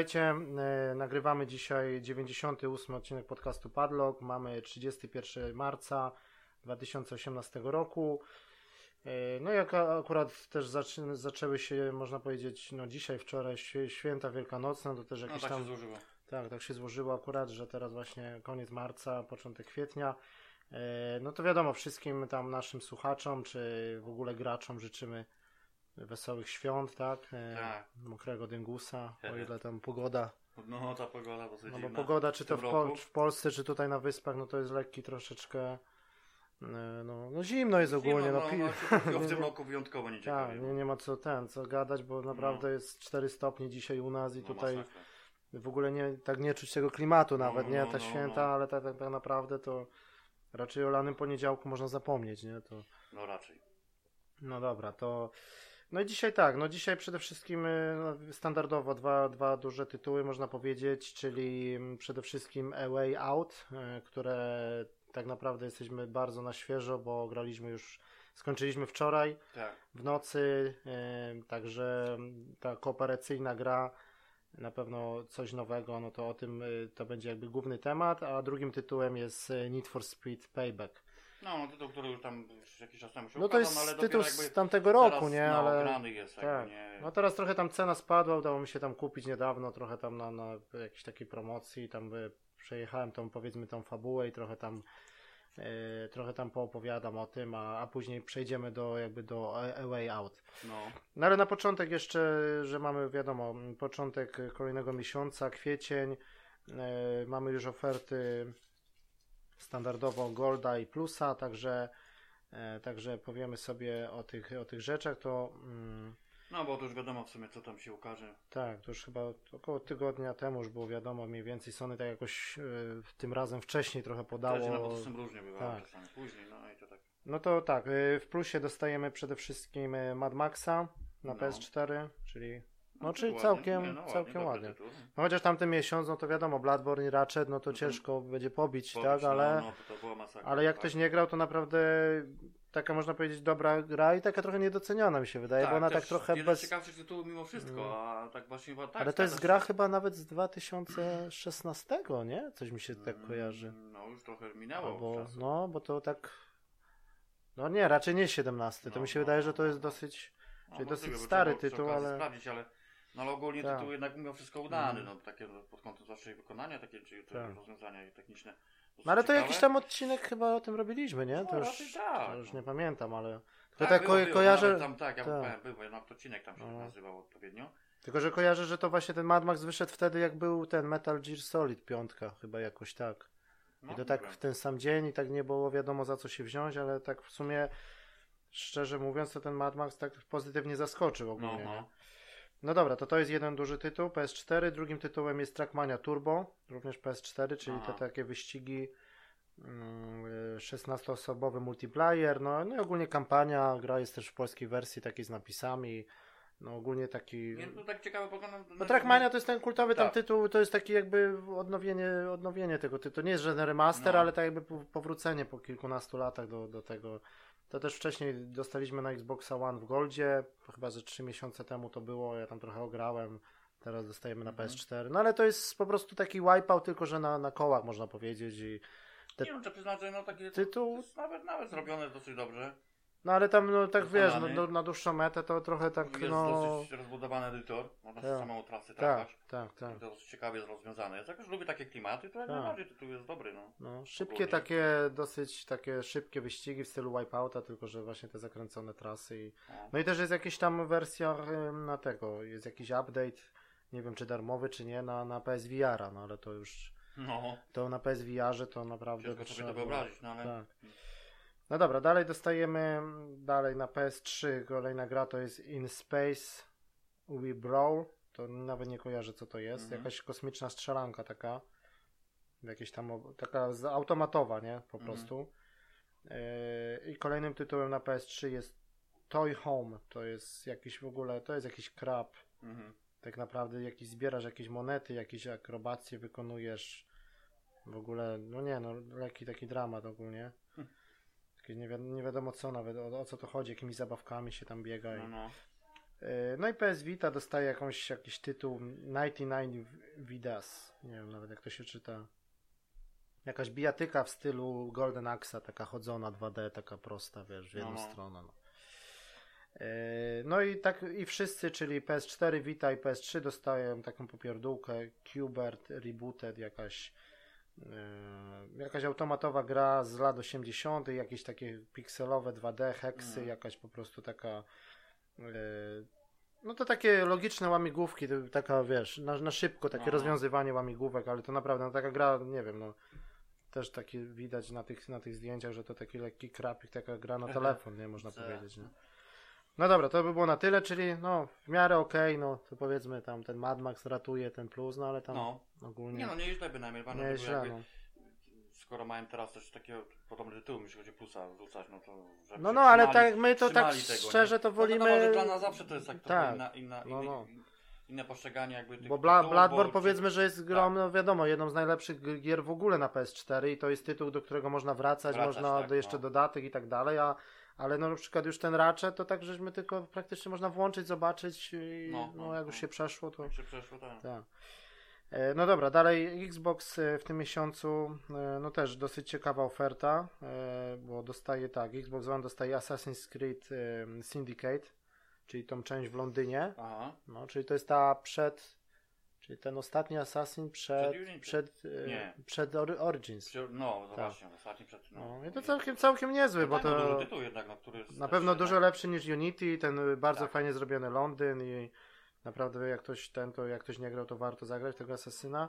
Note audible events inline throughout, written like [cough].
witajcie. E, nagrywamy dzisiaj 98 odcinek podcastu Padlock. Mamy 31 marca 2018 roku. E, no jak akurat też zaczę, zaczęły się, można powiedzieć, no dzisiaj, wczoraj święta wielkanocne, to też jakieś no, tak tam... Się złożyło. Tak, tak się złożyło akurat, że teraz właśnie koniec marca, początek kwietnia. E, no to wiadomo, wszystkim tam naszym słuchaczom, czy w ogóle graczom życzymy wesołych świąt, tak? E, tak. Mokrego dyngusa, o ile tam pogoda. No ta pogoda dosyć No bo pogoda, czy to w, po, w, Polsce, czy tutaj na wyspach, no to jest lekki troszeczkę. E, no, no zimno jest ogólnie. Zimno, no, no, no, [laughs] w tym roku wyjątkowo nie Tak, nie, nie ma co ten, co gadać, bo naprawdę no. jest 4 stopnie dzisiaj u nas i no, tutaj masakra. w ogóle nie, tak nie czuć tego klimatu no, nawet, nie? Te święta, ale tak, tak, tak naprawdę to raczej o lanym poniedziałku można zapomnieć, nie? To... No raczej. No dobra, to no i dzisiaj tak, no dzisiaj przede wszystkim y, no, standardowo dwa, dwa duże tytuły można powiedzieć, czyli mm, przede wszystkim A Way Out, y, które tak naprawdę jesteśmy bardzo na świeżo, bo graliśmy już, skończyliśmy wczoraj tak. w nocy, y, także ta kooperacyjna gra na pewno coś nowego, no to o tym to będzie jakby główny temat, a drugim tytułem jest Need for Speed Payback. No, no, tytuł, który już tam już jakiś czas temu się No to jest ale tytuł z tamtego roku, nie? No, ale grany jest tak. nie... No teraz trochę tam cena spadła, udało mi się tam kupić niedawno, trochę tam na, na jakiejś takiej promocji, tam by przejechałem tą powiedzmy tą fabułę i trochę tam yy, trochę tam poopowiadam o tym, a, a później przejdziemy do jakby do A Way Out. No. no ale na początek jeszcze, że mamy wiadomo, początek kolejnego miesiąca, kwiecień, yy, mamy już oferty standardowo Golda i Plusa, także, e, także powiemy sobie o tych, o tych rzeczach, to... Mm, no bo to już wiadomo w sumie co tam się ukaże. Tak, to już chyba około tygodnia temu już było wiadomo mniej więcej. Sony tak jakoś y, tym razem wcześniej trochę podało. Tak, no bo to są różnie bywało tak. czasami później, no i to tak. No to tak, y, w plusie dostajemy przede wszystkim Mad Maxa na no. PS4, czyli no, no czyli całkiem, nie, no, całkiem ładnie. ładnie. No chociaż tamten miesiąc, no to wiadomo, Bloodborne i Ratchet, no to no ciężko będzie pobić, pobić tak, ale, no, masakra, ale jak tak. ktoś nie grał, to naprawdę taka można powiedzieć dobra gra i taka trochę niedoceniona mi się wydaje, tak, bo ona tak trochę jeden bez... ciekawszych tytułów mimo wszystko, mm. a tak właśnie... Tak, ale to jest gra chyba nawet z 2016, nie? Coś mi się tak mm, kojarzy. No już trochę minęło Albo, No, bo to tak... No nie, raczej nie 17, to mi się wydaje, że to jest dosyć... Czyli dosyć stary tytuł, ale... sprawdzić, ale no ale ogólnie tak. tytuł jednak mimo wszystko udany, mm. no takie pod kątem zwłaszcza wykonania, takie czy, tak. rozwiązania techniczne. No ale to ciekawe. jakiś tam odcinek chyba o tym robiliśmy, nie? No, to, już, tak, to już no. nie pamiętam, ale. To tak, tak było, ko- kojarzę. Tam, tak, ja tak. był, był, odcinek tam się no. nazywał odpowiednio. Tylko, że kojarzę, że to właśnie ten Mad Max wyszedł wtedy, jak był ten Metal Gear Solid piątka, chyba jakoś tak. No, I to tak w ten sam dzień i tak nie było wiadomo za co się wziąć, ale tak w sumie szczerze mówiąc, to ten Mad Max tak pozytywnie zaskoczył ogólnie. No, no. No dobra, to to jest jeden duży tytuł PS4. Drugim tytułem jest Trackmania Turbo, również PS4, czyli Aha. te takie wyścigi 16-osobowy mm, multiplayer. No, no i ogólnie kampania, gra jest też w polskiej wersji takiej z napisami. No ogólnie taki. Nie, no tak ciekawe poglądam. No Trackmania to jest ten kultowy tak. tam tytuł, to jest taki jakby odnowienie, odnowienie tego tytułu. Nie jest żaden remaster, no. ale tak jakby powrócenie po kilkunastu latach do, do tego to też wcześniej dostaliśmy na Xboxa One w Goldzie, chyba ze 3 miesiące temu to było, ja tam trochę ograłem, teraz dostajemy na mhm. PS4. No ale to jest po prostu taki wipeout, tylko że na, na kołach można powiedzieć. I te... Nie wiem, czy przyznać, że no taki tytuł jest nawet, nawet zrobione dosyć dobrze. No ale tam, no tak wiesz, no, do, na dłuższą metę to trochę tak, jest no... dosyć rozbudowany edytor, można tak. samą trasę tak, tak, tak. To dosyć ciekawie jest rozwiązane. Ja jakoś lubię takie klimaty, to tak. najbardziej tytuł jest dobry, no. no szybkie takie, dosyć takie szybkie wyścigi w stylu Wipeouta, tylko że właśnie te zakręcone trasy i... No, no i też jest jakaś tam wersja na tego, jest jakiś update, nie wiem czy darmowy, czy nie, na, na PSVR-a, no ale to już... No. To na PSVR-ze to naprawdę... Ciężko sobie to wyobrazić, no ale... Tak. No dobra, dalej dostajemy dalej na PS3 kolejna gra to jest In Space We Brawl. To nawet nie kojarzę co to jest. Mhm. Jakaś kosmiczna strzelanka taka. Jakieś tam taka automatowa, nie? Po mhm. prostu. Yy, I kolejnym tytułem na PS3 jest Toy Home. To jest jakiś w ogóle, to jest jakiś krab. Mhm. Tak naprawdę jakiś zbierasz jakieś monety, jakieś akrobacje wykonujesz. W ogóle, no nie, no lekki taki dramat ogólnie. Nie, wi nie wiadomo co nawet, o, o, co to chodzi, jakimi zabawkami się tam biega. No, no. E, no i PS Vita dostaje jakąś, jakiś tytuł 99 Vidas. Nie wiem nawet jak to się czyta. Jakaś bijatyka w stylu Golden Axa, taka chodzona 2D, taka prosta, wiesz, w jedną no. stronę. No. E, no i tak i wszyscy, czyli PS4, Vita i PS3 dostają taką popierdółkę, Qbert Rebooted, jakaś jakaś automatowa gra z lat 80., jakieś takie pikselowe 2D, heksy, mm. jakaś po prostu taka E, no to takie logiczne łamigłówki, to taka wiesz, na, na szybko takie no. rozwiązywanie łamigłówek, ale to naprawdę no, taka gra, nie wiem, no też takie widać na tych, na tych zdjęciach, że to taki lekki krapik, taka gra na [laughs] telefon, nie można powiedzieć. Nie? No dobra, to by było na tyle, czyli no w miarę okej, no to powiedzmy tam ten Mad Max ratuje ten plus, no ale tam no. ogólnie... Nie no, nie źle bynajmniej, nie źle, no skoro mają teraz też takiego podobne tytuły, jeśli chodzi o plusa wrzucać, no to... No, no, ale tak, my to tak tego, szczerze nie? to wolimy... No, no, dla nas zawsze to jest tak, tak. inna, inna, no, no. inne postrzeganie jakby tych Bo Bla Bloodborne bo... powiedzmy, że jest grą, tak. no wiadomo, jedną z najlepszych gier w ogóle na PS4 i to jest tytuł, do którego można wracać, wracać można tak, do jeszcze no. dodatek i tak dalej, a ale no na przykład już ten racze, to tak żeśmy tylko praktycznie można włączyć, zobaczyć i no, no, no jak już no. się przeszło, to... Się przeszło, tak. tak. E, no dobra, dalej Xbox e, w tym miesiącu, e, no też dosyć ciekawa oferta, bo dostaje tak, Xbox One dostaje Assassin's Creed Syndicate, czyli tą część w Londynie, Aha. no czyli to jest ta przed, czyli ten ostatni Assassin przed, przed, przed, przed Origins. No, no tak. właśnie, ostatni przed, no. no. I to całkiem, całkiem niezły, bo to tytuł jednak, no, który na pewno dużo lepszy niż Unity, ten bardzo tak. fajnie zrobiony Londyn i Naprawdę jak ktoś ten, to jak ktoś nie grał, to warto zagrać tego Asasyna.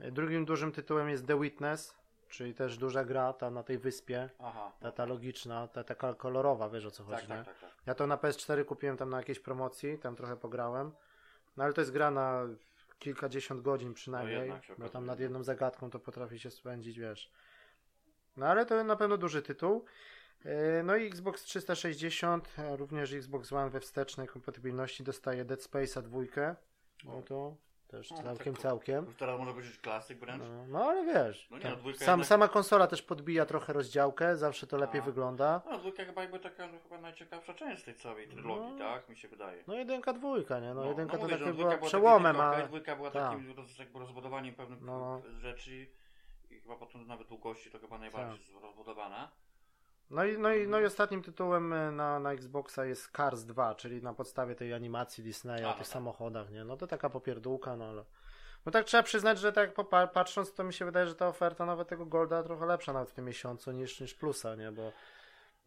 Drugim dużym tytułem jest The Witness, czyli też duża gra ta na tej wyspie. Aha. Ta, ta logiczna, ta taka kolorowa, wiesz o co chodzi, tak, tak, tak, tak, Ja to na PS4 kupiłem tam na jakiejś promocji, tam trochę pograłem. No ale to jest gra na kilkadziesiąt godzin przynajmniej, no bo tam nad jedną zagadką to potrafi się spędzić, wiesz. No ale to na pewno duży tytuł. E, no i Xbox 360, również Xbox One we wstecznej kompatybilności dostaje Dead Space'a dwójkę. No to też no, całkiem, tak, całkiem. Teraz może być klasyk wręcz. No, no ale wiesz, no nie, no, sam, jednak... sama konsola też podbija trochę rozdziałkę, zawsze to lepiej A. wygląda. No dwójka chyba jakby taka no, chyba najciekawsza część tej całej trylogii, no. tak? Mi się wydaje. No jedynka, dwójka, nie? No, no jedynka no, to takie była przełomem, a... Dwójka była tak. takim roz, jakby rozbudowaniem pewnych no. rzeczy i chyba potem nawet długości to chyba najbardziej tak. rozbudowana. No i, no, i, no i ostatnim tytułem e, na, na Xboxa jest Cars 2, czyli na podstawie tej animacji Disneya o tych tak. samochodach, nie? No to taka popierdółka, no ale... No tak trzeba przyznać, że tak patrząc, to mi się wydaje, że ta oferta nawet tego Golda trochę lepsza nawet w tym miesiącu niż, niż Plusa, nie? Bo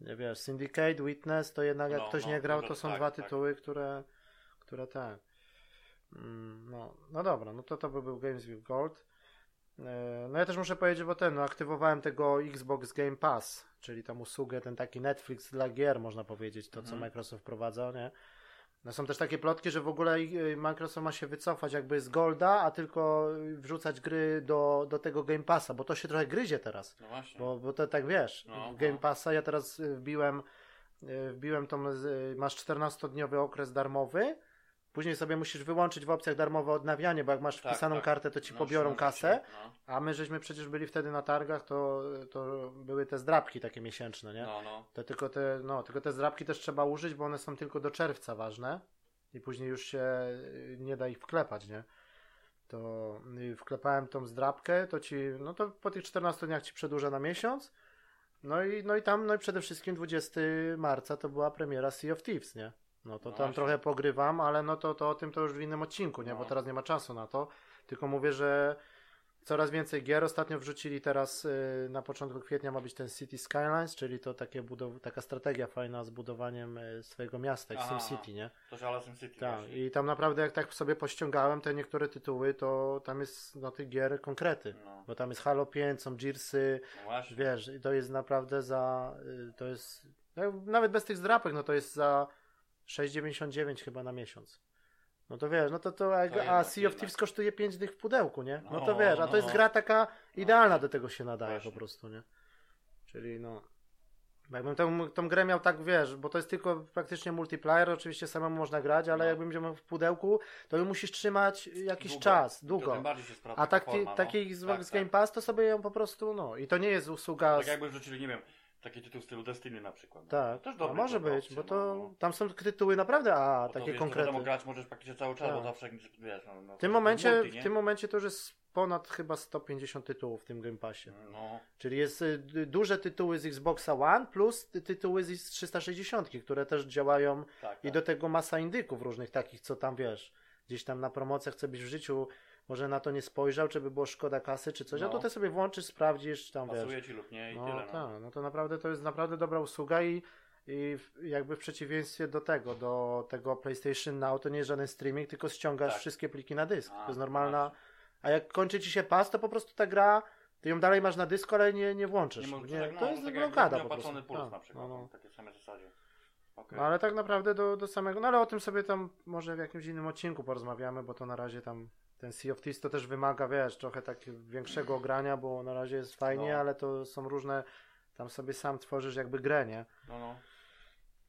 nie wiesz, Syndicate, Witness, to jednak jak no, ktoś no, nie grał, to są tak, dwa tak. tytuły, które, które tak. No, no dobra, no to to by był Games with Gold. E, no ja też muszę powiedzieć, bo ten, no aktywowałem tego Xbox Game Pass, czyli tam usługę, ten taki Netflix dla gier, można powiedzieć, to co mhm. Microsoft wprowadza, nie? No są też takie plotki, że w ogóle y, Microsoft ma się wycofać jakby z Golda, a tylko wrzucać gry do, do tego Game Passa, bo to się trochę gryzie teraz. No właśnie. Bo, bo to tak wiesz, no, Game no. Passa, ja teraz wbiłem, y, wbiłem tą, masz 14-dniowy okres darmowy, Później sobie musisz wyłączyć w opcjach darmowe odnawianie, bo jak masz tak, wpisaną tak. kartę, to ci no, pobiorą kasę. No. A my żeśmy przecież byli wtedy na targach, to, to były te zdrabki takie miesięczne, nie? No, no. To tylko te, no, tylko te zdrabki też trzeba użyć, bo one są tylko do czerwca ważne i później już się nie da ich wklepać, nie? To wklepałem tą zdrabkę, to ci, no to po tych 14 dniach ci przedłuża na miesiąc. No i, no i tam, no i przede wszystkim 20 marca to była premiera Sea of Thieves, nie? No to no tam właśnie. trochę pogrywam, ale no to, to o tym to już w innym odcinku, nie? No. Bo teraz nie ma czasu na to. Tylko mówię, że coraz więcej gier. Ostatnio wrzucili teraz y, na początku kwietnia ma być ten City Skylines, czyli to takie budow- taka strategia fajna z budowaniem y, swojego miasta, jak SimCity, nie? To ale SimCity. Tak, i tam naprawdę jak tak sobie pościągałem te niektóre tytuły, to tam jest na tych gier konkrety. No. Bo tam jest Halo 5, są Gearsy, no wiesz, i to jest naprawdę za, y, to jest, no, nawet bez tych zdrapek, no to jest za 6,99 chyba na miesiąc. No to wiesz, no to, to, a, to a Sea of Thieves kosztuje 5 dych w pudełku, nie? No, no to wiesz, a to jest no. gra taka idealna do tego się nadaje Właśnie. po prostu, nie? Czyli no. Jakbym tą, tą grę miał tak, wiesz, bo to jest tylko praktycznie multiplayer, oczywiście samemu można grać, ale no. jakbym miał w pudełku, to musisz trzymać jakiś długo. czas, długo. A tak, taki, no. taki Xbox tak, Game tak. Pass to sobie ją po prostu, no i to nie jest usługa... Tak jakby wrzucili, nie wiem, Taki tytuł w stylu Destiny na przykład. No. Tak, Też dobry może być, bo no, to no. tam są tytuły naprawdę, a takie wiesz, konkrety. Wiadomo, grać możesz praktycznie cały czas, Tak. bo zawsze wiesz, no, no, W tym momencie, multi, w tym momencie to już jest ponad chyba 150 tytułów w tym Game Passie. No, Czyli jest y, duże tytuły z Xboxa One plus ty- tytuły z 360, które też działają tak, i tak. do tego masa indyków różnych takich, co tam wiesz, gdzieś tam na promocjach, co byś w życiu może na to nie spojrzał, czy by było szkoda kasy, czy coś, a No. to ty sobie włączysz, sprawdzisz, tam wiesz. Pasuje ci lub nie i No tyle. No. tak, no to naprawdę to jest naprawdę dobra usługa i, i jakby w przeciwieństwie do tego, do tego PlayStation Now, to nie jest żaden streaming, tylko ściągasz Tak. wszystkie pliki na dysk. A, to jest normalna. A jak kończy ci się pas, to po prostu ta gra, ty ją dalej masz na dysku, ale nie, nie włączysz. Nie, Nie, tak, no, to jest tak blokada po prostu. puls Tak, na przykład, no, no, no. takie same zasadzie. Okej. No ale tak naprawdę do, do samego, no ale o tym sobie tam może w jakimś innym odcinku porozmawiamy, bo to na razie tam ten Sea of Thieves to też wymaga, wiesz, trochę tak większego ogrania, bo na razie jest fajnie, No. ale to są różne, tam sobie sam tworzysz jakby grę, nie? No, no.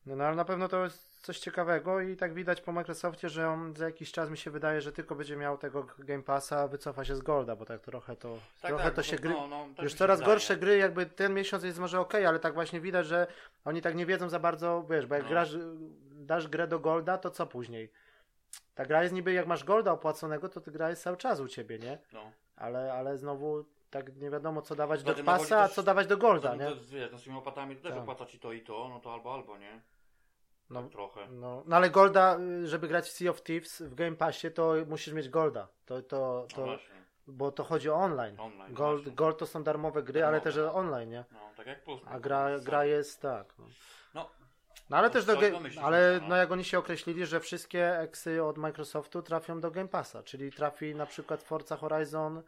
No, no ale na pewno to jest coś ciekawego i tak widać po Microsoftie, że on za jakiś czas mi się wydaje, że tylko będzie miał tego Game Passa, wycofa się z Golda, bo tak trochę to, Tak, trochę tak, to bo się gry... No, no, tak Już coraz wydaje. gorsze gry, jakby ten miesiąc jest może ok, ale tak właśnie widać, że oni tak nie wiedzą za bardzo, wiesz, bo jak No. grasz, dasz grę do Golda, to co później? Ta gra jest niby, jak masz Golda opłaconego, to ta gra jest cały czas u ciebie, nie? No. Ale, ale znowu tak nie wiadomo, co dawać do Goldzie a co dawać do Golda, nie? to, wiesz, no z tymi opłatami to też Tak. opłaca ci to i to, no to albo, albo, nie? No, Tak trochę. no, no ale Golda, y, żeby grać w Sea of Thieves w Game Passie, to musisz mieć Golda. To, to, No to, właśnie, bo to chodzi o online. online. Gold, właśnie. Gold to są darmowe gry, ale Darmowe. też online, nie? No, tak jak plus. A no, gra, gra jest tak. No. No, No ale To też do ale no. no jak oni się określili, że wszystkie eksy od Microsoftu trafią do Game Passa, czyli trafi na przykład Forza Horizon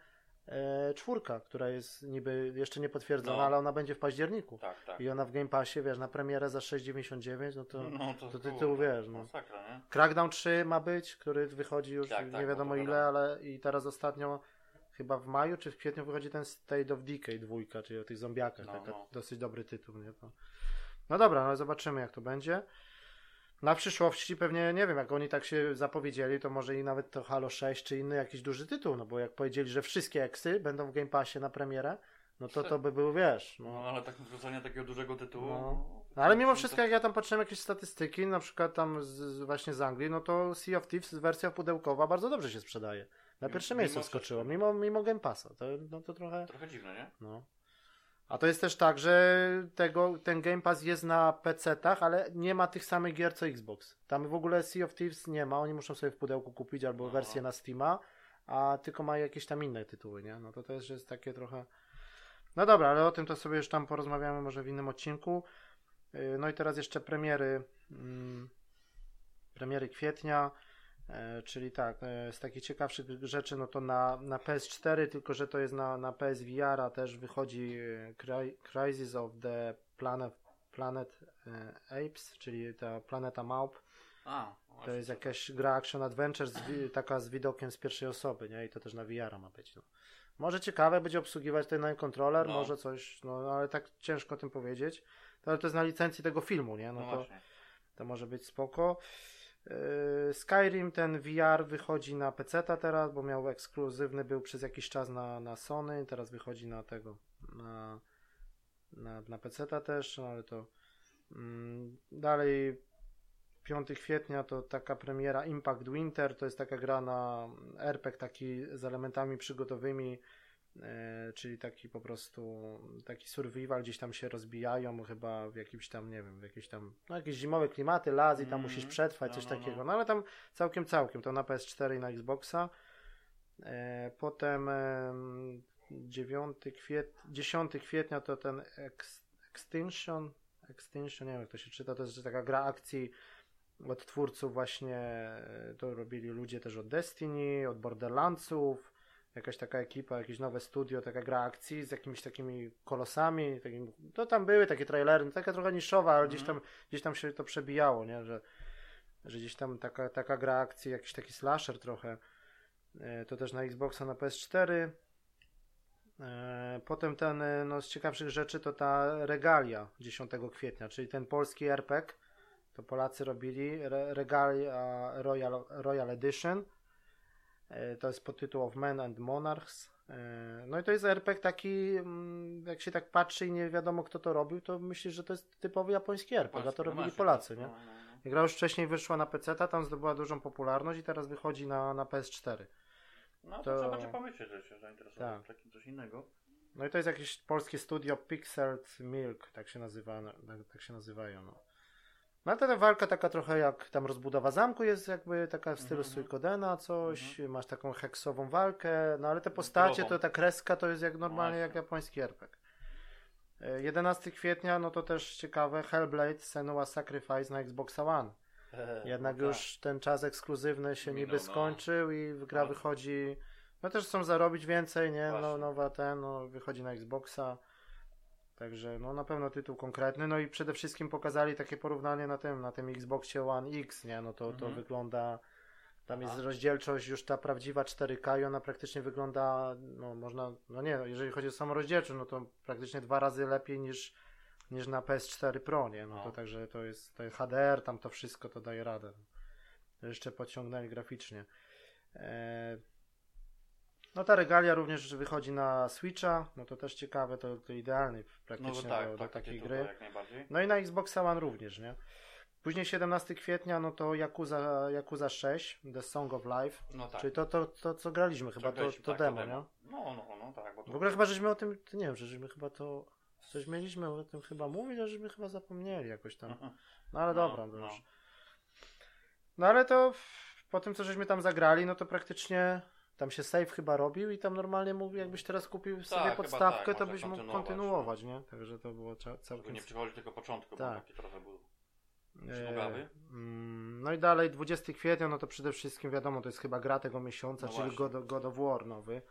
e, czwórka, która jest niby jeszcze nie potwierdzona, No. ale ona będzie w październiku. tak, tak. I ona w Game Passie, wiesz, na premierę za 6,99, no to No, to, to kurde, tytuł, wiesz, no. Masakra, nie? Crackdown 3 ma być, który wychodzi już Tak, nie tak, wiadomo no ile, ale i teraz ostatnio chyba w maju czy w kwietniu wychodzi ten State of Decay dwójka, czyli o tych zombiakach, No, taka no. dosyć dobry tytuł, nie? To... No dobra, no zobaczymy jak to będzie. Na przyszłości pewnie, nie wiem, jak oni tak się zapowiedzieli, to może i nawet to Halo 6 czy inny jakiś duży tytuł, no bo jak powiedzieli, że wszystkie eksy będą w Game Passie na premierę, no to to by był, wiesz, no, No, ale tak wrzucanie takiego dużego tytułu. No. No, ale mimo wszystko, jak ja tam patrzyłem jakieś statystyki, na przykład tam z, właśnie z Anglii, no to Sea of Thieves, wersja pudełkowa, bardzo dobrze się sprzedaje. Na Mimo- pierwsze miejsce wskoczyło, mimo, mimo Game Passa. To, no to trochę. Trochę dziwne, nie? No. A to jest też tak, że tego, ten Game Pass jest na PC-tach, ale nie ma tych samych gier co Xbox. Tam w ogóle Sea of Thieves nie ma, oni muszą sobie w pudełku kupić albo No. wersję na Steama, a tylko mają jakieś tam inne tytuły, nie? No to też jest takie trochę... No dobra, ale o tym to sobie już tam porozmawiamy może w innym odcinku. Yy, No i teraz jeszcze premiery. mm, Premiery kwietnia. E, Czyli tak, e, z takich ciekawszych rzeczy, no to na, na PS4, tylko że to jest na, na PSVR, a też wychodzi e, Crisis of the Planet, Planet Apes, czyli ta planeta małp. A, To jest jakaś gra action adventure, z, taka z widokiem z pierwszej osoby, nie? I to też na VR ma być. No. Może ciekawe będzie obsługiwać ten kontroler, No. może coś, no ale tak ciężko o tym powiedzieć. To, ale to jest na licencji tego filmu, nie? No, No to, to może być spoko. Yy, Skyrim, ten VR wychodzi na PC teraz, bo miał ekskluzywny, był przez jakiś czas na, na Sony, teraz wychodzi na tego, na, na, na PC też, no ale to mm, dalej 5 kwietnia to taka premiera Impact Winter, to jest taka gra na RPG taki z elementami przygotowymi, e, czyli taki po prostu taki survival, gdzieś tam się rozbijają, chyba w jakimś tam, nie wiem, w jakieś tam, no jakieś zimowe klimaty, las i tam Mhm. musisz przetrwać, No, coś no, no. takiego, no ale tam całkiem, całkiem, to na PS4 i na Xboxa. E, potem em, 9 kwiet... 10 kwietnia to ten Ex... Extinction, Extinction, nie wiem jak to się czyta, to jest taka gra akcji od twórców właśnie, e, to robili ludzie też od Destiny, od Borderlandsów, jakaś taka ekipa, jakieś nowe studio, taka gra akcji z jakimiś takimi kolosami, takim, to tam były takie trailery, no taka trochę niszowa, ale gdzieś, tam, gdzieś tam się to przebijało, nie, że, że gdzieś tam taka, taka gra akcji, jakiś taki slasher trochę, E, to też na Xboxa, na PS4. E, Potem ten, e, no z ciekawszych rzeczy to ta Regalia 10 kwietnia, czyli ten polski RPG, to Polacy robili, Re, Regalia Royal, Royal Edition, to jest pod tytuł of Men and Monarchs, E, no i to jest RPG taki, mm, jak się tak patrzy i nie wiadomo kto to robił, to myślisz, że to jest typowy japoński RPG, a to robili no Polacy, nie? No, no, no. Gra już wcześniej wyszła na PC, tam zdobyła dużą popularność i teraz wychodzi na, na PS4. No to, to trzeba będzie pomyśleć, że się zainteresować tak. takim coś innego. No i to jest jakieś polskie studio Pixeled Milk, tak się nazywa, tak, tak się nazywają. No. No ale ta walka taka trochę jak tam rozbudowa zamku jest jakby taka w stylu mm. Suikodena, coś, mm -hmm. masz taką heksową walkę, no ale te postacie, to ta kreska to jest jak normalnie no jak japoński RPG. 11 kwietnia, no to też ciekawe, Hellblade Senua Sacrifice na Xbox One. Jednak no już tak. ten czas ekskluzywny się Minął, niby no. skończył no. i gra no. wychodzi, no też chcą zarobić więcej, nie? No, nowa ten, no wychodzi na Xboxa. Także no na pewno tytuł konkretny, no i przede wszystkim pokazali takie porównanie na tym, na tym Xboxie One X, nie? No to, mhm. to wygląda, tam jest rozdzielczość już ta prawdziwa 4K i ona praktycznie wygląda, no można, no nie, jeżeli chodzi o samą rozdzielczość, no to praktycznie dwa razy lepiej niż, niż na PS4 Pro, nie? No, no. to także to jest, to jest HDR, tam to wszystko to daje radę. Jeszcze podciągnęli graficznie. E, no ta regalia również wychodzi na Switcha, no to też ciekawe, to, to idealny praktycznie no tak, do, do tak, takiej gry. No i na Xbox One również, nie? Później 17 kwietnia, no to Yakuza, Yakuza 6, The Song of Life, no tak. czyli to, to, to co graliśmy chyba, to, to, tak, demo, to demo, nie? No, no, no, tak. Bo to... W ogóle chyba żeśmy o tym, nie wiem, żeśmy chyba to, coś mieliśmy o tym chyba mówić, a żeśmy chyba zapomnieli jakoś tam. No ale no, dobra, no. już. No ale to po tym, co żeśmy tam zagrali, no to praktycznie tam się save chyba robił i tam normalnie mógł, jakbyś teraz kupił tak, sobie podstawkę, tak, to byś mógł kontynuować, nie? Także to było całkiem... Żeby nie przychodzi tylko początku, tak. bo taki trochę był e, mm, No i dalej 20 kwietnia, no to przede wszystkim wiadomo, to jest chyba gra tego miesiąca, no czyli God, God of War nowy.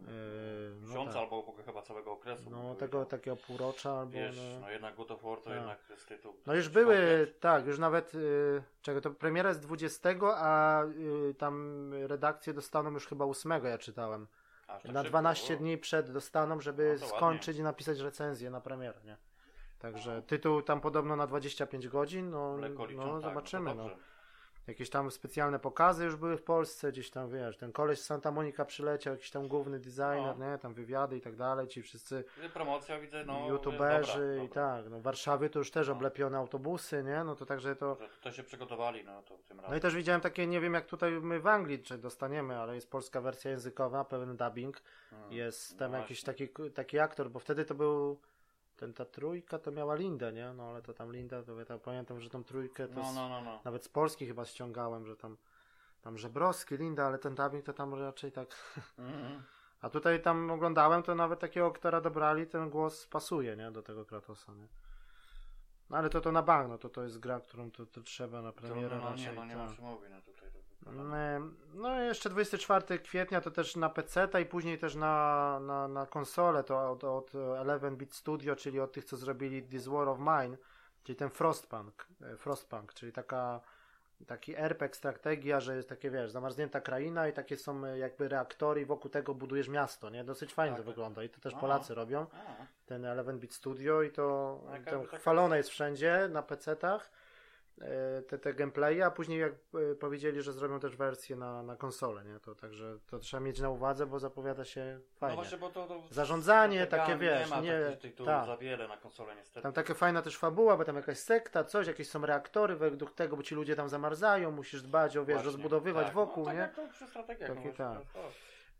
Yy, Miesiąca no albo chyba całego okresu. No tego miał. takiego półrocza albo. Wiesz, no... no jednak God of War to tak. jednak jest tytuł. No już były, tak, już nawet y, czego to premiera jest 20, a y, tam redakcję dostaną już chyba 8 ja czytałem. Tak na 12 szybko, dni przed dostaną, żeby no skończyć ładnie. i napisać recenzję na premierę, nie? Także no. tytuł tam podobno na 25 godzin, no, no, no tak, zobaczymy. No, Jakieś tam specjalne pokazy już były w Polsce, gdzieś tam wiesz, ten koleś z Santa Monica przyleciał, jakiś tam główny designer, no. nie, tam wywiady i tak dalej, ci wszyscy promocja widzę, no youtuberzy dobra, i tak, no Warszawy to już też no. oblepione autobusy, nie, no to także to... To się przygotowali, no to tym razem. No i też widziałem takie, nie wiem jak tutaj my w Anglii czy dostaniemy, ale jest polska wersja językowa, pełen dubbing, hmm. jest tam no jakiś taki, taki aktor, bo wtedy to był ten, ta trójka to miała Lindę, nie? No ale to tam Linda, to ja tam pamiętam, że tą trójkę to no, no, no, no. nawet z Polski chyba ściągałem, że tam tam Żebrowski, Linda, ale ten dubbing to tam raczej tak mm-hmm. [laughs] a tutaj tam oglądałem, to nawet takiego aktora dobrali, ten głos pasuje, nie? Do tego Kratosa, nie? No ale to to na bank, no to to jest gra, którą to, to trzeba na premierę no, no, raczej. Nie, no nie ma mówić, no tutaj no jeszcze 24 kwietnia to też na PC i później też na, na, na konsolę to od, od 11-bit Studio, czyli od tych co zrobili This War of Mine, czyli ten Frostpunk, e, Frostpunk, czyli taka taki RPG strategia, że jest takie wiesz, zamarznięta kraina i takie są e, jakby reaktory i wokół tego budujesz miasto, nie? Dosyć fajnie tak, to wygląda i to też Polacy robią. Ten 11-bit Studio i to, to chwalone jest wszędzie na PC-tach te, te gameplaye, a później jak e, powiedzieli, że zrobią też wersję na, na konsolę, nie? To także to trzeba mieć na uwadze, bo zapowiada się fajnie. No właśnie, bo to, to Zarządzanie, takie wiesz, nie, nie tak. za wiele na konsolę niestety. Tam taka fajna też fabuła, bo tam jakaś sekta, coś, jakieś są reaktory według tego, bo ci ludzie tam zamarzają, musisz dbać o, wiesz, właśnie, rozbudowywać tak. wokół, no, tak nie? Jak to przy strategiach. Takie, tak.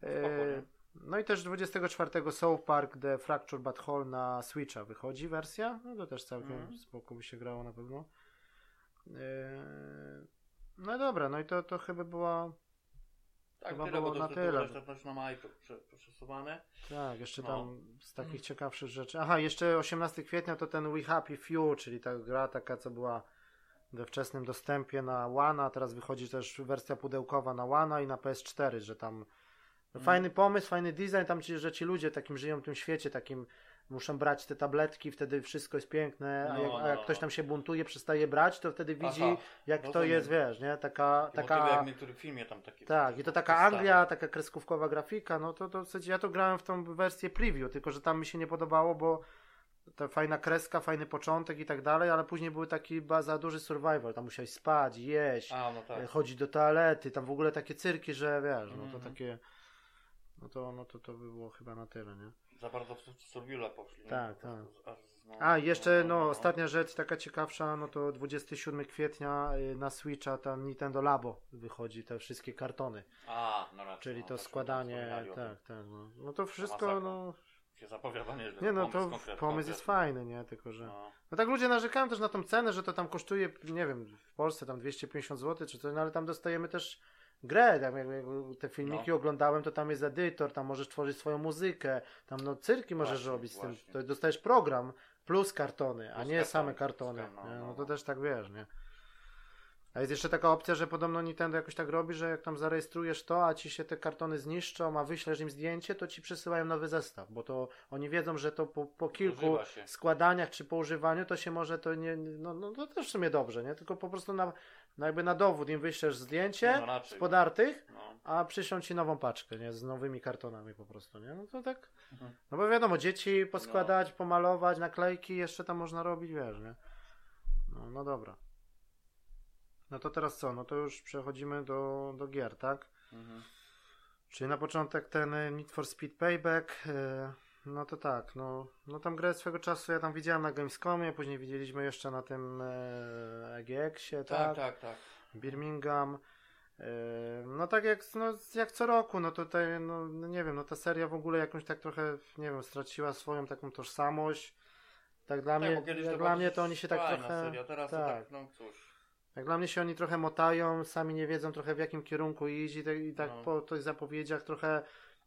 E, no i też 24 South Park The Fracture But Whole na Switcha wychodzi wersja, no to też całkiem mm. spoko by się grało na pewno. Yy, no dobra, no i to, to chyba była. Tak, chyba tyle, było bo to, na tyle. To też na maj przesuwane. Tak, jeszcze no. tam z takich ciekawszych rzeczy. Aha, jeszcze 18 kwietnia to ten We Happy Few, czyli ta gra taka, co była we wczesnym dostępie na One, teraz wychodzi też wersja pudełkowa na One i na PS4, że tam no, fajny pomysł, fajny design, tam ci, że ci ludzie takim żyją w tym świecie, takim muszą brać te tabletki, wtedy wszystko jest piękne, a no, jak, a jak no, ktoś tam się buntuje, przestaje brać, to wtedy widzi, Aha, jak rozumiem. to jest, wiesz, nie? Taka... taka jak w niektórych filmie tam takie... Tak, i to taka Anglia, taka kreskówkowa grafika, no to, to w ja to grałem w tą wersję preview, tylko że tam mi się nie podobało, bo ta fajna kreska, fajny początek i tak dalej, ale później był taki za duży survival, tam musiałeś spać, jeść, a, no tak. chodzić do toalety, tam w ogóle takie cyrki, że wiesz, no to mm -hmm. takie No to, no to to by było chyba na tyle, nie? Za bardzo w Survilla poszli. Tak, tak. A, jeszcze, no, ostatnia rzecz, taka ciekawsza, no to 27 kwietnia y, na Switcha tam Nintendo Labo wychodzi, te wszystkie kartony. A, no raczej. Czyli no, to składanie, tak, tak. No, no to wszystko, no... Się zapowiada nieźle. Nie, no to pomysł, konkret, pomysł jest fajny, nie? Tylko, że... No. No tak ludzie narzekają też na tą cenę, że to tam kosztuje, nie wiem, w Polsce tam 250 zł czy coś, no ale tam dostajemy też grę, jak, jak te filmiki No. oglądałem, to tam jest edytor, tam możesz tworzyć swoją muzykę, tam no cyrki możesz Właśnie, robić z tym, to dostajesz program plus kartony, a Plus nie kartony, same kartony, kar- no, no, no to no. też tak wiesz, nie? A jest jeszcze taka opcja, że podobno Nintendo jakoś tak robi, że jak tam zarejestrujesz to, a ci się te kartony zniszczą, a wyślesz im zdjęcie, to ci przesyłają nowy zestaw, bo to oni wiedzą, że to po, po kilku składaniach czy po używaniu to się może to nie, no, no to też w sumie dobrze, nie? Tylko po prostu na, na jakby na dowód im wyślesz zdjęcie No raczej. z podartych, No. a przyślą ci nową paczkę, nie? Z nowymi kartonami po prostu, nie? No to tak, Mhm. no bo wiadomo, dzieci poskładać, pomalować, naklejki jeszcze tam można robić, wiesz, nie? No, no dobra. No to teraz co? No to już przechodzimy do, do gier, tak? Mhm. Czyli na początek ten Need for Speed Payback. e, No to tak, no, no tam grę swego czasu ja tam widziałem na Gamescomie, później widzieliśmy jeszcze na tym e, EGX-ie, tak? Tak, tak, tak. Birmingham. E, No tak jak, no, jak co roku, no tutaj, no no nie wiem, no ta seria w ogóle jakąś tak trochę, nie wiem, straciła swoją taką tożsamość. Tak dla tak, mnie, jak to dla mnie to oni się tak trochę... Seria. Teraz tak. tak, no cóż. Jak dla mnie się oni trochę motają, sami nie wiedzą trochę w jakim kierunku iść i, te, i tak No. po tych zapowiedziach trochę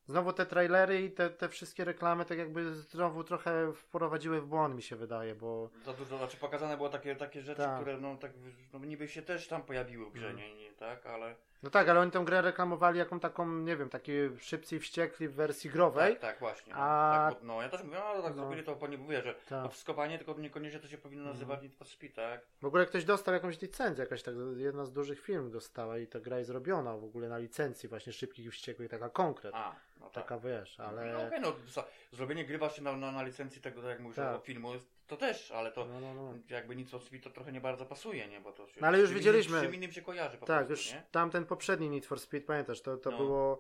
znowu te trailery i te, te wszystkie reklamy tak jakby znowu trochę wprowadziły w błąd mi się wydaje, bo Za dużo, znaczy pokazane było takie, takie rzeczy, Tak. które no tak, no niby się też tam pojawiły w grze, Mhm. nie, nie, tak, ale no tak, ale oni tę grę reklamowali jaką taką, nie wiem, taki szybcy i wściekli w wersji growej. tak, tak, właśnie. No, A- tak, no ja też mówię, no tak No. zrobili to, bo nie mówię, że Tak. wszystko fajnie, tylko niekoniecznie to się powinno Mhm. nazywać Need for Speed, tak? W ogóle ktoś dostał jakąś licencję, jakaś tak, jedna z dużych firm dostała i ta gra jest robiona w ogóle na licencji właśnie szybkich i wściekłych, taka konkret. A, no tak. Taka wiesz, ale... No okej, no co, zrobienie gry właśnie na, na, na licencji tego, tak jak mówisz, Tak. filmu, jest- to też, ale to No, no, no. jakby nic od Speed to trochę nie bardzo pasuje, nie, bo to się No, ale już z widzieliśmy- Innym, z czym innym się kojarzy po Tak, prostu, już nie? tamten poprzedni Need for Speed, pamiętasz, to, to No. było...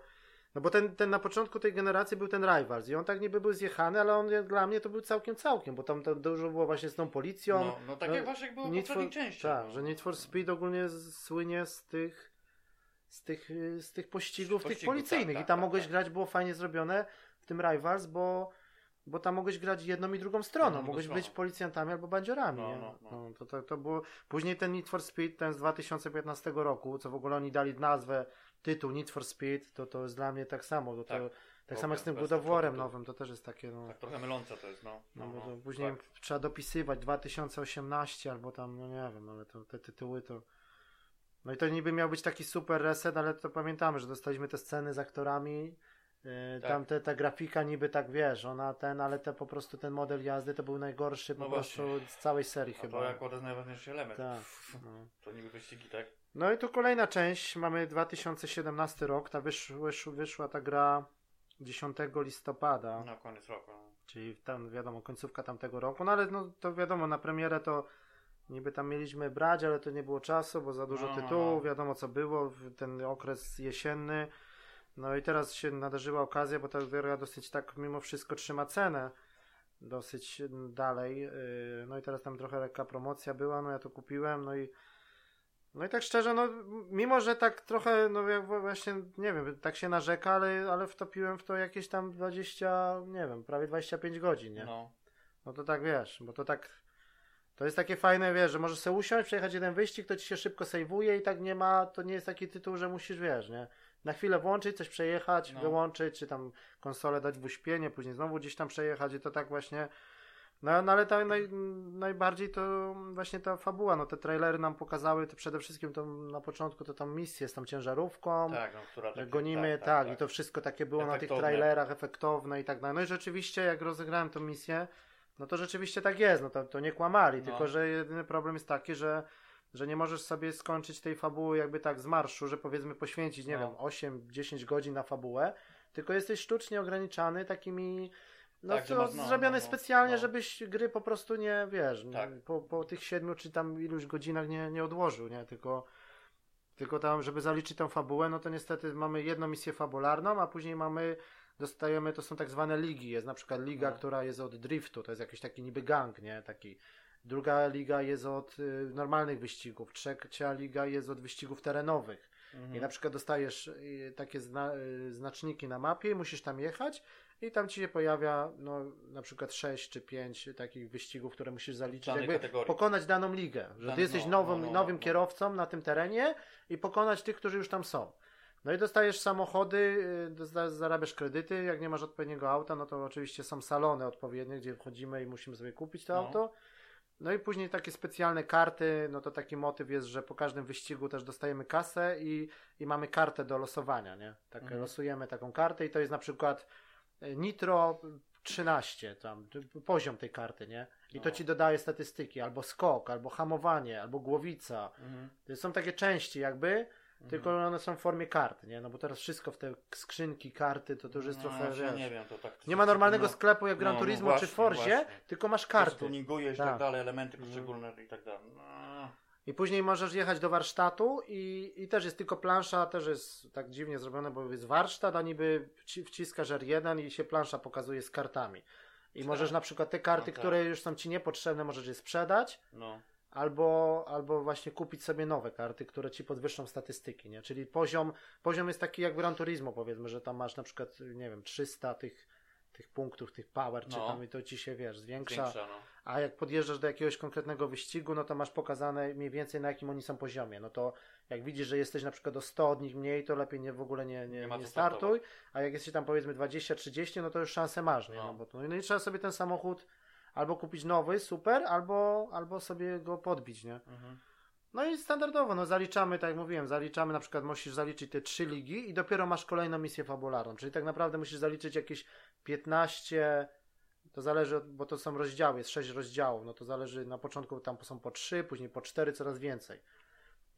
No bo ten, ten na początku tej generacji był ten Rivals i on tak niby był zjechany, ale on dla mnie to był całkiem całkiem, bo tam to dużo było właśnie z tą policją. No, no tak no, jak właśnie jak było w for- częściach. Tak, no. że Need for Speed ogólnie z- słynie z tych z tych, z tych pościgów, tych Pościgów, policyjnych tak, i tak, tam tak, mogłeś tak. grać, było fajnie zrobione w tym Rivals, bo bo tam mogłeś grać jedną i drugą stroną, mogłeś być policjantami albo bandziorami, No, nie? no, no. to, to, to było, później ten Need for Speed, ten z 2015 roku, co w ogóle oni dali nazwę, tytuł Need for Speed, to to jest dla mnie tak samo, to, Tak. to, tak samo jak z tym God of War'em nowym, to też jest takie, no, Tak trochę mylące to jest, no. no, no, no, później tak. trzeba dopisywać 2018 albo tam, no nie wiem, ale to, te tytuły to. No i to niby miał być taki super reset, ale to pamiętamy, że dostaliśmy te sceny z aktorami. Yy, Tak. Tam te, ta grafika niby tak wiesz, ona ten, ale te po prostu ten model jazdy to był najgorszy po No prostu właśnie. z całej serii A chyba. to jako ten najważniejszy element. Tak. No. To niby wyścigi, tak? no i tu kolejna część, mamy 2017 rok, ta wysz, wysz, wyszła ta gra 10 listopada. Na koniec roku. no. Czyli tam wiadomo, końcówka tamtego roku, no ale no, to wiadomo, na premierę to niby tam mieliśmy brać, ale to nie było czasu, bo za dużo No, no, tytułów, no. wiadomo co było, ten okres jesienny. No i teraz się nadarzyła okazja, bo ta gra dosyć tak mimo wszystko trzyma cenę dosyć dalej. yy, No i teraz tam trochę lekka promocja była, no ja to kupiłem, no i no i tak szczerze, no mimo, że tak trochę, no jak właśnie, nie wiem, tak się narzeka, ale, ale wtopiłem w to jakieś tam 20, nie wiem, prawie 25 godzin, nie? No. No to tak wiesz, bo to tak. To jest takie fajne, wiesz, że możesz sobie usiąść, przejechać jeden wyścig, to ci się szybko sejwuje i tak nie ma, to nie jest taki tytuł, że musisz, wiesz, nie? Na chwilę włączyć, coś przejechać, No. wyłączyć, czy tam konsolę dać w uśpienie, później znowu gdzieś tam przejechać i to tak właśnie. No, no ale tak naj, najbardziej to właśnie ta fabuła, no te trailery nam pokazały, to przede wszystkim to na początku to tam misję z tą ciężarówką, Tak, no, która że takie- gonimy, tak, i to wszystko takie było na tych Efektowne. trailerach, efektowne i tak dalej. No i rzeczywiście, jak rozegrałem tę misję, no to rzeczywiście tak jest, no to, to nie kłamali, No. tylko że jedyny problem jest taki, że, że nie możesz sobie skończyć tej fabuły jakby tak z marszu, że powiedzmy poświęcić, nie No. wiem, 8-10 godzin na fabułę, tylko jesteś sztucznie ograniczany takimi no Tak, to masz- no, zrobione no, no, specjalnie, no. żebyś gry po prostu nie, wiesz, nie, Tak. po, po tych siedmiu czy tam iluś godzinach nie, nie odłożył, nie, tylko tylko tam, żeby zaliczyć tą fabułę, no to niestety mamy jedną misję fabularną, a później mamy dostajemy, to są tak zwane ligi. Jest na przykład liga, No. która jest od driftu, to jest jakiś taki niby gang, nie? Taki. Druga liga jest od y, normalnych wyścigów, trzecia liga jest od wyścigów terenowych. Mhm. I na przykład dostajesz y, takie zna, y, znaczniki na mapie, musisz tam jechać i tam ci się pojawia no, na przykład 6 czy 5 takich wyścigów, które musisz zaliczyć, jakby kategorii. pokonać daną ligę, że Dan- ty jesteś no, nowym, no, no, nowym no. kierowcą na tym terenie i pokonać tych, którzy już tam są. No i dostajesz samochody, zarabiasz kredyty, jak nie masz odpowiedniego auta, no to oczywiście są salony odpowiednie, gdzie wchodzimy i musimy sobie kupić to No. auto. No i później takie specjalne karty, no to taki motyw jest, że po każdym wyścigu też dostajemy kasę i, i mamy kartę do losowania, nie? Tak Mhm. losujemy taką kartę i to jest na przykład e, Nitro 13, tam poziom tej karty, nie? I to No. ci dodaje statystyki, albo skok, albo hamowanie, albo głowica. Mhm. To są takie części jakby, tylko one są w formie kart, nie? No bo teraz wszystko w te skrzynki, karty, to, to już jest No, trochę, ja nie wiem, to tak. nie ma normalnego no, sklepu jak Gran no, no Turismo właśnie, czy Forzie, tylko masz karty. tuningujesz i Tak. tak dalej, elementy Mhm. poszczególne i tak dalej. No. I później możesz jechać do warsztatu i, i też jest tylko plansza, też jest tak dziwnie zrobione, bo jest warsztat, a niby wci- wciskasz R1 i się plansza pokazuje z kartami. I możesz na przykład te karty, No tak. które już są ci niepotrzebne, możesz je sprzedać, no. Albo, albo właśnie kupić sobie nowe karty, które ci podwyższą statystyki, nie? Czyli poziom, poziom jest taki jak Gran Turismo, powiedzmy, że tam masz na przykład, nie wiem, 300 tych, tych punktów, tych power, czy No. tam i to ci się, wiesz, zwiększa. Większa, no. A jak podjeżdżasz do jakiegoś konkretnego wyścigu, no to masz pokazane mniej więcej na jakim oni są poziomie. No to jak widzisz, że jesteś na przykład o 100 od nich mniej, to lepiej nie, w ogóle nie, nie, Nie nie startuj. A jak jesteś tam powiedzmy 20-30, no to już szansę masz. Nie? No. No. bo to, no i trzeba sobie ten samochód albo kupić nowy, super, albo, albo sobie go podbić, nie? Mhm. No i standardowo, no zaliczamy, tak jak mówiłem, zaliczamy, na przykład musisz zaliczyć te trzy ligi i dopiero masz kolejną misję fabularną, czyli tak naprawdę musisz zaliczyć jakieś 15, to zależy, od- bo to są rozdziały, jest 6 rozdziałów, no to zależy, na początku tam są po 3, później po 4, coraz więcej.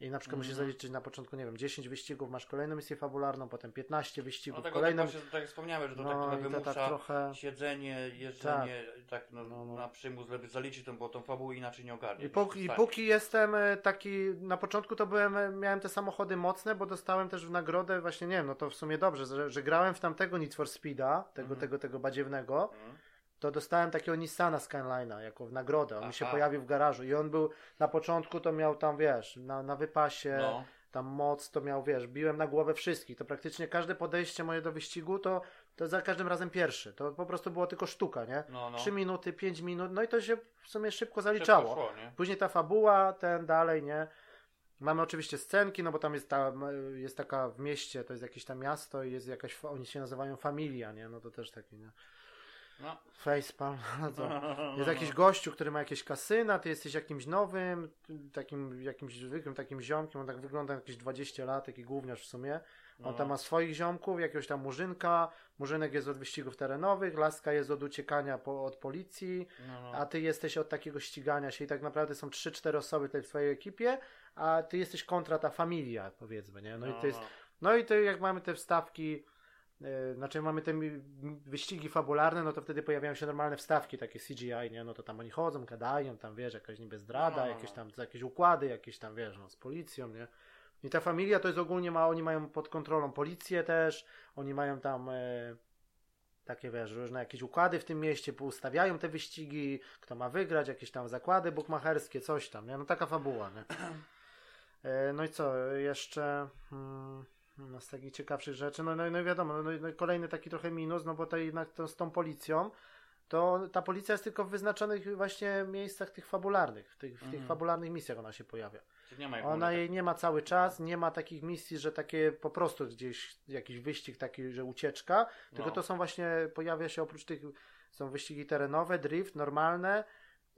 I na przykład musisz Mhm. zaliczyć na początku, nie wiem, 10 wyścigów, masz kolejną misję fabularną, potem 15 wyścigów, No tego kolejną... tak, tak jak wspomniałem, że to tak No trochę i to wymusza tak trochę... siedzenie, jeżdżenie, tak, no, No, no. na przymus, żeby zaliczyć tą, bo tą fabułę inaczej nie ogarnie. I, póki, I póki jestem e, taki, na początku to byłem, e, miałem te samochody mocne, bo dostałem też w nagrodę, właśnie nie wiem, no to w sumie dobrze, że, że grałem w tamtego Need for Speeda, tego, Mhm. tego, tego badziewnego, Mhm. To dostałem takiego Nissana Skyline'a jako w nagrodę, on mi się Aha. pojawił w garażu i on był, na początku to miał tam, wiesz, na, na wypasie, No, tam moc, to miał, wiesz, biłem na głowę wszystkich, to praktycznie każde podejście moje do wyścigu, to, to za każdym razem pierwszy, to po prostu było tylko sztuka, nie? no, no. 3 minuty, 5 minut, no i to się w sumie szybko Szybko zaliczało. szło, nie? Później ta fabuła, ten dalej, nie? Mamy oczywiście scenki, no bo tam jest, ta, jest taka w mieście, to jest jakieś tam miasto i jest jakaś, oni się nazywają Familia, nie? No to też taki, nie? No. Facepalm, [laughs] no to [laughs] jest jakiś gościu, który ma jakieś kasyna, ty jesteś jakimś nowym, takim jakimś zwykłym takim ziomkiem, on tak wygląda jakieś 20 lat, taki gówniarz w sumie. On No. tam ma swoich ziomków, jakiegoś tam murzynka, murzynek jest od wyścigów terenowych, laska jest od uciekania po, od policji, No, no. a ty jesteś od takiego ścigania się i tak naprawdę są 3-4 osoby w tej twojej ekipie, a ty jesteś kontra ta familia, powiedzmy, nie? No, i to jest, no i to jak mamy te wstawki, znaczy mamy te wyścigi fabularne, no to wtedy pojawiają się normalne wstawki, takie CGI, nie? No to tam oni chodzą, gadają, tam wiesz, jakaś niby zdrada, No, no, no. jakieś tam jakieś układy, jakieś tam wiesz, no, z policją, nie? I ta familia to jest ogólnie ma, oni mają pod kontrolą policję też, oni mają tam e, takie wiesz, różne jakieś układy w tym mieście, ustawiają te wyścigi, kto ma wygrać, jakieś tam zakłady bukmacherskie, coś tam, nie? No taka fabuła, nie? [clears throat] E, no i co, jeszcze hmm, no z takich ciekawszych rzeczy, no, no, no i wiadomo, no, no, i kolejny taki trochę minus, no bo to jednak to, z tą policją, to ta policja jest tylko w wyznaczonych właśnie miejscach tych fabularnych, w tych, w tych Mhm. fabularnych misjach ona się pojawia. Ona jej nie ma cały czas, nie ma takich misji, że takie po prostu gdzieś jakiś wyścig taki, że ucieczka, tylko No. to są właśnie, pojawia się oprócz tych, są wyścigi terenowe, drift, normalne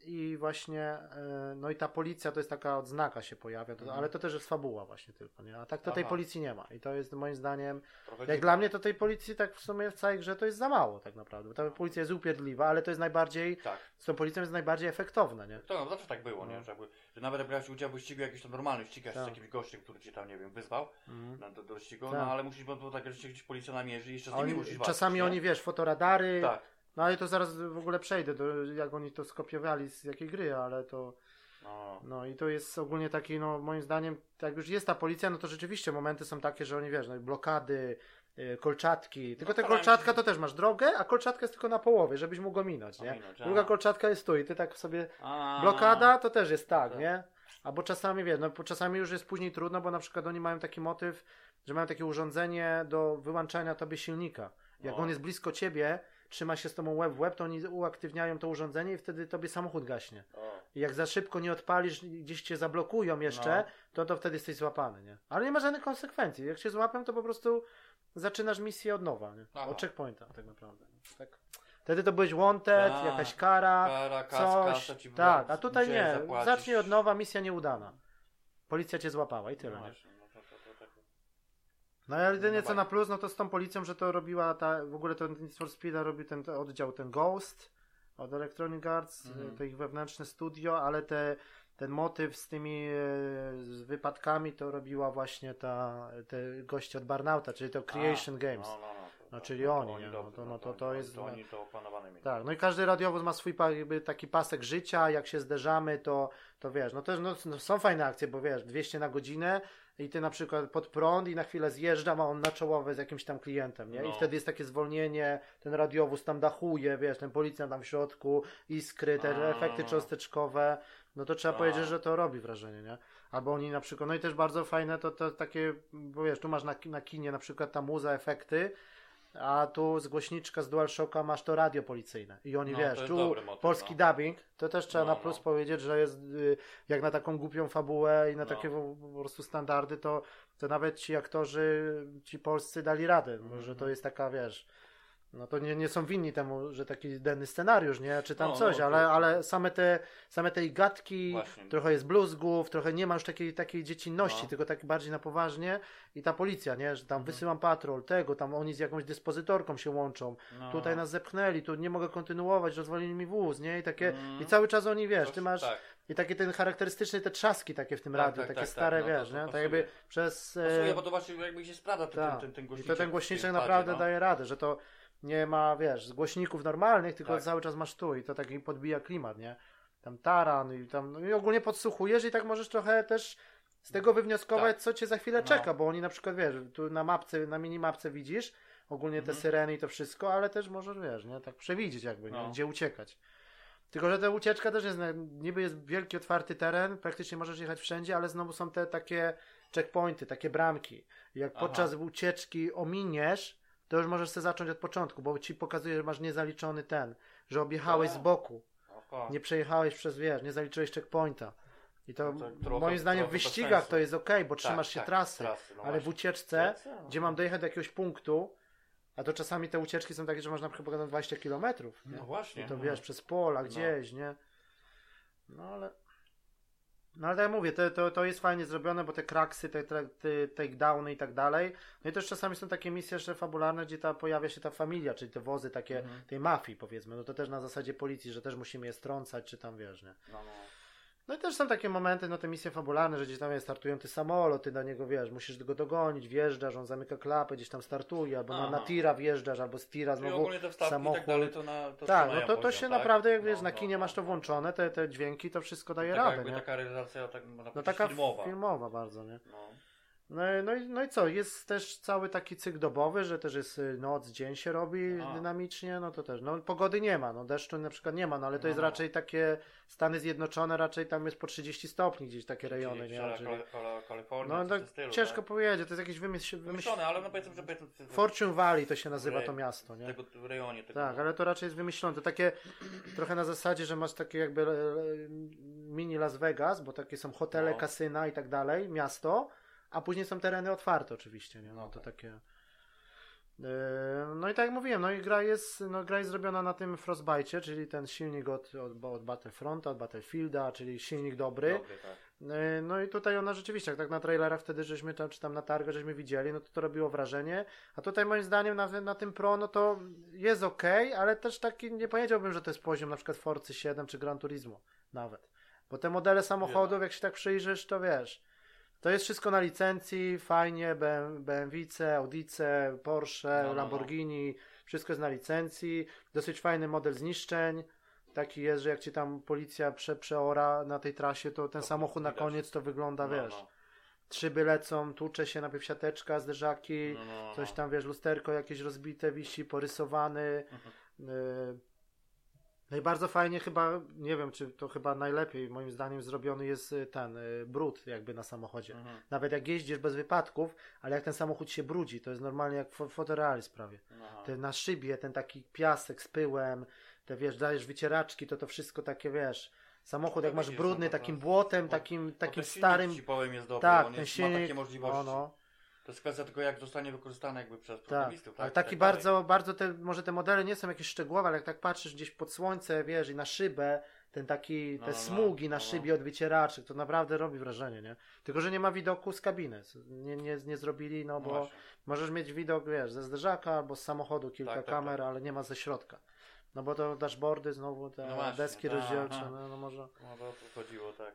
i właśnie, e, no i ta policja to jest taka odznaka się pojawia, to, Mhm. ale to też jest fabuła właśnie tylko, nie? A tak to tej Aha. policji nie ma i to jest moim zdaniem, Trochę jak dla mnie to tej policji tak w sumie w całej grze to jest za mało tak naprawdę, bo ta policja jest upierdliwa, ale to jest najbardziej, Tak. z tą policją jest najbardziej efektowne, nie? To no, zawsze tak było, nie? No. Że, jakby, że nawet jak brałeś udział w wyścigu jakiś tam normalny ścigać Tak. z jakimś gościem, który cię tam, nie wiem, wyzwał Mhm. na, do, do wyścigu, Tak. no ale musisz, bo tak, że gdzieś policja namierzy i jeszcze z nimi Oni, musisz walczyć, czasami nie? oni, wiesz, fotoradary, Tak. No ale to zaraz w ogóle przejdę, do, jak oni to skopiowali z jakiej gry, ale to. No. No i to jest ogólnie taki, no moim zdaniem, jak już jest ta policja, no to rzeczywiście momenty są takie, że oni wiesz, no, blokady, y, kolczatki. Tylko no, te kolczatka to też masz drogę, a kolczatka jest tylko na połowie, żebyś mógł go minąć, nie? Druga kolczatka jest tu i ty tak sobie... A, blokada to też jest tak, tak. nie? Albo czasami, wiesz, no czasami już jest później trudno, bo na przykład oni mają taki motyw, że mają takie urządzenie do wyłączania tobie silnika. Jak no. on jest blisko ciebie, trzyma się z tobą łeb w łeb, to oni uaktywniają to urządzenie i wtedy tobie samochód gaśnie. I jak za szybko nie odpalisz, gdzieś cię zablokują jeszcze, no. to, to wtedy jesteś złapany, nie? Ale nie ma żadnych konsekwencji. Jak się złapią, to po prostu zaczynasz misję od nowa, nie? Od checkpointa tak naprawdę. Tak. Wtedy to byłeś wanted, a, jakaś kara, kara coś. Kasa, tak, a tutaj nie. Zacznij od nowa, misja nieudana. Policja cię złapała i tyle. No? No ale jedynie co na plus, no to z tą policją, że to robiła ta, w ogóle to Need for Speed robi ten, ten oddział, ten Ghost od Electronic Arts, mm. to ich wewnętrzne studio, ale te, ten motyw z tymi e, z wypadkami to robiła właśnie ta, te goście od Barnauta, czyli to Creation A, Games. No, no, no, no, czyli no, oni, nie? No, to, no, to, to jest... To oni to opanowane mieli. Tak, no i każdy radiowóz ma swój jakby taki pasek życia, jak się zderzamy, to, to wiesz, no też no, są fajne akcje, bo wiesz, 200 na godzinę, i ty na przykład pod prąd i na chwilę zjeżdżam, a on na czołowe z jakimś tam klientem, nie? No. I wtedy jest takie zwolnienie, ten radiowóz tam dachuje, wiesz, ten policjant tam w środku, iskry, te a. efekty cząsteczkowe, no to trzeba a. powiedzieć, że to robi wrażenie, nie? Albo oni na przykład, no i też bardzo fajne to, to takie, bo wiesz, tu masz na, na kinie na przykład ta muza, efekty, a tu z głośniczka z DualShocka masz to radio policyjne. I oni, no, wiesz, tu motyw, polski no. dubbing, to też trzeba no, na plus no. powiedzieć, że jest y, jak na taką głupią fabułę i na no. takie po, po, prostu standardy, to, to nawet ci aktorzy, ci polscy dali radę, mm -hmm. że to jest taka, wiesz, no to nie, nie są winni temu, że taki denny scenariusz, nie? Czy tam no, coś, no, ale, ale same te same te gadki, Właśnie. trochę jest bluzgów, trochę nie ma już takiej, takiej dziecinności, no. tylko tak bardziej na poważnie i ta policja, nie? Że tam mhm. wysyłam patrol, tego, tam oni z jakąś dyspozytorką się łączą, no. tutaj nas zepchnęli, tu nie mogę kontynuować, rozwalili mi wóz, nie? I takie, mm. i cały czas oni, wiesz, ty masz... Tak. I takie ten charakterystyczny, te trzaski takie w tym tak, radiu, tak, takie tak, tak. stare, tak, no, wiesz, to, to nie? Tak jakby przez... Pasuje, e... bo to właśnie jakby się sprawdza ten, ten, ten, ten głośniczek. I to ten głośniczek naprawdę no. daje radę, że to nie ma, wiesz, głośników normalnych, tylko tak. cały czas masz tu i to taki podbija klimat, nie? Tam taran i tam, no i ogólnie podsłuchujesz i tak możesz trochę też z tego wywnioskować, tak. co cię za chwilę no. czeka, bo oni na przykład, wiesz, tu na mapce, na minimapce widzisz ogólnie mhm. te syreny i to wszystko, ale też możesz, wiesz, nie, tak przewidzieć jakby, no. nie? gdzie uciekać. Tylko, że ta ucieczka też jest, niby jest wielki, otwarty teren, praktycznie możesz jechać wszędzie, ale znowu są te takie checkpointy, takie bramki. Jak Aha. podczas ucieczki ominiesz, to już możesz sobie zacząć od początku, bo ci pokazuje, że masz niezaliczony ten, że objechałeś z boku. Nie przejechałeś przez, wiesz, nie zaliczyłeś checkpointa. I to, no to trochę, moim zdaniem w wyścigach to jest ok, bo tak, trzymasz się tak, trasy, trasy, no ale w ucieczce, no. gdzie mam dojechać do jakiegoś punktu, a to czasami te ucieczki są takie, że można na 20 km. No właśnie. I to wiesz, przez pola no. gdzieś, nie? No ale no ale tak jak mówię, to, to, to jest fajnie zrobione, bo te kraksy, te, te, te takedowny i tak dalej. No i też czasami są takie misje jeszcze fabularne, gdzie ta, pojawia się ta familia, czyli te wozy takie mhm. tej mafii powiedzmy. No to też na zasadzie policji, że też musimy je strącać, czy tam wiesz, nie? No, no. No i też są takie momenty, no te misje fabularne, że gdzieś tam jest startujący samolot, ty na niego wiesz, musisz go dogonić, wjeżdżasz, on zamyka klapę, gdzieś tam startuje, albo na, na tira wjeżdżasz, albo z tira znowu samochód. Tak, dalej, to na, to tak no to, to się tak? naprawdę, jak no, wiesz, na no, kinie no, masz to włączone, te, te dźwięki, to wszystko daje taka, radę, nie? Taka realizacja, tak, no taka filmowa. filmowa bardzo, nie? No. No, no, i, no i co, jest też cały taki cykl dobowy, że też jest y, noc, dzień się robi A. dynamicznie, no to też, no pogody nie ma, no deszczu na przykład nie ma, no ale to no. jest raczej takie Stany Zjednoczone, raczej tam jest po 30 stopni gdzieś takie rejony, nie? Czyli Kalifornia, no to stylu, ciężko tak? powiedzieć, to jest jakieś wymyśl... Wymyślone, ale no powiedzmy, że. Fortune Valley to się nazywa to miasto, nie? Tego, w rejonie. Tego tak, ale to raczej jest wymyślone, to takie [clears throat] trochę na zasadzie, że masz takie jakby e, mini Las Vegas, bo takie są hotele, no. kasyna i tak dalej, miasto, a później są tereny otwarte oczywiście, nie? No to takie... Yy, no i tak jak mówiłem, no i gra jest, no gra jest zrobiona na tym Frostbite, czyli ten silnik od, od, od Battlefronta, od Battlefielda, czyli silnik dobry. dobry tak. Yy, no i tutaj ona rzeczywiście, jak tak na trailerach wtedy żeśmy tam, czy tam na targę żeśmy widzieli, no to to robiło wrażenie. A tutaj moim zdaniem na, na tym Pro, no to jest ok, ale też taki, nie powiedziałbym, że to jest poziom na przykład Forcy 7 czy Gran Turismo nawet. Bo te modele samochodów, jak się tak przyjrzysz, to wiesz, to jest wszystko na licencji, fajnie, BMW, Audice, Porsche, no, no, no. Lamborghini, wszystko jest na licencji, dosyć fajny model zniszczeń, taki jest, że jak ci tam policja prze, przeora na tej trasie, to ten to samochód na koniec to wygląda, no, wiesz, no. szyby lecą, tłucze się najpierw siateczka, zderzaki, no, no, no. coś tam, wiesz, lusterko jakieś rozbite wisi, porysowany. Mhm. [laughs] Y, no i bardzo fajnie chyba, nie wiem, czy to chyba najlepiej moim zdaniem zrobiony jest y, ten y, brud jakby na samochodzie. Mhm. Nawet jak jeździsz bez wypadków, ale jak ten samochód się brudzi, to jest normalnie jak fotorealizm prawie. Te na szybie ten taki piasek z pyłem, te wiesz, dajesz wycieraczki, to to wszystko takie wiesz, samochód jak masz brudny, takim błotem, takim, takim starym. jest dobry, tak, ten silnik, ma takie możliwości. No. To jest kwestia tylko jak zostanie wykorzystane jakby przez tak. programistów. Tak, ale taki tak bardzo, dalej. bardzo te, może te modele nie są jakieś szczegółowe, ale jak tak patrzysz gdzieś pod słońce, wiesz, i na szybę, ten taki, no, te no, smugi no, na no, szybie od wycieraczy, to naprawdę robi wrażenie, nie? Tylko, że nie ma widoku z kabiny. Nie, nie, nie zrobili, no bo możesz mieć widok, wiesz, ze zderzaka albo z samochodu kilka tak, tak kamer, tak. ale nie ma ze środka. No bo to dashboardy znowu, te no właśnie, deski rozdzielcze, no, no może... No to chodziło, tak.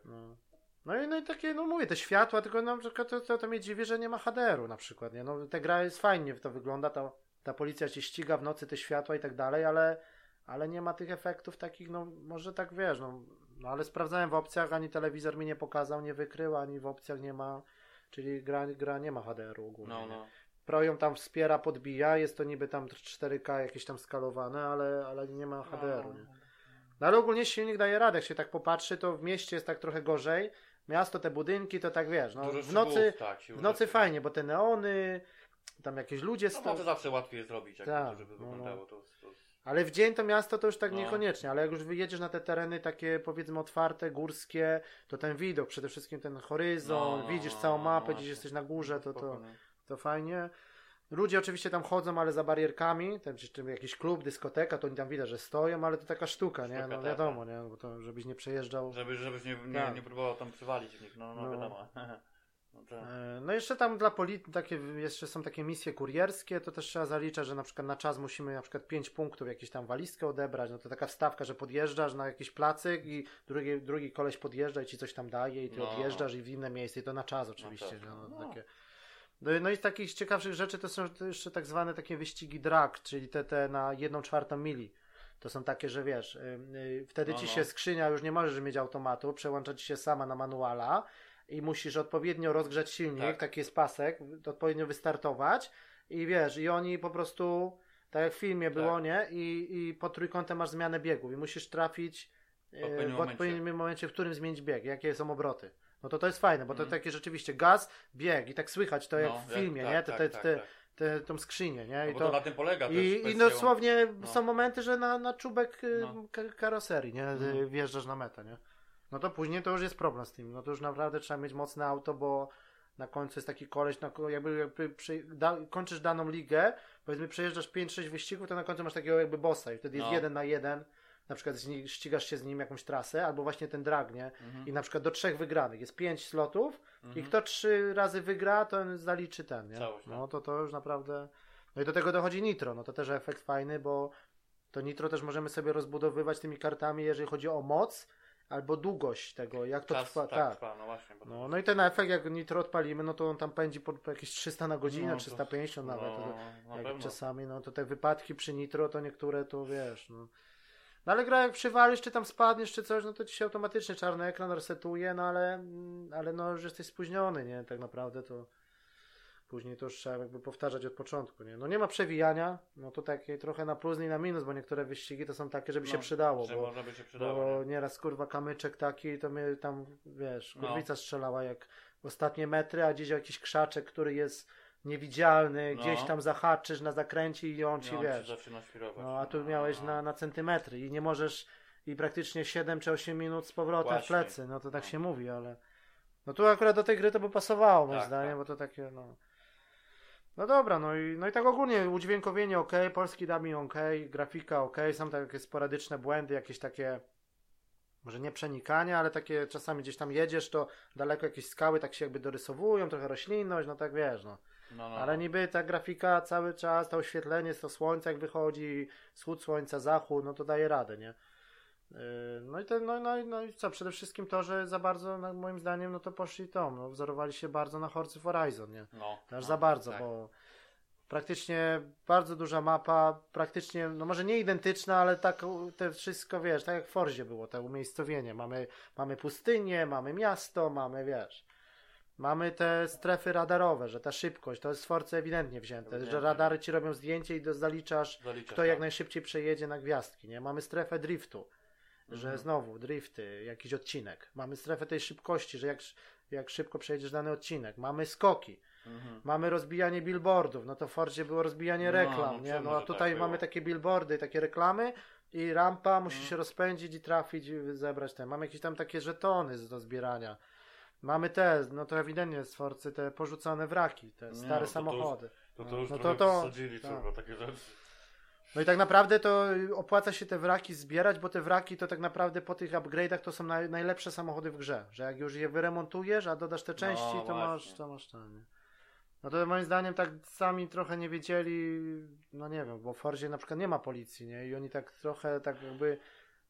No. No i, no i takie, no mówię, te światła, tylko na przykład to, to, to mnie dziwi, że nie ma HDR-u na przykład, nie? No ta gra jest fajnie, to wygląda, ta, ta policja ci ściga w nocy te światła i tak dalej, ale, ale nie ma tych efektów takich, no może tak wiesz, no, no ale sprawdzałem w opcjach, ani telewizor mi nie pokazał, nie wykrył, ani w opcjach nie ma, czyli gra, gra nie ma HDR-u ogólnie. No, no. Pro ją tam wspiera, podbija, jest to niby tam 4K jakieś tam skalowane, ale, ale nie ma HDR-u, nie? No ale ogólnie silnik daje radę, jak się tak popatrzy, to w mieście jest tak trochę gorzej, miasto, te budynki, to tak wiesz, no, w nocy, tak, w nocy fajnie, bo te neony, tam jakieś ludzie... No, to zawsze łatwiej zrobić, jak tak, to, żeby no, no. wyglądało. To, to... Ale w dzień to miasto to już tak no. niekoniecznie, ale jak już wyjedziesz na te tereny takie powiedzmy otwarte, górskie, to ten widok, przede wszystkim ten horyzont, no, widzisz całą mapę, gdzieś jesteś na górze, to, to, to fajnie. Ludzie oczywiście tam chodzą, ale za barierkami, tam czy, czy jakiś klub, dyskoteka, to oni tam widać, że stoją, ale to taka sztuka, nie? No tak, wiadomo, tak. nie? Bo to, żebyś nie przejeżdżał. Żeby, żebyś nie, nie, tak. nie próbował tam przywalić w nich, no, no, no. wiadomo. [laughs] No, tak. E, no jeszcze tam dla polityki takie, jeszcze są takie misje kurierskie, to też trzeba zaliczać, że na przykład na czas musimy na przykład 5 punktów jakieś tam walizkę odebrać, no to taka wstawka, że podjeżdżasz na jakiś placyk i drugi, drugi koleś podjeżdża i ci coś tam daje i ty no. odjeżdżasz i w inne miejsce i to na czas oczywiście, no, tak. no, takie no, no i z takich ciekawszych rzeczy to są jeszcze tak zwane takie wyścigi drag, czyli te, te na jedną czwartą mili. To są takie, że wiesz, yy, wtedy no, ci no. się skrzynia, już nie możesz mieć automatu, przełącza ci się sama na manuala i musisz odpowiednio rozgrzać silnik, tak. taki jest pasek, odpowiednio wystartować i wiesz, i oni po prostu, tak jak w filmie było, tak. nie? I, I po trójkątem masz zmianę biegów i musisz trafić yy, w odpowiednim momencie. momencie, w którym zmienić bieg, jakie są obroty. No to to jest fajne, bo to mm. takie rzeczywiście gaz, bieg i tak słychać to jak no, w filmie, jak, nie? Tak, te, tak, te, tak, te, tą skrzynię, nie? No I to, na tym polega I, i dosłownie no. są momenty, że na, na czubek y, no. karoserii, nie? Mm. Wjeżdżasz na metę, nie? No to później to już jest problem z tym. No to już naprawdę trzeba mieć mocne auto, bo na końcu jest taki koleś, na, jakby, jakby przy, da, kończysz daną ligę, powiedzmy przejeżdżasz 5-6 wyścigów, to na końcu masz takiego jakby bossa i wtedy jest no. jeden na jeden na przykład ścigasz się z nim jakąś trasę, albo właśnie ten drag, nie? Mhm. I na przykład do trzech wygranych jest pięć slotów mhm. i kto trzy razy wygra, to zaliczy ten, nie? Całość, no to to już naprawdę... No i do tego dochodzi nitro, no to też efekt fajny, bo to nitro też możemy sobie rozbudowywać tymi kartami, jeżeli chodzi o moc, albo długość tego, jak to Czas, trwa. Tak, tak. Trwa, no właśnie. No, no i ten efekt, jak nitro odpalimy, no to on tam pędzi po, po jakieś 300 na godzinę, no, 350 to, nawet. No, to, jak czasami, no to te wypadki przy nitro, to niektóre to wiesz, no. No ale gra jak przywalisz, czy tam spadniesz, czy coś, no to ci się automatycznie czarny ekran resetuje, no ale, mm, ale no już jesteś spóźniony, nie? Tak naprawdę to później to już trzeba jakby powtarzać od początku, nie? No nie ma przewijania, no to takie trochę na plus i na minus, bo niektóre wyścigi to są takie, żeby no, się przydało, bo, by się przydało, bo nie? nieraz kurwa kamyczek taki, to mnie tam, wiesz, no. kurwica no. strzelała jak ostatnie metry, a gdzieś jakiś krzaczek, który jest niewidzialny, no. gdzieś tam zahaczysz na zakręcie i on ci, on wiesz. zaczyna świrować. No, a tu miałeś na, na centymetry i nie możesz i praktycznie 7 czy 8 minut z powrotem Właśnie. w plecy. No to tak się mówi, ale no tu akurat do tej gry to by pasowało moim tak, zdaniem, tak. bo to takie no no dobra, no i, no i tak ogólnie udźwiękowienie ok, polski dubbing ok, grafika ok, są takie sporadyczne błędy, jakieś takie może nie przenikania, ale takie czasami gdzieś tam jedziesz, to daleko jakieś skały tak się jakby dorysowują, trochę roślinność, no tak wiesz, no. No, no. Ale no. niby ta grafika cały czas, to oświetlenie, to słońce jak wychodzi, wschód słońca, zachód, no to daje radę, nie? Yy, no i, ten, no, no, no i co, przede wszystkim to, że za bardzo, no, moim zdaniem, no to poszli to, no, wzorowali się bardzo na Horcy Horizon, nie? No, Aż no, za bardzo, tak. bo praktycznie bardzo duża mapa, praktycznie, no może nie identyczna, ale tak te wszystko, wiesz, tak jak w Forzie było, to umiejscowienie. Mamy, mamy pustynię, mamy miasto, mamy, wiesz, Mamy te strefy radarowe, że ta szybkość, to jest z Forcy ewidentnie wzięte, ewidentnie. że radary ci robią zdjęcie i do, zaliczasz, Zaliczasz, kto tak. jak najszybciej przejedzie na gwiazdki, nie? Mamy strefę driftu, mhm. że znowu drifty, jakiś odcinek. Mamy strefę tej szybkości, że jak, jak szybko przejedziesz dany odcinek. Mamy skoki. Mhm. Mamy rozbijanie billboardów, no to w Fordzie było rozbijanie no, reklam, no, nie? No a tutaj tak mamy takie billboardy, takie reklamy i rampa musi mhm. się rozpędzić i trafić, i zebrać ten. Mamy jakieś tam takie żetony do zbierania. Mamy te, no to ewidentnie z Forcy te porzucone wraki, te stare no, to samochody. To, to, już no, to, to, wsadzili tak. takie rzeczy. No i tak naprawdę to opłaca się te wraki zbierać, bo te wraki to tak naprawdę po tych upgrade'ach to są naj, najlepsze samochody w grze. Że jak już je wyremontujesz, a dodasz te części, no, to, masz, to masz nie? No to moim zdaniem tak sami trochę nie wiedzieli, no nie wiem, bo w Forzie na przykład nie ma policji, nie? I oni tak trochę tak jakby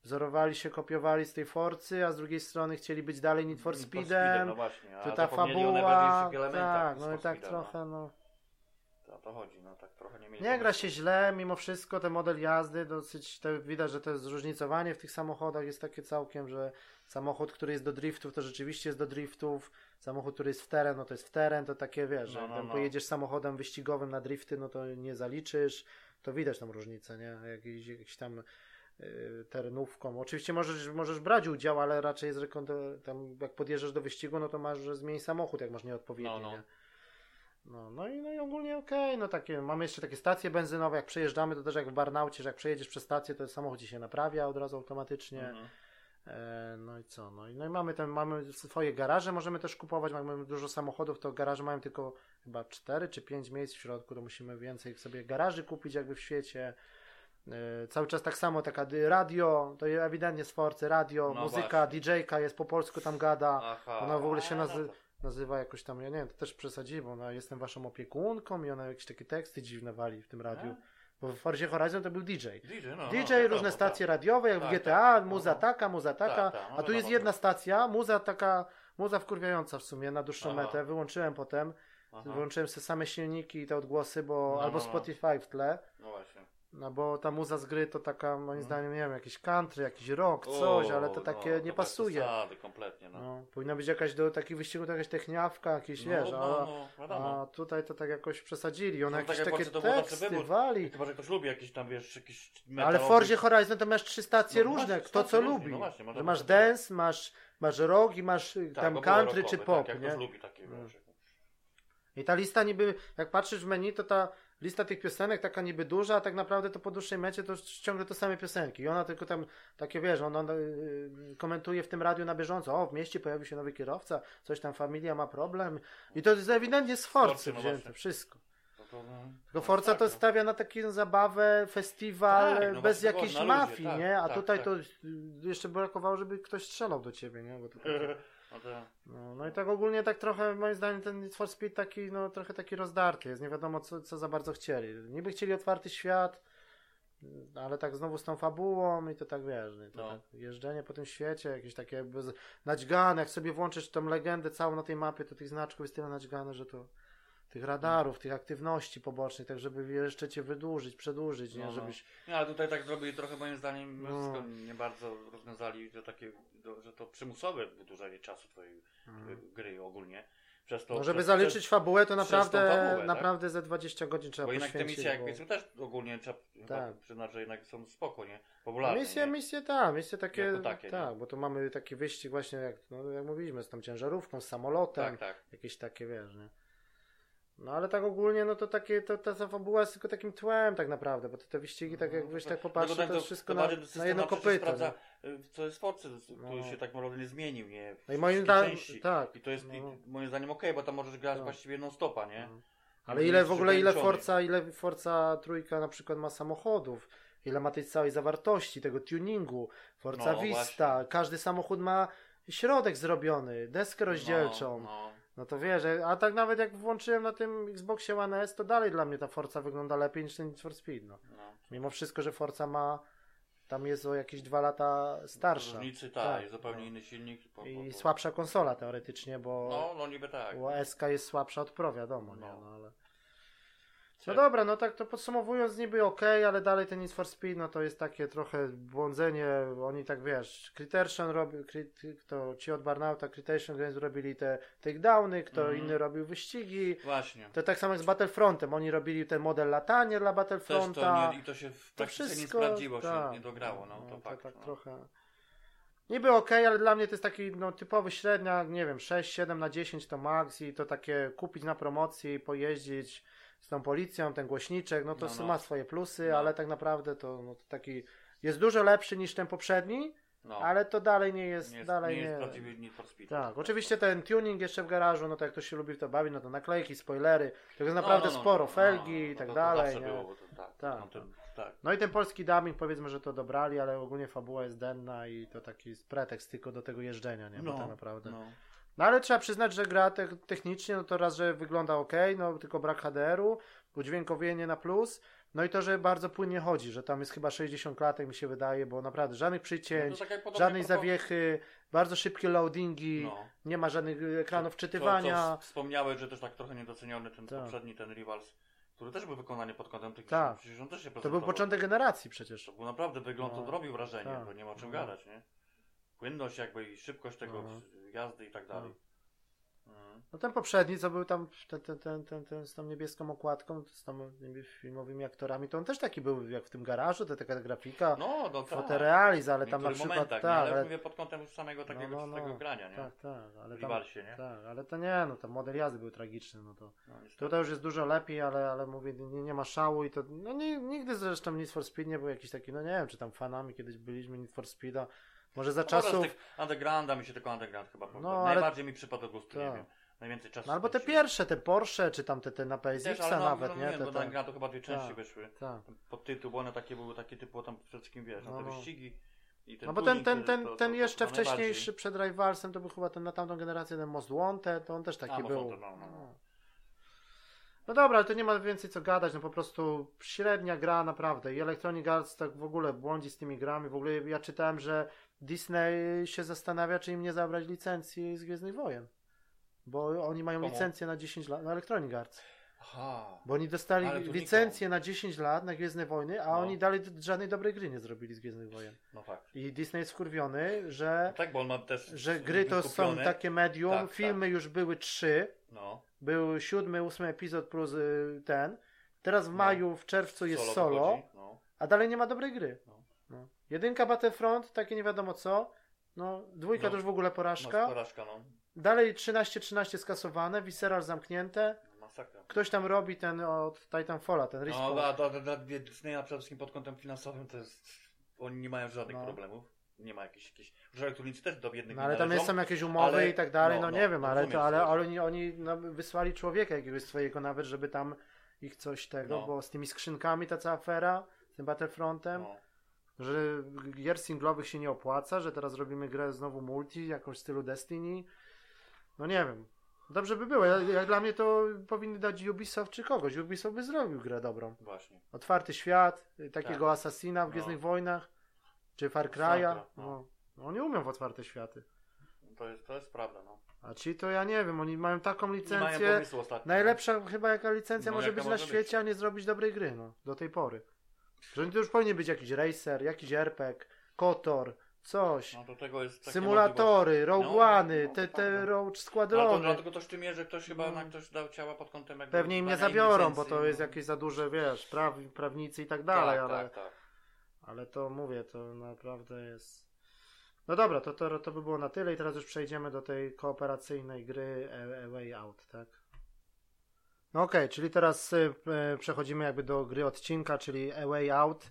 wzorowali się, kopiowali z tej Forcy, a z drugiej strony chcieli być dalej Need for Speedem. No właśnie, a to ta fabuła, tak, no i tak no. trochę, no. To o to chodzi, no tak trochę nie mieli. Nie gra się źle, mimo wszystko ten model jazdy dosyć, to widać, że to zróżnicowanie w tych samochodach jest takie całkiem, że samochód, który jest do driftów, to rzeczywiście jest do driftów, samochód, który jest w teren, no to jest w teren, to takie wiesz, no, no, jak no. pojedziesz samochodem wyścigowym na drifty, no to nie zaliczysz, to widać tam różnicę, nie? Jakiś, jakiś tam terenówką. Oczywiście możesz, możesz brać udział, ale raczej jest rekondo, tam jak podjeżdżasz do wyścigu, no to masz, że zmień samochód, jak masz nieodpowiedni, no, no. Nie? No, no, i, no i ogólnie okej, okay, no takie, mamy jeszcze takie stacje benzynowe, jak przejeżdżamy, to też jak w Barnaucie, że jak przejedziesz przez stację, to samochód ci się naprawia od razu automatycznie. Mhm. E, no i co? No i, no i mamy ten, mamy swoje garaże, możemy też kupować, mamy dużo samochodów, to garaże mają tylko chyba 4 czy 5 miejsc w środku, to musimy więcej sobie garaży kupić jakby w świecie. E, cały czas tak samo, taka radio, to ewidentnie z Forcy, radio, no muzyka, DJ-ka jest po polsku tam gada, Aha. ona w ogóle się nazywa no nazywa jakoś tam, ja nie wiem, to też przesadzi, bo ona jestem waszą opiekunką i ona jakieś takie teksty dziwne wali w tym radiu. Bo w Forzie Horizon to był DJ. DJ, no, DJ no, różne stacje tak. radiowe, jak tak, w GTA, tak, muza no. taka, muza taka, tak, tak, no, a tu jest jedna stacja, muza taka, muza wkurwiająca w sumie na dłuższą Aha. metę, wyłączyłem potem, Aha. wyłączyłem sobie same silniki i te odgłosy, bo no, albo no, Spotify w tle. No właśnie. No bo ta muza z gry to taka, moim mm. zdaniem, nie wiem, jakiś country, jakiś rock, coś, ale to takie no, nie pasuje. Zasady, kompletnie, no. no. Powinna być jakaś do takich wyścigów, jakaś techniawka, jakieś, no, wiesz, no, a, a, tutaj to tak jakoś przesadzili. One no, jakieś tak takie teksty wali. Chyba, że ktoś lubi jakiś tam, wiesz, jakiś Ale w Forzie Horizon to masz trzy stacje no, różne, kto co różni, lubi. No właśnie, masz dance, masz, masz rock i masz y, tak, tam country czy pop, tak, nie? lubi takie, wiesz, I ta lista niby, jak patrzysz w menu, to ta lista tych piosenek taka niby duża, a tak naprawdę to po dłuższej mecie to ciągle te same piosenki. I ona tylko tam takie, wiesz, ona yy, komentuje w tym radiu na bieżąco, o, w mieście pojawił się nowy kierowca, coś tam familia ma problem. I to jest ewidentnie z Forcy no wzięte, wszystko. To, no, Tylko Forza to no. stawia na taką zabawę, festiwal tak, no bez jakiejś mafii, tak, nie? A tak, tutaj tak. to jeszcze brakowało, żeby ktoś strzelał do ciebie, nie? Bo to takie... [laughs] No, no, i tak ogólnie tak trochę moim zdaniem ten Need for Speed taki, no trochę taki rozdarty jest, nie wiadomo co, co za bardzo chcieli. Niby chcieli otwarty świat, ale tak znowu z tą fabułą i to tak wiesz, nie? To no. tak jeżdżenie po tym świecie, jakieś takie bez... naćgane, jak sobie włączysz tą legendę całą na tej mapie, to tych znaczków jest tyle naćgane, że to tych radarów, tych aktywności pobocznych, tak żeby jeszcze cię wydłużyć, przedłużyć, nie? No, no. Żebyś... Nie, ale tutaj tak zrobili trochę moim zdaniem no. nie bardzo rozwiązali to takie, że to przymusowe wydłużanie czasu twojej hmm. gry ogólnie. Przez to, no, żeby przez, zaliczyć przez, fabułę, to naprawdę, fabułę, tak? naprawdę tak? ze 20 godzin trzeba bo poświęcić. Bo jednak te misje, jak powiedzmy, też ogólnie trzeba tak. przyznać, że jednak są spoko, nie? Popularne. No misje, nie? misje, tak, misje takie, takie tak, nie? bo tu mamy taki wyścig właśnie, jak, no, jak mówiliśmy, z tą ciężarówką, z samolotem, tak, tak. jakieś takie, wiesz, nie? No ale tak ogólnie, no to takie, to, ta fabuła jest tylko takim tłem tak naprawdę, bo te, te wyścigi, tak jakbyś tak popatrzył, to, jest wszystko na, na jedno kopyto. Sprawdza, y, co jest Forcy, no. który się tak naprawdę nie zmienił, nie? No i moim zdaniem, tak. I to jest no. moim zdaniem okej, okay, bo tam możesz grać no. właściwie non stopa, nie? No. Ale ile w ogóle, ile Forza, ile Forza trójka na przykład ma samochodów, ile ma tej całej zawartości, tego tuningu, Forza no, Vista, właśnie. każdy samochód ma środek zrobiony, deskę rozdzielczą. No, no to wiesz, a tak nawet jak włączyłem na tym Xboxie One S, to dalej dla mnie ta Forza wygląda lepiej niż ten Need for Speed. No. no. Mimo wszystko, że Forza ma tam jest o jakieś dwa lata starsza. Różnicy, tak, tak. jest zupełnie inny silnik. Po, po, po. I słabsza konsola teoretycznie, bo, no, no niby tak. bo SK jest słabsza od Pro, wiadomo, no. nie? No, ale... No dobra, no tak to podsumowując niby ok, ale dalej ten Need for Speed no to jest takie trochę błądzenie, oni tak wiesz, Criterion robił, to ci od Barnauta Criterion Games robili te takedowny, kto Mhm. inny robił wyścigi, Właśnie. to tak samo jak z Battlefrontem, oni robili ten model latania dla Battlefronta. to nie, I to się w To praktyce nie wszystko, sprawdziło, tak. się nie dograło, no, to fakt. tak no. trochę. Niby ok, ale dla mnie to jest taki no, typowy średnia, nie wiem, 6, 7 na 10 to max i to takie kupić na promocji, pojeździć z tą policją, ten głośniczek, no to No, no. ma swoje plusy, No. ale tak naprawdę to, no, to taki jest dużo lepszy niż ten poprzedni, No. ale to dalej nie jest, nie jest, dalej nie nie. jest prawdziwy Need for Speed. Tak, oczywiście ten tuning jeszcze w garażu, no to jak ktoś się lubi w to bawić, no to naklejki, spoilery, tego jest No, naprawdę no, no, sporo, no, felgi no, i tak to, dalej. To nie? było, to, tak, Tak, no, to, tak. No i ten polski dubbing powiedzmy, że to dobrali, ale ogólnie fabuła jest denna i to taki pretekst tylko do tego jeżdżenia, nie? Bo tak naprawdę. No. No. ale trzeba przyznać, że gra te, technicznie, no to raz, że wygląda ok, no tylko brak HDR-u, udźwiękowienie na plus, no i to, że bardzo płynnie chodzi, że tam jest chyba 60 klatek mi się wydaje, bo naprawdę żadnych No przycięć, to podobnie żadnej zawiechy, bardzo szybkie loadingi, No. nie ma żadnych ekranów To, czytywania. wspomniałeś, że też tak trochę niedoceniony ten Tak. poprzedni, ten Rivals, który też był wykonany pod kątem tych Tak. przecież on też się To był prezentował. początek generacji przecież. To był naprawdę wygląd, No. to robił wrażenie, Tak. bo nie ma o czym No. gadać, nie? Płynność jakby i szybkość tego No. jazdy i tak dalej. Mhm. No ten poprzedni, co był tam ten, ten, ten, ten, ten z tą niebieską okładką, z tam filmowymi aktorami, to on też taki był jak w tym garażu, to taka grafika, No, no tak. fotorealizm, ale tam na przykład tak, ale, ale, mówię pod kątem już samego takiego no, no, no. grania, nie? tak, tak, ale W tam, nie? tak, ale to nie, no ten model jazdy był tragiczny, no to No, tutaj już jest dużo lepiej, ale, ale mówię, nie, nie ma szału i to, no nie, nigdy zresztą Need for Speed nie był jakiś taki, no nie wiem, czy tam fanami kiedyś byliśmy Need for Speeda, może za No, czasów, tych Undergrounda mi się tylko Underground chyba podoba. No, ale- Najbardziej mi przypadł do gustu, nie Tak. wiem. Najwięcej czasu. no albo te pierwsze, te Porsche, czy tam te, te na ale no, nawet, no, nie, wiem, te, bo te, chyba dwie części Tak. wyszły. tak. Pod tytuł, bo one takie były, takie typu tam przede wszystkim wiesz, no, te no. wyścigi. I ten No bo ten, ten, ten, ten jeszcze wcześniejszy przed Rivalsem to był chyba ten na tamtą generację, ten Most Wanted, to on też taki był. No, no. No dobra, ale to nie ma więcej co gadać, no po prostu średnia gra naprawdę i Electronic Arts tak w ogóle błądzi z tymi grami, w ogóle ja czytałem, że Disney się zastanawia, czy im nie zabrać licencji z Gwiezdnych Wojen. Bo oni mają Komu? licencję na 10 lat, no Electronic Arts. Aha. Bo oni dostali licencję na 10 lat na Gwiezdne Wojny, a No. oni dalej żadnej dobrej gry nie zrobili z Gwiezdnych Wojen. No fakt. I Disney jest wkurwiony, że No tak, bo on ma też. że gry to są takie medium, Tak, filmy już były trzy, No. był siódmy, ósmy epizod plus y, ten, teraz w No. maju, w czerwcu jest solo, wychodzi, No. a dalej nie ma dobrej gry. No. No. Jedynka Battlefront, takie nie wiadomo co, no dwójka No. to już w ogóle No, porażka, porażka, no. dalej 13-13 skasowane, Visceral zamknięte, Masakra. ktoś tam robi ten od Titanfalla, ten No, respawn. a dla, dla, dla Disneya przede wszystkim pod kątem finansowym to jest. Oni nie mają żadnych No. problemów. Nie ma jakichś. jakichś... Że elektronicy też do jednych No ale tam są jakieś umowy ale- i tak dalej, no, no, no, nie wiem, ale, to, ale, ale oni, oni no, wysłali człowieka jakiegoś swojego nawet, żeby tam ich coś tego, No. bo z tymi skrzynkami ta cała afera, z tym Battlefrontem, No. Że gier singlowych się nie opłaca, że teraz robimy grę znowu multi, jakąś w stylu Destiny. No nie wiem. Dobrze by było. Jak, jak dla mnie to powinny dać Ubisoft czy kogoś. Ubisoft by zrobił grę dobrą. Właśnie. Otwarty świat, takiego Tak. Assassina w No. Gwiezdnych Wojnach, czy Far Cry'a. No. no. No, oni umią w otwarte światy. To jest, to jest prawda, no. A ci to ja nie wiem, oni mają taką mają licencję. pomysłu ostatnio. Najlepsza chyba jaka licencja No, może jaka być na może być? świecie, a nie zrobić dobrej gry, no, do tej pory. Że to już powinien być jakiś racer, jakiś RPG, Kotor, coś. No do tego jest takie Symulatory, Rogue No, One'y, no, te, tak, te no. Możliwości. Squadrony. Ale to dlatego to sztymie, że ktoś chyba No. na ktoś dał ciała pod kątem jakby Pewnie im nie zabiorą, bo to jest no. jakieś za duże, wiesz, praw, prawnicy i tak tak, dalej, ale, tak, tak. ale to mówię, to naprawdę jest... No dobra, to, to, to by było na tyle i teraz już przejdziemy do tej kooperacyjnej gry A, A Way Out, tak? No okej, czyli teraz y, e, przechodzimy jakby do gry odcinka, czyli A Way Out.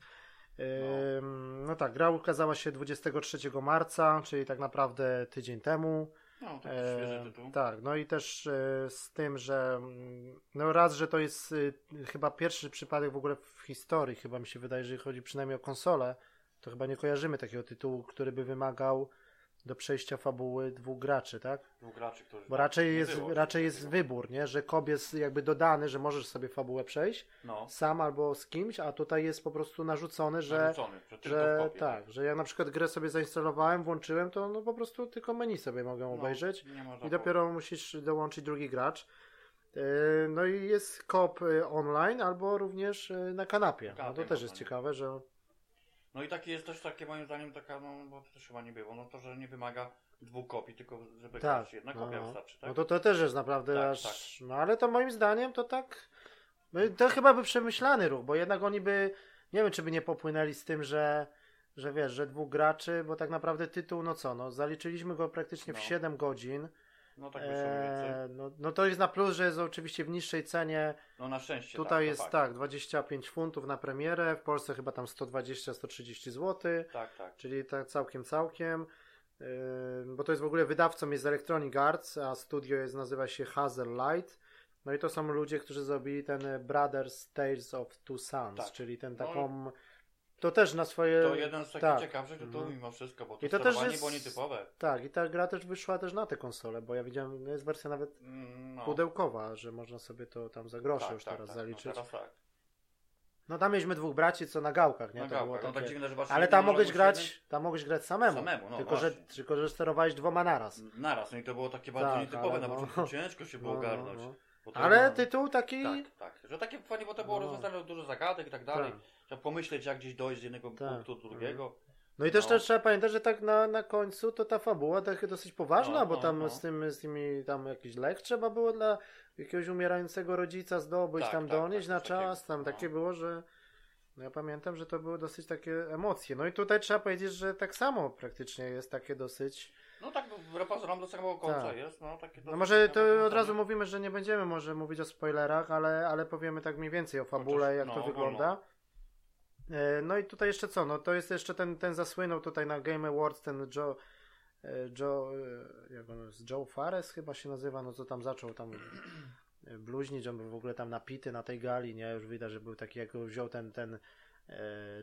Ym, no tak, gra ukazała się 23 marca, czyli tak naprawdę tydzień temu. No, E, świeży tytuł. Tak, no i też e, z tym, że no raz, że to jest y, chyba pierwszy przypadek w ogóle w historii, chyba mi się wydaje, że chodzi przynajmniej o konsolę, to chyba nie kojarzymy takiego tytułu, który by wymagał do przejścia fabuły dwóch graczy, tak? Dwóch graczy, którzy... Bo raczej jest, było raczej jest wybór, nie? Że kob jest jakby dodany, że możesz sobie fabułę przejść No, sam albo z kimś, a tutaj jest po prostu narzucony, że, narzucony, że, że kopii, tak, że ja na przykład grę sobie zainstalowałem, włączyłem, to no po prostu tylko menu sobie mogę No, obejrzeć i dopiero musisz dołączyć drugi gracz. E, no i jest kop e, online albo również e, na kanapie. No to też jest ciekawe, że... No i takie jest też takie moim zdaniem taka, no bo to chyba nie było, no to, że nie wymaga dwóch kopii, tylko żeby tak, jedna no, kopia no. wystarczy, tak? No to, to też jest naprawdę tak, aż... Tak. No ale to moim zdaniem to tak... No to chyba by przemyślany ruch, bo jednak oni by... Nie wiem, czy by nie popłynęli z tym, że że wiesz, że dwóch graczy, bo tak naprawdę tytuł, no co, no zaliczyliśmy go praktycznie no. w 7 godzin. No tak eee, no, no to jest na plus, że jest oczywiście w niższej cenie. No na szczęście. Tutaj tak, jest tak. tak, 25 funtów na premierę, w Polsce chyba tam 120-130 zł. Tak, tak. Czyli tak całkiem, całkiem. Yy, bo to jest w ogóle wydawcą jest Electronic Arts, a studio jest, nazywa się Hazel Light. No i to są ludzie, którzy zrobili ten Brothers Tales of Two Sons, tak. czyli ten no taką no to też na swoje. To jeden z takich tak. ciekawszych tytułów mhm. mimo wszystko, bo to, I to też jest... było nietypowe. Tak, i ta gra też wyszła też na te konsole, bo ja widziałem, no jest wersja nawet mm, no. pudełkowa, że można sobie to tam za grosze tak, już tak, teraz tak, no zaliczyć. No, teraz tak. No tam mieliśmy dwóch braci, co na gałkach, nie? Na to gałkach, było takie... no tak dziwne, że Ale tam mogłeś grać, tam mogłeś grać samemu. Samemu, no tylko, że, tylko, że sterowałeś dwoma naraz. Naraz, no i to było takie bardzo tak, nietypowe, na no. początku ciężko się było no, no ogarnąć. Ale tytuł taki... Tak, tak. Że takie fajnie, bo to było no. rozwiązane dużo zagadek i tak dalej. Tak. Trzeba pomyśleć, jak gdzieś dojść z jednego tak. punktu do drugiego. No i też, no. też trzeba pamiętać, że tak na, na końcu to ta fabuła tak dosyć poważna, no, bo no, tam no. z, tym, z tymi tam jakiś lek trzeba było dla jakiegoś umierającego rodzica zdobyć, tak, tam tak, donieść tak, na czas, tam takie no. było, że no ja pamiętam, że to były dosyć takie emocje. No i tutaj trzeba powiedzieć, że tak samo praktycznie jest takie dosyć no tak, repozorom do samego końca tak. jest. No, takie no może to od razu mówimy, że nie będziemy może mówić o spoilerach, ale, ale powiemy tak mniej więcej o fabule, Chociaż, jak no, to wygląda. E, no i tutaj jeszcze co? No to jest jeszcze ten, ten zasłynął tutaj na Game Awards, ten Joe, e, Joe, e, jak on jest, Joe Fares chyba się nazywa, no co tam zaczął tam bluźnić, on był w ogóle tam napity na tej gali, nie? Już widać, że był taki, jak wziął ten, ten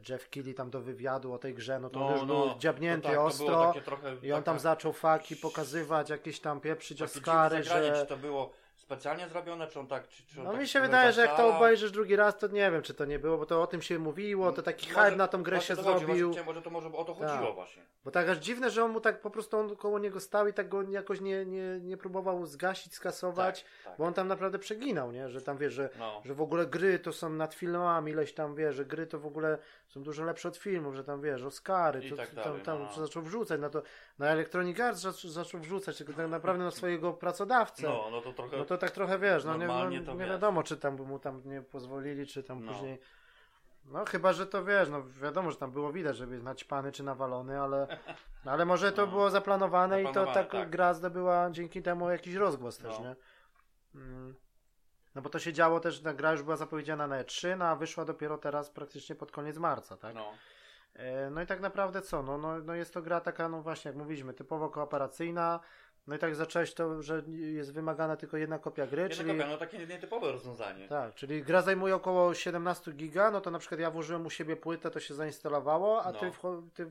Jeff Kelly tam do wywiadu o tej grze, no to no, on już no, był dziabnięty tak, ostro i on tam zaczął faki pokazywać, jakieś tam pieprzyć Oscary, że... Czy to było specjalnie zrobione, czy on tak... Czy, czy on no tak mi się wydaje, że jak to obejrzysz drugi raz, to nie wiem, czy to nie było, bo to o tym się mówiło, to taki może, hype na tą grę się zrobił. Chodzi, może to może o to chodziło tak. właśnie. Bo tak aż dziwne, że on mu tak po prostu on koło niego stał i tak go jakoś nie, nie, nie próbował zgasić, skasować, tak, tak. bo on tam naprawdę przeginał, nie? Że tam wiesz, że, no. że w ogóle gry to są nad filmami, ileś tam wiesz, że gry to w ogóle są dużo lepsze od filmów, że tam wiesz, Oscary, to, tak tam, tam no. zaczął wrzucać na to, na Electronic Arts zaczął, zaczął wrzucać, tylko tak naprawdę na swojego pracodawcę. No, no to trochę. No to tak trochę wiesz, no nie, no, nie wiadomo, czy tam by mu tam nie pozwolili, czy tam no. później. No chyba, że to wiesz, no wiadomo, że tam było widać, żeby naćpany czy nawalony, ale, no, ale może to no. było zaplanowane, zaplanowane, i to tak, tak, gra zdobyła dzięki temu jakiś rozgłos też, no. nie? Mm. No bo to się działo też, ta gra już była zapowiedziana na E3, no a wyszła dopiero teraz praktycznie pod koniec marca, tak? No. E, no i tak naprawdę co? No, no, no jest to gra taka, no właśnie, jak mówiliśmy, typowo kooperacyjna, no i tak zacząłeś to, że jest wymagana tylko jedna kopia gry. Jedna czyli... kopia, no takie nietypowe rozwiązanie. Tak, czyli gra zajmuje około 17 giga, no to na przykład ja włożyłem u siebie płytę, to się zainstalowało, a no. ty, ty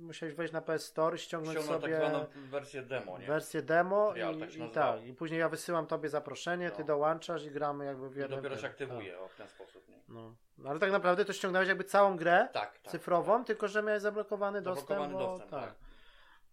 musiałeś wejść na PS Store, ściągnąć Ściągnął sobie... tak zwaną wersję demo, nie? Wersję demo i, tak, i, tak, i później ja wysyłam tobie zaproszenie, no. ty dołączasz i gramy jakby w jednym... I dopiero się aktywuje tak. o, w ten sposób, nie? No. no. ale tak naprawdę to ściągnąłeś jakby całą grę tak, tak, cyfrową, tak. tylko że miałeś zablokowany, zablokowany dostęp. Bo, dostęp tak.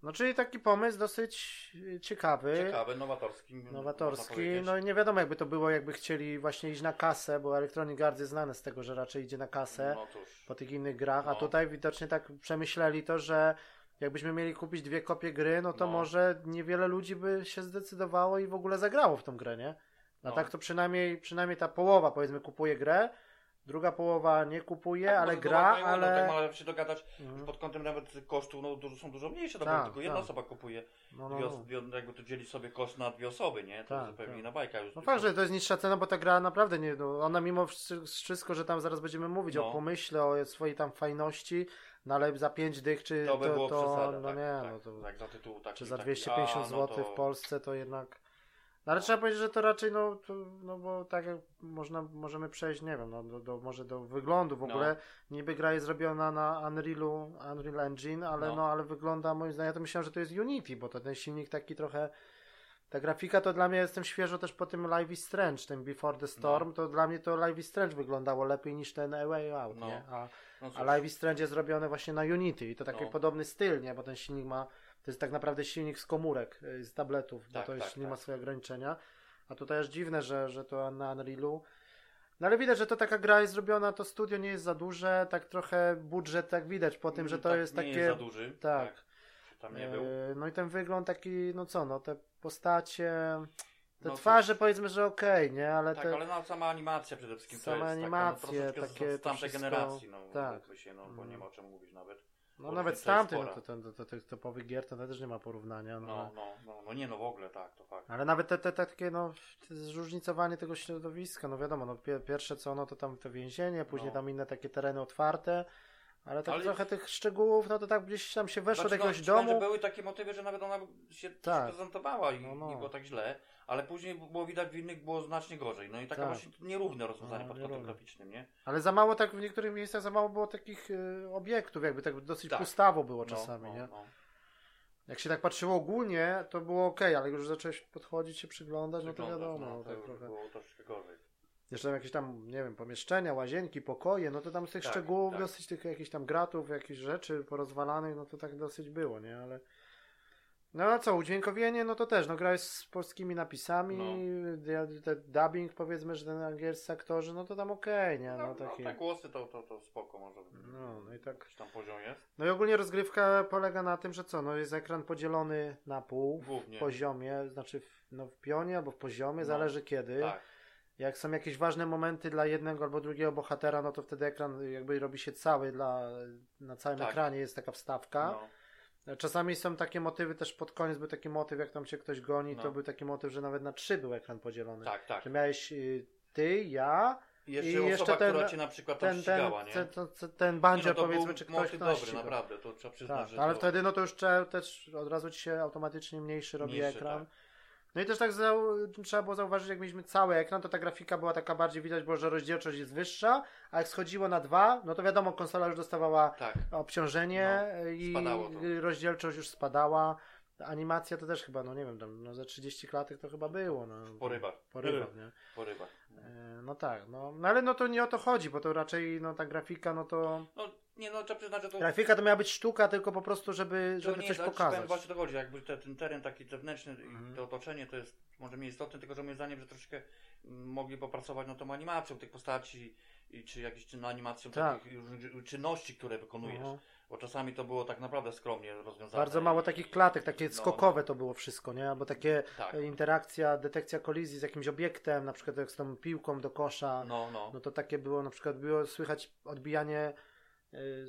No czyli taki pomysł dosyć ciekawy. Ciekawy, nowatorski. Nowatorski. No i nie wiadomo jakby to było, jakby chcieli właśnie iść na kasę, bo Electronic Arts jest znane z tego, że raczej idzie na kasę no po tych innych grach, no. a tutaj widocznie tak przemyśleli to, że jakbyśmy mieli kupić dwie kopie gry, no to no. może niewiele ludzi by się zdecydowało i w ogóle zagrało w tą grę, nie? No, no. tak to przynajmniej, przynajmniej ta połowa powiedzmy kupuje grę, Druga połowa nie kupuje, tak, ale gra, ale... No, tak można się dogadać mhm. pod kątem nawet kosztów, no dużo, są dużo mniejsze, tak, tylko jedna tak. osoba kupuje. No, no, dwie, no. jakby to dzieli sobie koszt na dwie osoby, nie? To tak, zupełnie tak. inna bajka już. No fakt, że to jest niższa cena, bo ta gra naprawdę nie, no, ona mimo wszystko, że tam zaraz będziemy mówić no. o pomyśle, o swojej tam fajności, no ale za 5 dych czy to, by to, to przesada, no tak, nie, tak, no to, tak, za tytuł taki, czy za 250 taki, zł to... w Polsce to jednak no, ale trzeba powiedzieć, że to raczej, no, to, no bo tak jak można, możemy przejść, nie wiem, no, do, do może do wyglądu w no. ogóle. No. Niby gra jest zrobiona na Unrealu, Unreal Engine, ale no. no, ale wygląda moim zdaniem, ja to myślałem, że to jest Unity, bo to ten silnik taki trochę, ta grafika to dla mnie, jestem świeżo też po tym Live is Strange, tym Before the Storm, no. to dla mnie to Live is Strange wyglądało lepiej niż ten A Way Out, no. nie? A, no a Live is Strange jest zrobione właśnie na Unity i to taki podobny styl, nie? Bo ten silnik ma to jest tak naprawdę silnik z komórek, y, z tabletów, tak, bo to już tak, nie tak. ma swojego ograniczenia. A to też dziwne, że, że to na Unrealu. No ale widać, że to taka gra jest zrobiona, to studio nie jest za duże, tak trochę budżet tak widać po tym, że to tak, jest nie takie... jest za duży. tak. Tam nie był. E, No i ten wygląd taki, no co, no te postacie, te No twarze powiedzmy, że okej, nie, ale Tak, te... ale no, sama animacja przede wszystkim Same to jest animacje, taka, no, takie z, tamtej wszystko- generacji, no, tak. się, no, bo Mm. nie ma o czym mówić nawet. No nawet z tamtym, no to, to, to, tych topowych gier to też nie ma porównania, no. No, no, no, no nie, no w ogóle tak, to fakt. Ale nawet te, te, te takie, no, te zróżnicowanie tego środowiska, no wiadomo, no pie, pierwsze co, no to tam to więzienie, później No. tam inne takie tereny otwarte, ale tak Ale- trochę tych szczegółów, no to tak gdzieś tam się weszło Znaczy, do jakiegoś no, domu. że były takie motywy, że nawet ona się Tak. prezentowała i No, no. nie było tak źle, ale później było widać w innych było znacznie gorzej. No i taka Tak. właśnie nierówne rozwiązanie No, pod kątem graficznym, nie? Ale za mało tak w niektórych miejscach za mało było takich y, obiektów, jakby tak dosyć Tak. pustawo było No, czasami, no, nie? no. Jak się tak patrzyło ogólnie, to było ok, ale jak już zacząłeś podchodzić się przyglądać, no to wiadomo, no, no, to tak trochę. było troszkę gorzej. Jeszcze tam jakieś tam, nie wiem, pomieszczenia, łazienki, pokoje, no to tam z tych Tak, szczegółów, tak. dosyć tych jakichś tam gratów, jakichś rzeczy porozwalanych, no to tak dosyć było, nie? Ale... No a co, udźwiękowienie, no to też, no gra jest z polskimi napisami, No. dubbing powiedzmy, że ten angielscy aktorzy, no to tam okej, nie? No, No, no, taki... te głosy to, to, to spoko może. No, no i tak. Tam poziom jest. No i ogólnie rozgrywka polega na tym, że co, no jest ekran podzielony na pół, w Głównie. poziomie, znaczy w, no w pionie albo w poziomie, No, zależy kiedy. Tak. Jak są jakieś ważne momenty dla jednego albo drugiego bohatera, no to wtedy ekran jakby robi się cały dla, na całym Tak. ekranie jest taka wstawka. No. Czasami są takie motywy, też pod koniec był taki motyw, jak tam się ktoś goni, No. to był taki motyw, że nawet na trzy był ekran podzielony. Tak, tak. Że miałeś y, ty, ja, I jeszcze I osoba, jeszcze ten- która cię na przykład ten, ten, ścigała, nie? ten, ten, ten, ten Nie, bandzior no, powiedzmy, czy ktoś, dobry, ściga. naprawdę, to trzeba przyznać, Tak, ale to... wtedy no to już trzeba, też od razu ci się automatycznie mniejszy robi Mniejszy, ekran. tak. No i też tak trzeba było zauważyć, jak mieliśmy cały ekran, to ta grafika była taka bardziej widać, było, że rozdzielczość jest wyższa, a jak schodziło na dwa, no to wiadomo, konsola już dostawała Tak. obciążenie No, i rozdzielczość już spadała. Animacja to też chyba, no nie wiem, tam no za 30 klatek to chyba było. No, Po rybach. Po rybach, nie? Po rybach. E, No tak, no, no ale no to nie o to chodzi, bo to raczej no ta grafika, no to No nie no, trzeba przyznać, że to... grafika to miała być sztuka tylko po prostu, żeby, żeby nie coś jest, pokazać. Właśnie to chodzi, jakby te, ten teren taki zewnętrzny Mhm. i to otoczenie to jest może mniej istotne, tylko że moim zdaniem, że troszeczkę mm, mogli popracować nad tą animacją tych postaci i czy jakąś czyn- animacją Tak. takich czynności, które wykonujesz. Aha. Bo czasami to było tak naprawdę skromnie rozwiązane. Bardzo mało takich klatek, takie No. skokowe to było wszystko, nie? Albo takie Tak. e, interakcja, detekcja kolizji z jakimś obiektem, na przykład jak z tą piłką do kosza. No, no. No to takie było, na przykład było słychać odbijanie,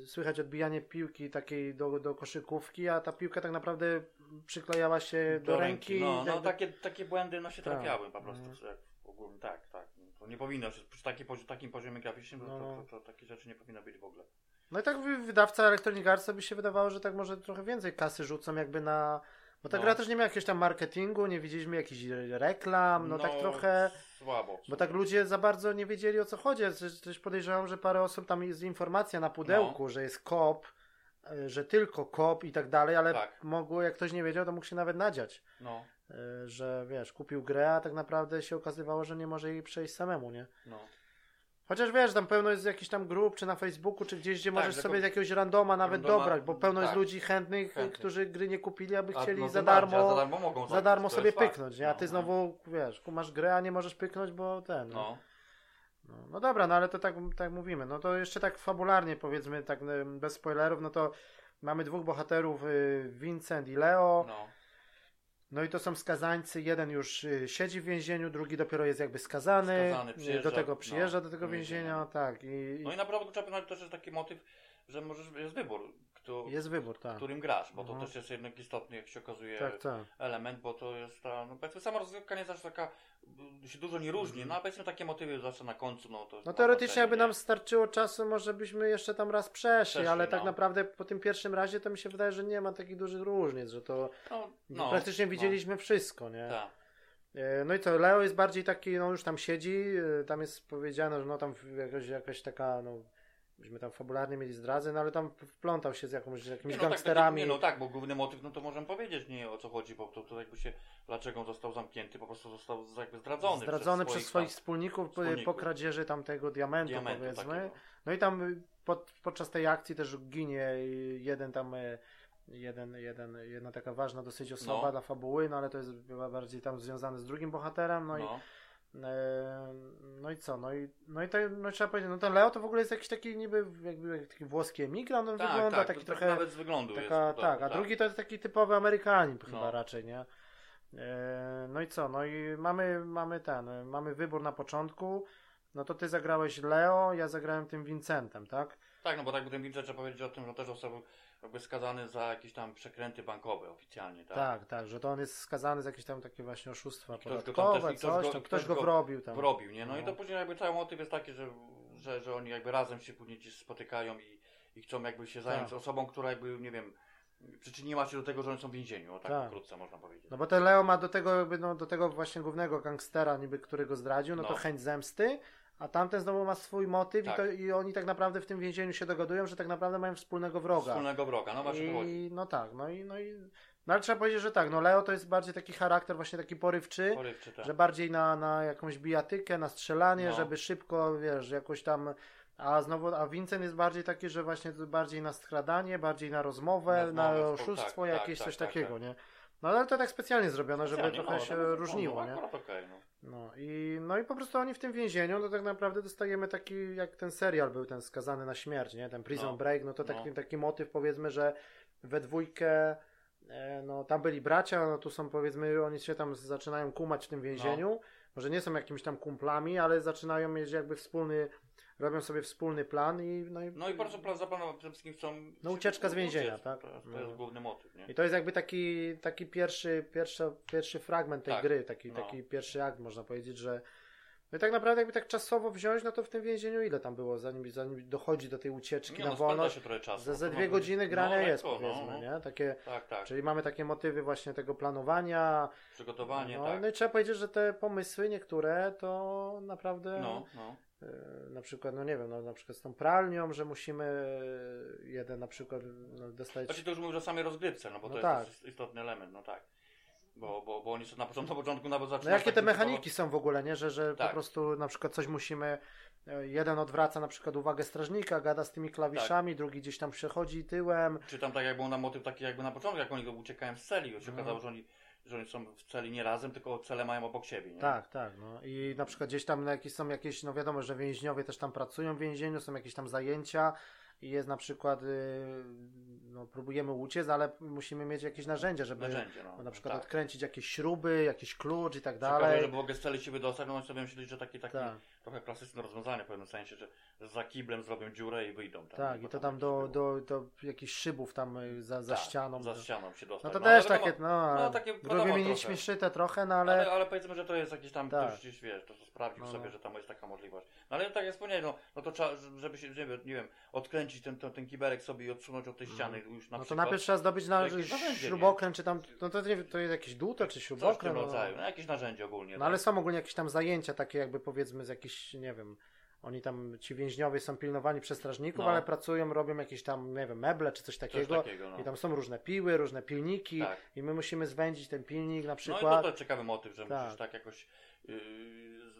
słychać odbijanie piłki takiej do, do koszykówki, a ta piłka tak naprawdę przyklejała się do, ręki. No, no jakby- takie, takie błędy no się Tak. trafiały po prostu. Mhm. Ogólnie, tak, tak. To nie powinno się, przy pozi- takim poziomie graficznym No. to, to, to takie rzeczy nie powinno być w ogóle. No i tak wy- wydawca Electronic Arts by się wydawało, że tak może trochę więcej kasy rzucą jakby na... Bo ta No. gra też nie miała jakiegoś tam marketingu, nie widzieliśmy jakichś reklam, no, tak trochę... Słabo. Bo tak ludzie za bardzo nie wiedzieli o co chodzi. Też, podejrzewam, że parę osób tam jest informacja na pudełku, No. że jest kop, y, że tylko kop i tak dalej, ale Tak. mogło, jak ktoś nie wiedział, to mógł się nawet nadziać. No, Y, że wiesz, kupił grę, a tak naprawdę się okazywało, że nie może jej przejść samemu, nie? no. Chociaż wiesz, tam pełno jest jakichś tam grup, czy na Facebooku, czy gdzieś, gdzie Tak, możesz że sobie jakiegoś randoma nawet randoma, dobrać, bo pełno jest tak. ludzi chętnych, Chętnych. którzy gry nie kupili, aby A, chcieli no, za bardziej, darmo, a za darmo mogą za darmo sobie jest pyknąć, nie? A ty No, znowu, wiesz, masz grę, a nie możesz pyknąć, bo ten, no. No, No, no dobra, no ale to tak, tak mówimy. No to jeszcze tak fabularnie powiedzmy, tak bez spoilerów, no to mamy dwóch bohaterów, y, Vincent i Leo. No. No. i to są skazańcy. Jeden już y, siedzi w więzieniu, drugi dopiero jest jakby skazany. Skazany, Y, do tego no, przyjeżdża do tego więzienia. więzienia, tak. I, No i naprawdę trzeba przyznać też jest taki motyw, że możesz, jest wybór, kto, jest wybór, tak. którym grasz, bo to Aha. też jest jednak istotny, jak się okazuje, Tak, tak. element, bo to jest ta, no powiedzmy sama rozgrywka nie zawsze taka, się dużo nie różni, no a powiedzmy takie motywy zawsze na końcu, no to... Mhm. No teoretycznie jakby nam starczyło czasu, może byśmy jeszcze tam raz przeszli, Przeszli, ale tak no. naprawdę po tym pierwszym razie to mi się wydaje, że nie ma takich dużych różnic, że to No, no, praktycznie widzieliśmy wszystko, nie? No, tak. E, No i co, Leo jest bardziej taki, no już tam siedzi, e, tam jest powiedziane, że no tam jakoś, jakaś taka, no byśmy tam fabularnie mieli zdradzę, no ale tam wplątał się z jakąś, z jakimiś Nie, no, gangsterami. Tak, nie, no tak, bo główny motyw, no to możemy powiedzieć, nie o co chodzi, bo to, to jakby się, dlaczego on został zamknięty, po prostu został jakby zdradzony. Zdradzony przez swoich tam wspólników, po- wspólników. po kradzieży tamtego diamentu, diamentu powiedzmy. takiego. No i tam y, pod, podczas tej akcji też ginie jeden tam y, jeden, jeden, jedna taka ważna dosyć osoba No. dla fabuły, no ale to jest chyba bardziej tam związane z drugim bohaterem, no, i No. e, no i co, no i, no i to, no trzeba powiedzieć, no ten Leo to w ogóle jest jakiś taki niby jakby taki włoski emigrant, on Tak, wygląda tak, taki trochę nawet z wyglądu Taka, jest. tak, a drugi to jest taki typowy Amerykanin chyba No. raczej, nie? No i co? No i mamy, mamy ten, mamy wybór na początku. No to ty zagrałeś Leo, ja zagrałem tym Vincentem, tak? Tak, no bo tak w tym Wilcze trzeba powiedzieć o tym, że też został jakby skazany za jakieś tam przekręty bankowe oficjalnie, tak? Tak, tak, że to on jest skazany z jakieś tam takie właśnie oszustwa Ktoś go podatkowe, też- i ktoś coś go- i ktoś go go wrobił tam. Wrobił, nie? No, i No. to później jakby cały motyw jest taki, że, że, że oni jakby razem się później gdzieś spotykają i, i chcą jakby się zająć Tak. osobą, która jakby, nie wiem, przyczyniła się do tego, że oni są w więzieniu, o tak, Tak. pokrótce można powiedzieć. No bo ten Leo ma do tego jakby, no do tego właśnie głównego gangstera niby, który go zdradził, no, to No. chęć zemsty, a tamten znowu ma swój motyw Tak. i, to, i oni tak naprawdę w tym więzieniu się dogadują, że tak naprawdę mają wspólnego wroga. Wspólnego wroga, no właśnie. I no tak, no i, no i no ale trzeba powiedzieć, że tak, no Leo to jest bardziej taki charakter właśnie taki porywczy, Porywczy, tak. że bardziej na, na jakąś bijatykę, na strzelanie, No. żeby szybko, wiesz, jakoś tam a znowu, a Vincent jest bardziej taki, że właśnie bardziej na skradanie, bardziej na rozmowę, Na na, oszustwo, tak, tak, jakieś tak, coś tak, takiego, tak. nie? No ale to tak specjalnie zrobione, żeby Specjalnie, trochę no, się no, różniło, no, nie? Okej, no. No i, no i po prostu oni w tym więzieniu, no tak naprawdę dostajemy taki, jak ten serial był, ten skazany na śmierć, nie? Ten Prison No. Break, no to taki, No. taki motyw powiedzmy, że we dwójkę, e, no tam byli bracia, no tu są powiedzmy, oni się tam zaczynają kumać w tym więzieniu, No. może nie są jakimiś tam kumplami, ale zaczynają mieć jakby wspólny, robią sobie wspólny plan i no i, No i bardzo plan zaplanował, przede wszystkim chcą... No, ucieczka z więzienia, uciec. tak? To, jest- No. główny motyw, nie? i to jest jakby taki, taki pierwszy, pierwszy, pierwszy fragment tej Tak. gry, taki, No. taki pierwszy akt, można powiedzieć, że no i tak naprawdę jakby tak czasowo wziąć, no to w tym więzieniu ile tam było, zanim, zanim dochodzi do tej ucieczki Nie, na no, wolność? się trochę czasu. Ze, ze No, dwie no, godziny grania no, jest, lekko, no, powiedzmy, no. nie? Takie, Tak, tak. czyli mamy takie motywy właśnie tego planowania. Przygotowanie, no, tak. no i trzeba powiedzieć, że te pomysły niektóre to naprawdę No, no. E, na przykład, no nie wiem, no, na przykład z tą pralnią, że musimy e, jeden na przykład no, dostać... Znaczy to już mówisz o samej rozgrywce, no bo No to tak. jest istotny element, no tak. Bo, bo, bo oni są na początku, na początku nawet No zaczynają... jakie te takim mechaniki są w ogóle, nie? Że, że po Tak. prostu na przykład coś musimy, e, jeden odwraca na przykład uwagę strażnika, gada z tymi klawiszami, Tak. drugi gdzieś tam przechodzi tyłem. Czy tam tak jak był na motyw taki jakby na początku, jak oni uciekają z celi, bo się Mhm. okazało, że oni, że oni są w celi nie razem, tylko cele mają obok siebie, nie? Tak, tak. No. I na przykład gdzieś tam na jakieś, są jakieś, no wiadomo, że więźniowie też tam pracują w więzieniu, są jakieś tam zajęcia i jest na przykład, y, no próbujemy uciec, ale musimy mieć jakieś narzędzia, żeby Narzędzie, no. no, na przykład tak. odkręcić jakieś śruby, jakiś klucz i tak dalej. że było z celi się wydostać, no oni sobie myśleli, że taki, taki Tak. Trochę klasyczne rozwiązanie w pewnym sensie, że za kiblem zrobią dziurę i wyjdą tam. Tak, i to tam do, było. do, do jakichś szybów tam y, za, za Tak, ścianą. Za do- ścianą się No dostać. to No, też takie, no, no, takie wiadomo mi trochę. no ale... Ale, ale powiedzmy, że to jest jakiś tam, Tak. ktoś gdzieś wiesz, to, to sprawdził No, sobie, no. że tam jest taka możliwość. No ale tak jak wspomniałem, no, no to trzeba, żeby się, żeby, nie wiem, odkręcić ten, ten, ten kiberek sobie i odsunąć od tej ściany już na No to najpierw trzeba zdobyć na śrubokręt, czy tam, no to, nie, to jest jakieś dłuto, czy Coś w śrubokręt. tym no, rodzaju, no jakieś narzędzie ogólnie. No ale są ogólnie jakieś tam zajęcia takie jakby powiedzmy z jakichś, nie wiem, oni tam, ci więźniowie są pilnowani przez strażników, No. ale pracują, robią jakieś tam, nie wiem, meble czy coś Coś takiego. takiego, no. I tam są różne piły, różne pilniki Tak. i my musimy zwędzić ten pilnik na No i przykład. to, to ciekawy motyw, że Tak. musisz tak jakoś yy,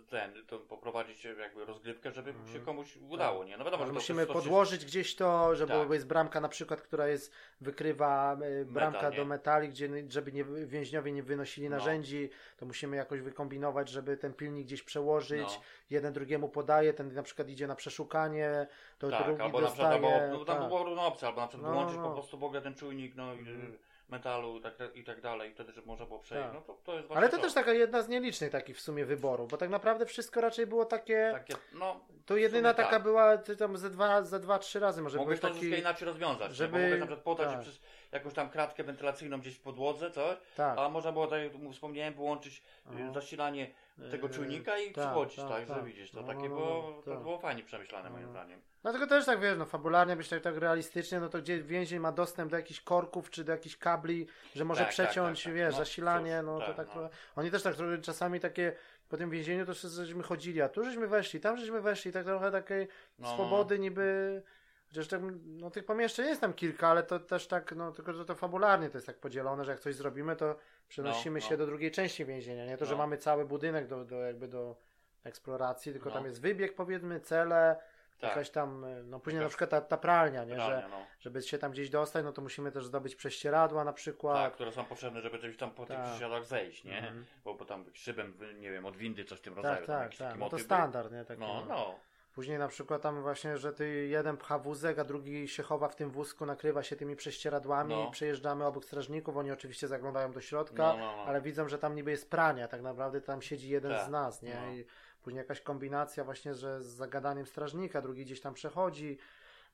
ten, to poprowadzić jakby rozgrywkę, żeby Mhm. się komuś udało, nie? No wiadomo, Ale że to musimy to, to, podłożyć gdzieś to, żeby Tak. jest bramka na przykład, która jest, wykrywa e, bramka Metal, do metali, gdzie żeby nie, więźniowie nie wynosili No. narzędzi, to musimy jakoś wykombinować, żeby ten pilnik gdzieś przełożyć. No. Jeden drugiemu podaje, ten na przykład idzie na przeszukanie, to tak, drugi albo na przykład, dostaje. albo, no, tam tak. była różna opcja, albo na przykład No, wyłączyć no. po prostu w ogóle ten czujnik, no i Mhm. Metalu i tak, i tak dalej, wtedy, żeby można było przejść, Tak. no to, to jest Ale to też taka jedna z nielicznych takich w sumie wyborów, bo tak naprawdę wszystko raczej było takie. Takie, no, to jedyna taka tak. była tam ze dwa, ze dwa, trzy razy może mogłeś to taki. inaczej rozwiązać, żeby- bo mogłeś na przykład podać tak. przez jakąś tam kratkę wentylacyjną gdzieś w podłodze, coś, Tak. a można było, tak jak wspomniałem, wyłączyć y, Aha. zasilanie tego Yy, czujnika i tak, przychodzić, tak, tak, że tak. widzisz, to No, takie no, było, no, to tak. było fajnie przemyślane moim No. zdaniem. Dlatego też tak wiesz, no fabularnie być tak, tak realistycznie, no to gdzie więzień ma dostęp do jakichś korków czy do jakichś kabli, że może Tak, tak, przeciąć, tak, wiesz, No, zasilanie, no to tak, no. trochę. Oni też tak trochę czasami takie po tym więzieniu to wszyscy żeśmy chodzili, a tu żeśmy weszli, tam żeśmy weszli, tak trochę takiej No, no, swobody niby. Chociaż tak, no tych pomieszczeń jest tam kilka, ale to też tak, no tylko że to fabularnie to jest tak podzielone, że jak coś zrobimy, to przenosimy No, się no. do drugiej części więzienia. Nie to, że No. mamy cały budynek do, do jakby do eksploracji, tylko No. tam jest wybieg powiedzmy, cele, Tak. jakaś tam, e, no później na Jakaś- przykład ta, ta pralnia, nie, Realnie, że no. żeby się tam gdzieś dostać, no to musimy też zdobyć prześcieradła na przykład. Tak, które są potrzebne, żeby gdzieś tam po tych Tak. przesiadach zejść, nie? Mhm. Bo, bo tam szybem, nie wiem, od windy coś w tym rodzaju. Tak, tam tak, tak. taki No to standard, nie? Taki, był. No, no. Później na przykład tam właśnie, że ty jeden pcha wózek, a drugi się chowa w tym wózku, nakrywa się tymi prześcieradłami No. i przejeżdżamy obok strażników, oni oczywiście zaglądają do środka, No, no, no. ale widzą, że tam niby jest pranie, a tak naprawdę tam siedzi jeden Tak. z nas, nie? No. I później jakaś kombinacja właśnie, że z zagadaniem strażnika, drugi gdzieś tam przechodzi.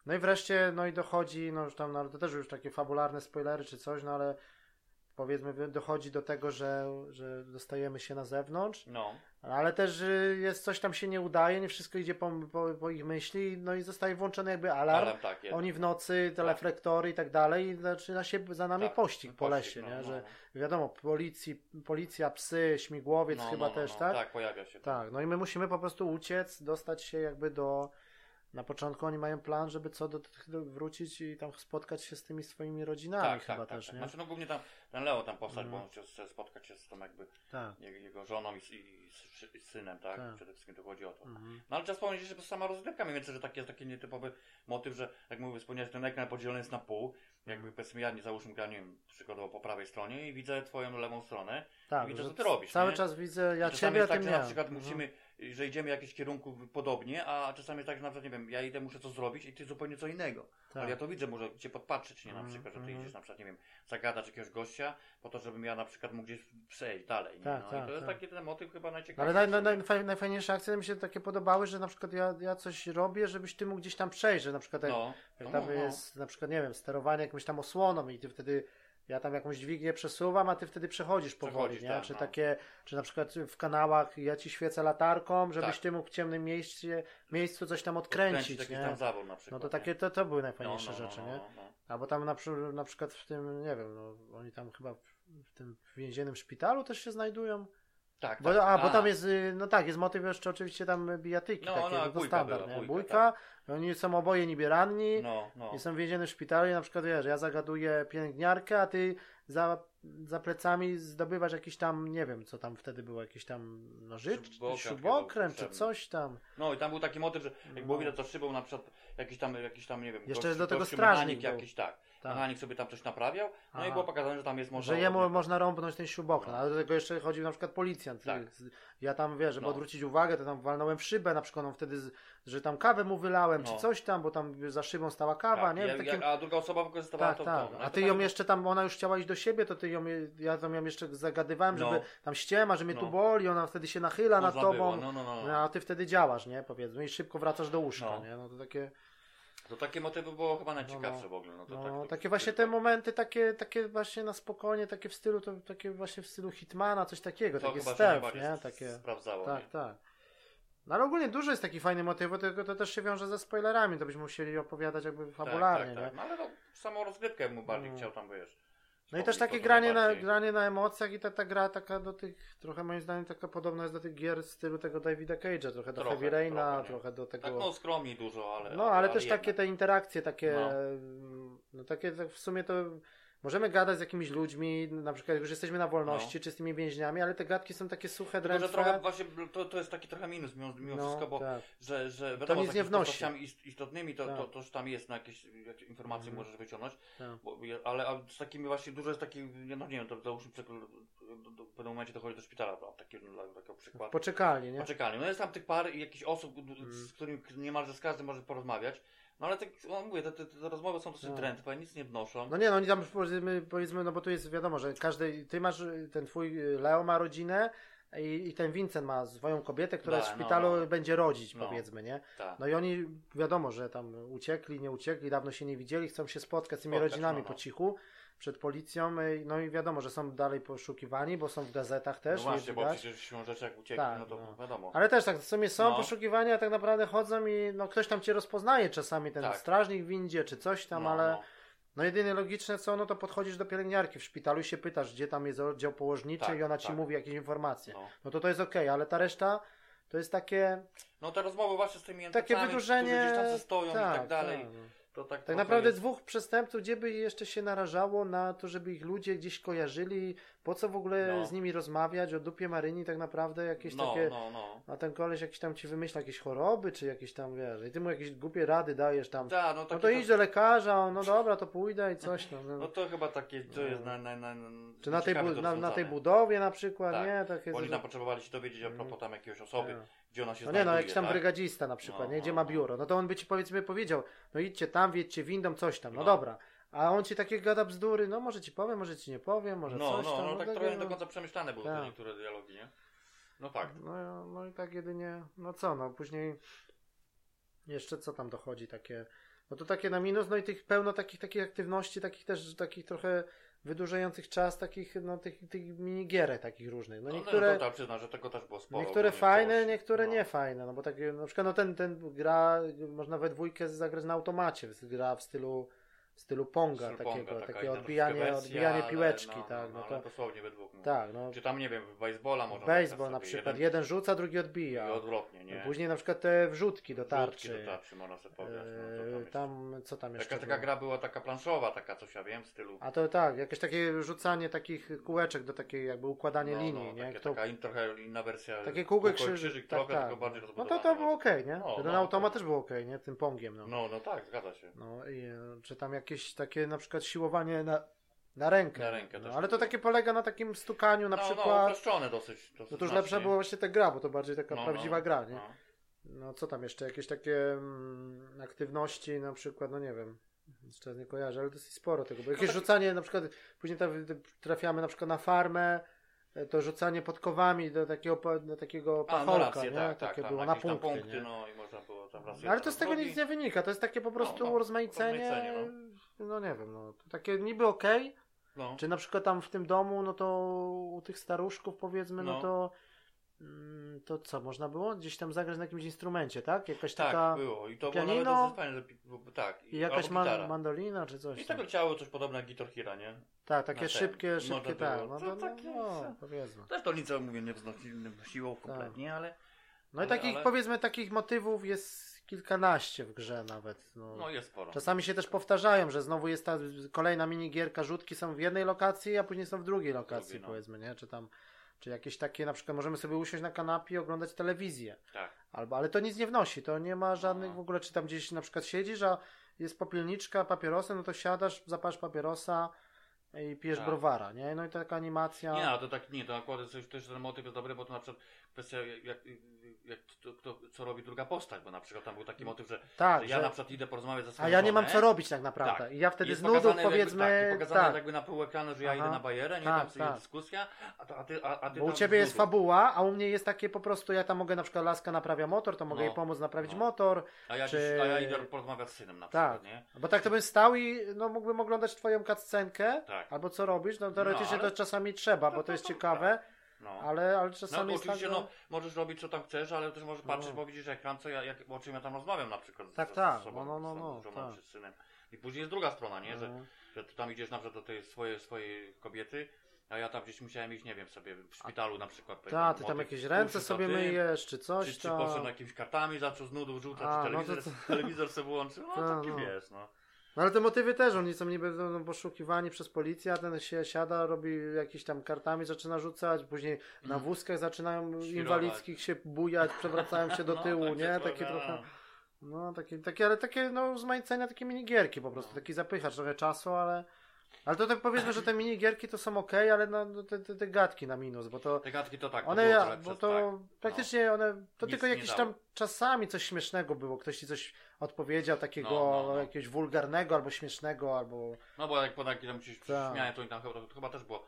No i wreszcie, no i dochodzi, no już tam, no, to też już takie fabularne spoilery czy coś, no ale powiedzmy dochodzi do tego, że, że dostajemy się na zewnątrz, No, ale też y, jest coś tam się nie udaje, nie wszystko idzie po, po, po ich myśli, no i zostaje włączony jakby alarm. ale tak. Oni w nocy, teleflektory i tak dalej, i zaczyna się za nami Tak, pościg po pościg, lesie, no, nie? no, że wiadomo, policji, policja, psy, śmigłowiec No, chyba no, no, też, no, tak? Tak, pojawia się. Tak, no i my musimy po prostu uciec, dostać się jakby do. Na początku oni mają plan, żeby co do tych wrócić i tam spotkać się z tymi swoimi rodzinami tak, chyba tak, też, tak. nie? Znaczy, no głównie tam ten Leo tam postać, Mhm. bo on chce, spotkać się z tą jakby Tak. jego, żoną i, i, i synem, tak? Tak. Przede wszystkim to chodzi o to. Mhm. No ale trzeba wspomnieć, że to sama rozgrywka mniej więcej, że taki jest taki nietypowy motyw, że jak mówię, wspomniałeś, ten ekran podzielony jest na pół. Jakby powiedzmy ja nie załóżmy gra, nie wiem, przykładowo po prawej stronie i widzę twoją lewą stronę. Tak, widzę, że co ty robisz, Cały nie? czas widzę, ja ciebie, jest tak, że na przykład Mhm. musimy, że idziemy w jakimś kierunku podobnie, a czasami jest tak, że na przykład, nie wiem, ja idę, muszę coś zrobić i ty zupełnie co innego. Tak. Ale ja to widzę, może cię podpatrzeć, nie? Na Mhm, przykład, że ty mhm. idziesz na przykład, nie wiem, zagadać jakiegoś gościa, po to, żebym ja na przykład mógł gdzieś przejść dalej, nie? Tak, no tak, i to jest tak. taki ten motyw chyba Ale najciekawszy. naj, naj, naj, najfajniejsze akcje mi się takie podobały, że na przykład ja, ja coś robię, żebyś ty mógł gdzieś tam przejść, że na przykład jak, No, jak tam no. jest na przykład, nie wiem, sterowanie jakąś tam osłoną i ty wtedy ja tam jakąś dźwignię przesuwam, a ty wtedy przechodzisz powoli, Przechodzisz, nie? tak, czy no. takie, czy na przykład w kanałach ja ci świecę latarką, żebyś Tak. ty mógł w ciemnym miejscu, miejscu coś tam odkręcić, jakiś nie? tam zawór na No przykład. to nie? takie, to, to były najfajniejsze no, no, rzeczy, no, nie? no, no. Albo tam na, na przykład w tym, nie wiem, no, oni tam chyba w tym więziennym szpitalu też się znajdują. Tak, Bo, tak. a, bo tam jest, y, no tak, jest motyw jeszcze oczywiście tam bijatyki No, takie, no, no, to standard, była, nie? bójka, Bójka, oni są oboje niby ranni, No, no. i są więzieni w szpitalu i na przykład wiesz, ja zagaduję pielęgniarkę, a ty za, za plecami zdobywasz jakiś tam, nie wiem, co tam wtedy było, jakiś tam nożycz, Śrubokręt czy coś tam. No i tam był taki motyw, że jak No. było widać to szybą na przykład jakiś tam, jakiś tam, nie wiem, Jeszcze jest do tego strażnik jakiś, tak. Tak. Mechanik sobie tam coś naprawiał, no Aha. i było pokazane, że tam jest można... Że jemu można rąbnąć ten śrubokręt, No. ale do tego jeszcze chodził na przykład policjant. Tak. Ja tam, wiesz, żeby No. odwrócić uwagę, to tam walnąłem w szybę, na przykład on wtedy, że tam kawę mu wylałem, No. czy coś tam, bo tam za szybą stała kawa, tak, nie? ja, takim... a druga osoba wykorzystywała Tak, to, tak. to. A ty ją jeszcze tam, ona już chciała iść do siebie, to ty ją, ja tam ją jeszcze zagadywałem, No. żeby tam ściema, że mnie No. tu boli, ona wtedy się nachyla nad tobą. no, no, no, no. No, a ty wtedy działasz, nie? Powiedzmy, i szybko wracasz do łóżka, No. nie? No to takie, To takie motywy było chyba najciekawsze No, w ogóle. No, to no, tak, takie właśnie te momenty, takie, takie właśnie na spokojnie, takie w stylu, to, takie właśnie w stylu Hitmana, coś takiego, to takie stealth, nie? Takie, sprawdzało. tak, nie? tak. No ale ogólnie dużo jest takich fajnych motywów, tylko to też się wiąże ze spoilerami, to byśmy musieli opowiadać jakby fabularnie, tak, tak, nie? tak. No ale to samą rozgrywkę mu bardziej No. chciał tam, wiesz. No i też takie granie na, granie na emocjach i ta, ta gra taka do tych, trochę moim zdaniem taka podobna jest do tych gier w stylu tego Davida Cage'a, trochę do Trochę, Heavy Raina, trochę, trochę do tego... Tak, no dużo, ale. no ale też takie jednak. te interakcje, takie, No. no, takie tak w sumie to możemy gadać z jakimiś ludźmi, na przykład już jesteśmy na wolności, czy z tymi więźniami, ale te gadki są takie suche, No. Tylko, drętwe. trochę właśnie to, to jest taki trochę minus mimo, mimo no, wszystko, bo tak. że, że wiadomo, nic z nie wnosi. istotnymi to, Tak. to, to już tam jest na jakieś, jakieś informacje Mhm. możesz wyciągnąć, Tak. bo, ale a z takimi właśnie dużo jest takich, no nie wiem, to załóżmy przykład, w pewnym momencie dochodzi do szpitala, a taki dla takiego przykładu. Poczekalnie, nie? Poczekalni. No jest tam tych par i jakichś osób, Mhm. z którymi niemalże z każdym może porozmawiać. No ale tak, no mówię, te, te, te rozmowy są dosyć No. drętwe, nic nie wnoszą. No nie, no oni tam powiedzmy, powiedzmy, no bo tu jest wiadomo, że każdy, ty masz, ten twój Leo ma rodzinę i, i ten Vincent ma swoją kobietę, która Da, w no, szpitalu no. będzie rodzić, No. powiedzmy, nie? Tak. No i oni, wiadomo, że tam uciekli, nie uciekli, dawno się nie widzieli, chcą się spotkać z tymi Spotkać, rodzinami no, no. po cichu, przed policją, y, no i wiadomo, że są dalej poszukiwani, bo są w gazetach też, no nie właśnie, bo przecież siłą rzeczy jak uciekli, Tak, no to no. wiadomo. Ale też tak, w sumie są No. poszukiwania, a tak naprawdę chodzą i no ktoś tam cię rozpoznaje czasami, ten Tak. strażnik w windzie, czy coś tam, no, ale... no. No jedynie logiczne co, no to podchodzisz do pielęgniarki w szpitalu i się pytasz, gdzie tam jest oddział położniczy Tak, i ona ci tak. mówi jakieś informacje. No. No to to jest okej, ale ta reszta to jest takie, no te rozmowy właśnie z tymi takie entitami, wydłużenie... którzy gdzieś tam stoją i tak dalej. no. To tak Tak naprawdę jest... dwóch przestępców, gdzie by jeszcze się narażało na to, żeby ich ludzie gdzieś kojarzyli, po co w ogóle No. z nimi rozmawiać o dupie Maryni tak naprawdę jakieś No, takie, no, no. a ten koleś jakiś tam ci wymyśla jakieś choroby, czy jakieś tam, wiesz, i ty mu jakieś głupie rady dajesz tam, Da, no, no to idź do lekarza, on, no dobra, to pójdę i coś tam. No. No to chyba takie, to jest na, na, na, Czy na tej, bu- na, na tej budowie na przykład, Tak. nie? Takie Bo Oni tam potrzebowali się dowiedzieć a propos tam jakiegoś osoby, Tak. gdzie ona się No nie, no znajduje, jakiś tam tak? brygadzista na przykład, No, nie? Gdzie no, ma no. biuro. No to on by ci powiedzmy powiedział, no idźcie tam, wiedźcie windą, coś tam. No, No. dobra. A on ci takie gada bzdury, no może ci powiem, może ci nie powiem, może No, coś no, tam. no, tak takie, trochę nie no. do końca przemyślane były Tak. te niektóre dialogi, nie? No fakt. No, no i tak jedynie, no co, no później jeszcze co tam dochodzi takie, no to takie na minus, no i tych pełno takich, takich aktywności, takich też, takich trochę wydłużających czas, takich, no tych, tych minigierek takich różnych. No No, niektóre, no to tak przyznam, że tego też było sporo. niektóre fajne, całości. niektóre no. nie fajne, no bo takie, na przykład no ten, ten gra, można we dwójkę zagrać na automacie, gra w stylu w stylu Ponga, Styl takiego, Ponga, takie odbijanie, wersja, odbijanie piłeczki, no, tak, no, no ale to, dosłownie we dwóch. No. tak, no, Czy tam, nie wiem, w baseballa można baseball na przykład, jeden rzuca, drugi odbija. I odwrotnie, nie? Później na przykład te wrzutki do Wrzutki tarczy. do tarczy można sobie pograć. No, tam tam, co tam jeszcze... taka, taka gra była taka planszowa, taka coś ja wiem, w stylu. A to tak, jakieś takie rzucanie takich kółeczek do takiej jakby układanie no, linii, no, nie? Takie, Kto, taka trochę inna wersja. takie kółko krzyżyk, krzyżyk tak, trochę, tak. tylko bardziej No to to było okej, nie? No, Ten no, automat też był okej, nie? Tym pongiem, no. No, no tak, zgadza się. no i, e, czy tam jakieś takie na przykład siłowanie na, na rękę. Na rękę no, ale to takie polega na takim stukaniu na no, No, przykład. uproszczone dosyć. dosyć no to już lepsza była właśnie ta gra, bo to bardziej taka No, prawdziwa no, gra, nie? no. No co tam jeszcze? Jakieś takie mm, aktywności na przykład, no nie wiem. Jeszcze nie kojarzę, ale dosyć sporo tego. Bo jakieś tak- rzucanie, na przykład później tam trafiamy na przykład na farmę, e, to rzucanie podkowami do takiego, do takiego A, no pacholka, rację, nie? tak, tak, Takie tam było na punkty, punkty, no i można było tam raz Ale to z tego nic nie wynika, to jest takie po prostu no, urozmaicenie, no. nie wiem, no, to takie niby okej, No. czy na przykład tam w tym domu, no to u tych staruszków powiedzmy, no, No. to mm, to co, można było gdzieś tam zagrać na jakimś instrumencie, tak? Jakaś Tak, taka było. I to pianino było nawet fajne, że tak. i jakaś man, mandolina czy coś I tak leciało coś podobne jak Guitar Hero, nie? Tak, takie szybkie, szybkie, tak. No, To no, takie no, no, se- powiedzmy. Też to nic, mówię, nie wznosiło kompletnie, ale No i Ale- takich, ale- powiedzmy, takich motywów jest kilkanaście w grze nawet. No. no jest sporo. Czasami się też powtarzają, że znowu jest ta kolejna minigierka, rzutki są w jednej lokacji, a później są w drugiej lokacji, Drugiej, no. powiedzmy, nie? Czy tam, czy jakieś takie, na przykład możemy sobie usiąść na kanapie i oglądać telewizję. Tak. Albo, ale to nic nie wnosi, to nie ma żadnych No. w ogóle, czy tam gdzieś na przykład siedzisz, a jest popielniczka, papierosy, no to siadasz, zapalasz papierosa i pijesz Tak. browara, nie? No i taka animacja. Nie, a to tak nie, to akurat coś, też ten motyw jest dobry, bo to na przykład kwestia jak to, to, co robi druga postać, bo na przykład tam był taki motyw, że, tak, że ja że- na przykład idę porozmawiać ze swoją a ja nie mam co robić tak naprawdę. Tak. I ja wtedy z nudów pokazane jakby- powiedzmy, tak, i pokazane tak, jakby na pół ekranu, że ja Aha. idę na bajerę, nie Tak, tam sobie tak. dyskusja, a, to, a ty, a, a ty Bo u ciebie jest fabuła, a u mnie jest takie po prostu, ja tam mogę na przykład laska naprawia motor, to mogę No. jej pomóc naprawić No. motor, A ja, czy- a ja idę porozmawiać z synem na Tak. przykład, nie? bo tak to bym stał i no, mógłbym oglądać twoją cutscenkę, Tak. albo co robisz, no teoretycznie ale- to czasami trzeba, No bo to- jest ciekawe, No. ale, ale No czasami jest tak, oczywiście, że... no, możesz robić co tam chcesz, ale też możesz patrzeć, No. bo widzisz ekran, co ja, jak, o czym ja tam rozmawiam na przykład Tak, z, tak, z sobą, no, no, no, z żoną tak. czy z synem. I później jest druga strona, nie? Że, No. że ty tam idziesz na przykład do tej swojej, swojej kobiety, a ja tam gdzieś musiałem iść, nie wiem, sobie w szpitalu na przykład. Tak, ty tam jakieś ręce sobie to ty, myjesz, czy coś Czy, czy tam. poszedł jakimiś kartami, zaczął z nudów rzucać, A, czy no to telewizor, telewizor sobie włączył, no Tak, taki no. wiesz, no. No ale te motywy też, oni są niby no, poszukiwani przez policję, a ten się siada, robi jakieś tam kartami, zaczyna rzucać, później na wózkach zaczynają Świrować. inwalidzkich się bujać, przewracają się do [laughs] No, tyłu, takie nie? Takie trochę... no. No, takie, takie, ale takie, no, zmajcenia, takie minigierki po prostu, No. taki zapychacz trochę czasu, ale... Ale to tak powiedzmy, że te minigierki to są ok, ale no, no, te, te, te gadki na minus, bo to... Te gadki to tak, to One, trochę bo to tak. praktycznie one, to tylko jakieś tam czasami coś śmiesznego było, ktoś ci coś odpowiedział takiego No, no, no. jakiegoś wulgarnego albo śmiesznego, albo... No bo jak podaki tam gdzieś Tak. śmiałem, to tam chyba, to chyba też było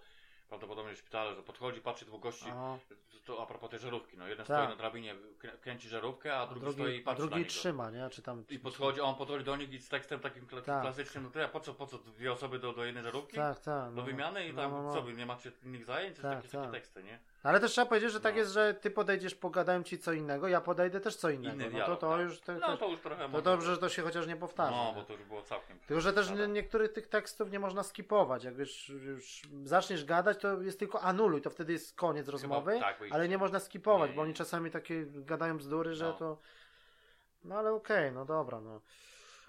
prawdopodobnie w szpitalu, że podchodzi, patrzy dwóch gości, Aha. To a propos tej żarówki, no jeden Tak. stoi na drabinie, krę- kręci żarówkę, a drugi, stoi i drugi, patrzy na drugi niego. trzyma, nie? Czy tam... I podchodzi, a on podchodzi do nich i z tekstem takim kla- Tak. klasycznym, no to ja po co, po co dwie osoby do, do jednej żarówki? Tak, tak. Do no, wymiany i no, tam no, no. co wy, nie macie innych zajęć? Tak, takie, takie tak. teksty, nie? Ale też trzeba powiedzieć, że tak No. jest, że ty podejdziesz, pogadałem ci co innego, ja podejdę też co innego. Inny no to, dialog, to tak. już... To, No to, już trochę to może- dobrze, że to się chociaż nie powtarza. No, bo to już było całkiem. Tylko, że też nie- niektórych tych tekstów nie można skipować. Jak już, już zaczniesz gadać, to jest tylko anuluj, to wtedy jest koniec rozmowy, tak. Ale nie można skipować, bo oni czasami takie gadają bzdury, że No. to... No ale okej, no dobra, no.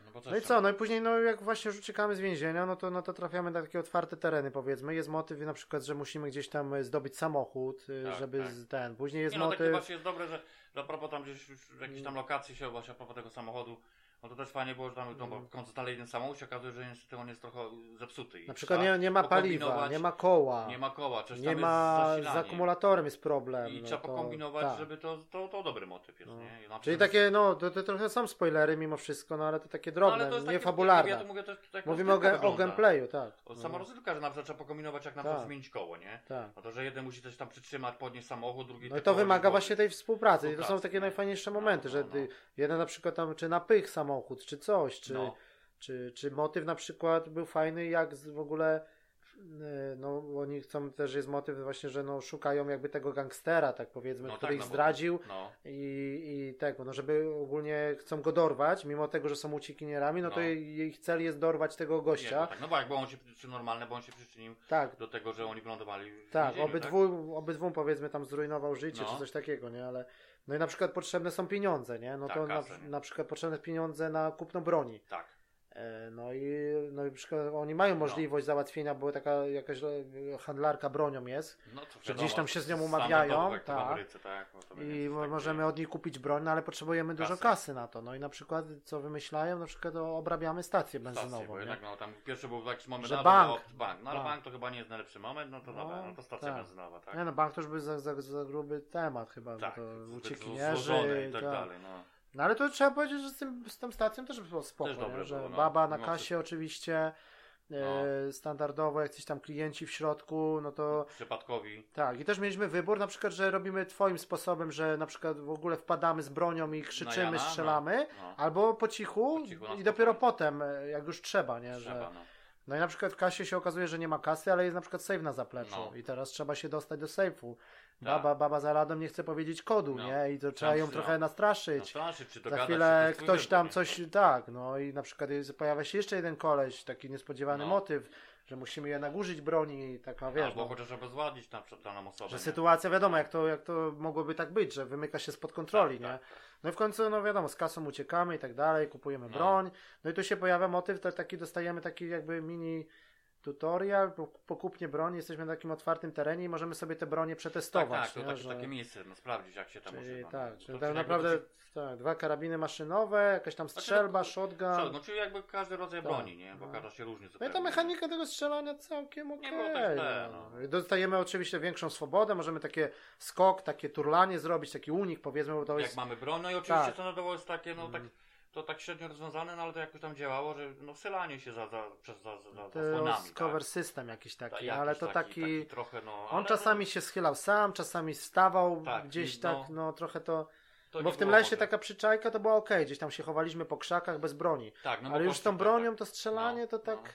No, bo No i co, no i później, no jak właśnie już uciekamy z więzienia, no to, no to trafiamy na takie otwarte tereny, powiedzmy. Jest motyw na przykład, że musimy gdzieś tam e, zdobyć samochód, e, Tak, żeby tak. z- ten. Później jest Nie no, takie motyw. właśnie jest dobre, że, że a propos tam gdzieś już w jakiejś tam lokacji się właśnie a propos tego samochodu, no to też fajnie było, że tam no, bo w końcu znaleźli ten samochód, się okazuje, że niestety on jest trochę zepsuty. i Na przykład nie, nie ma paliwa, pokombinować, nie ma koła, nie ma koła, coś nie ma jest z akumulatorem jest problem. I no trzeba to- pokombinować, tak. żeby to, to, to dobry motyw jest, No. nie? Czyli takie, no, to, to trochę są spoilery mimo wszystko, no ale to takie No, drobne, to jest nie takie, fabularne. Ja mówię, jak Mówimy o, ge- o gameplayu, tak. O, No, Sama rozrywka, że na przykład trzeba kombinować, jak na przykład Tak. zmienić koło, nie? tak. No to, że jeden musi coś tam przytrzymać, podnieść samochód, drugi No i to wymaga nie właśnie tej współpracy. I to są takie nie? najfajniejsze No, momenty, no, że no. jeden na przykład tam, czy napych samochód, czy coś, czy, No. czy, czy motyw na przykład był fajny, jak w ogóle e, no oni chcą, też jest motyw właśnie, że no szukają jakby tego gangstera, tak powiedzmy, No który tak, ich no zdradził No. i, i tego, no żeby ogólnie chcą go dorwać, mimo tego, że są uciekinierami, no, to No. ich cel jest dorwać tego Nie, gościa. no tak, no bo jak bo on się, czy normalne, bo on się przyczynił tak, do tego, że oni wylądowali Tak, więzieniu, obydwu, obydwu powiedzmy tam zrujnował życie No. czy coś takiego, nie? Ale no i na przykład potrzebne są pieniądze, nie? No Tak, to na, na przykład potrzebne pieniądze na kupno broni. Tak. E, No i, no i przykład oni mają możliwość załatwienia, bo taka jakaś e, handlarka bronią jest No to Że gdzieś tam się z nią umawiają, tak. Ameryce, tak. bo to i takiego. możemy od nich kupić broń, no ale potrzebujemy dużo Kasy. kasy na to. No i na przykład co wymyślają? Na przykład obrabiamy stację Stację, benzynową, bo nie? jednak no, tam pierwszy był jakiś moment, Że no, bank. No, bank. No ale Bank. bank to chyba nie jest najlepszy moment, no to No, dobra, no to stacja tak. benzynowa, tak? Nie no, bank to już był za, za, za gruby temat chyba, bo tak, to uciekinierzy i tak tak. dalej, no. No ale to trzeba powiedzieć, że z, tym, z tą stacją też było spoko, Też nie? że było, no. baba na Mimo kasie oczywiście, e, standardowo, jacyś tam klienci w środku, no to Przypadkowi. tak. I też mieliśmy wybór, na przykład, że robimy twoim sposobem, że na przykład w ogóle wpadamy z bronią i krzyczymy, Jana, strzelamy, No, albo po cichu, Po cichu, i dopiero potem, jak już trzeba, nie? trzeba, Że, no. i na przykład w kasie się okazuje, że nie ma kasy, ale jest na przykład save na zapleczu No. i teraz trzeba się dostać do sejfu. Tak. Baba, baba za radą nie chce powiedzieć kodu, No. nie? I to trzeba ją no. trochę nastraszyć. Nastraszyć, czy Za chwilę ktoś tam coś, tak, no i na przykład pojawia się jeszcze jeden koleś, taki niespodziewany No. motyw, że musimy jednak użyć broni i taka, wiesz, Albo no, chociaż obezwładnić na przykład daną osobę. że nie? sytuacja, wiadomo, jak to, jak to mogłoby tak być, że wymyka się spod kontroli, Tak, nie? tak. No i w końcu, no wiadomo, z kasą uciekamy i tak dalej, kupujemy No. broń, no i tu się pojawia motyw, to taki dostajemy taki jakby mini tutorial, po, kupnie broni, jesteśmy na takim otwartym terenie i możemy sobie te bronie Tak, przetestować, tak, to nie? takie, że... takie miejsce, no, sprawdzić jak się tam Czyli używa. tak, no. czyli To tak naprawdę to tak, dwa karabiny maszynowe, jakaś tam Znaczy, strzelba, no, shotgun. No czyli jakby każdy rodzaj Tak. broni, nie? Bo No. każda się różni No i zupełnie. ta mechanika tego strzelania całkiem okej. było tak źle, no. no. Dostajemy oczywiście większą swobodę, możemy takie skok, takie turlanie zrobić, taki unik powiedzmy, bo to Jak jest... mamy broń, no i oczywiście Tak. standardowo jest takie, no tak, Mhm. To tak średnio rozwiązane, no ale to jakoś tam działało, że no wsylanie się za, za, przez, za, za, za To zasłonami, jest cover tak? system jakiś taki, Ta- jakiś ale to taki... taki trochę, no, On czasami się schylał sam, czasami wstawał Tak, gdzieś tak, no- no trochę to... to bo w tym lesie może. taka przyczajka to była okej, gdzieś tam się chowaliśmy po krzakach bez broni. tak, no ale już z tą bronią tak, to strzelanie No, to tak... no.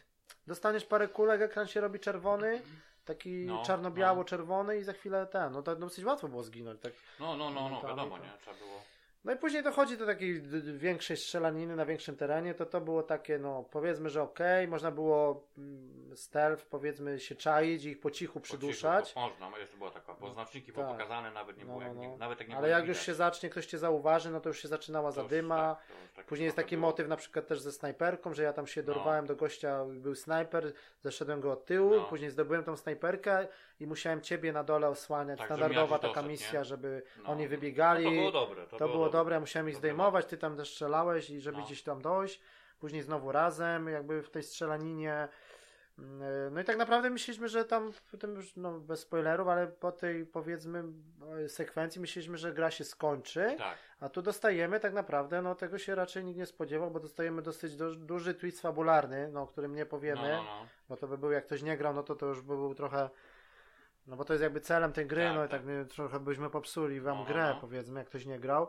Dostaniesz parę kulek, ekran się robi czerwony, taki No, czarno-biało-czerwony i za chwilę ten, no to dosyć łatwo było zginąć. Tak. No, no, no, no, wiadomo, nie? Trzeba było... No i później dochodzi do takiej większej strzelaniny na większym terenie, to to było takie, no powiedzmy, że okej, można było mm, stealth, powiedzmy, się czaić i ich po cichu po przyduszać. cichu, po- Można, no jeszcze była taka, bo znaczniki były Tak. pokazane, nawet nie No, było, no, jak, no. nie, nawet jak nie Ale jak już się zacznie, ktoś cię zauważy, no to już się zaczynała zadyma. tak, takie Później jest taki było. motyw na przykład też ze snajperką, że ja tam się No. dorwałem do gościa, był snajper, zeszedłem go od tyłu, No. później zdobyłem tą snajperkę i musiałem ciebie na dole osłaniać. Tak, Standardowa taka dosyć, misja, nie? żeby No. oni wybiegali. No to było dobre. To, To było dobre, musiałem ich zdejmować, ty tam też strzelałeś i żeby No. gdzieś tam dojść. Później znowu razem, jakby w tej strzelaninie. Mm, No i tak naprawdę myśleliśmy, że tam, potem już, no bez spoilerów, ale po tej powiedzmy e, sekwencji myśleliśmy, że gra się skończy, Tak, a tu dostajemy tak naprawdę, no tego się raczej nikt nie spodziewał, bo dostajemy dosyć du- duży twist fabularny, no o którym nie powiemy, no, no, no. bo to by był, jak ktoś nie grał, no to to już by był trochę, no bo to jest jakby celem tej gry, Tak, no i tak. tak trochę byśmy popsuli wam No, no, grę, no. powiedzmy, jak ktoś nie grał.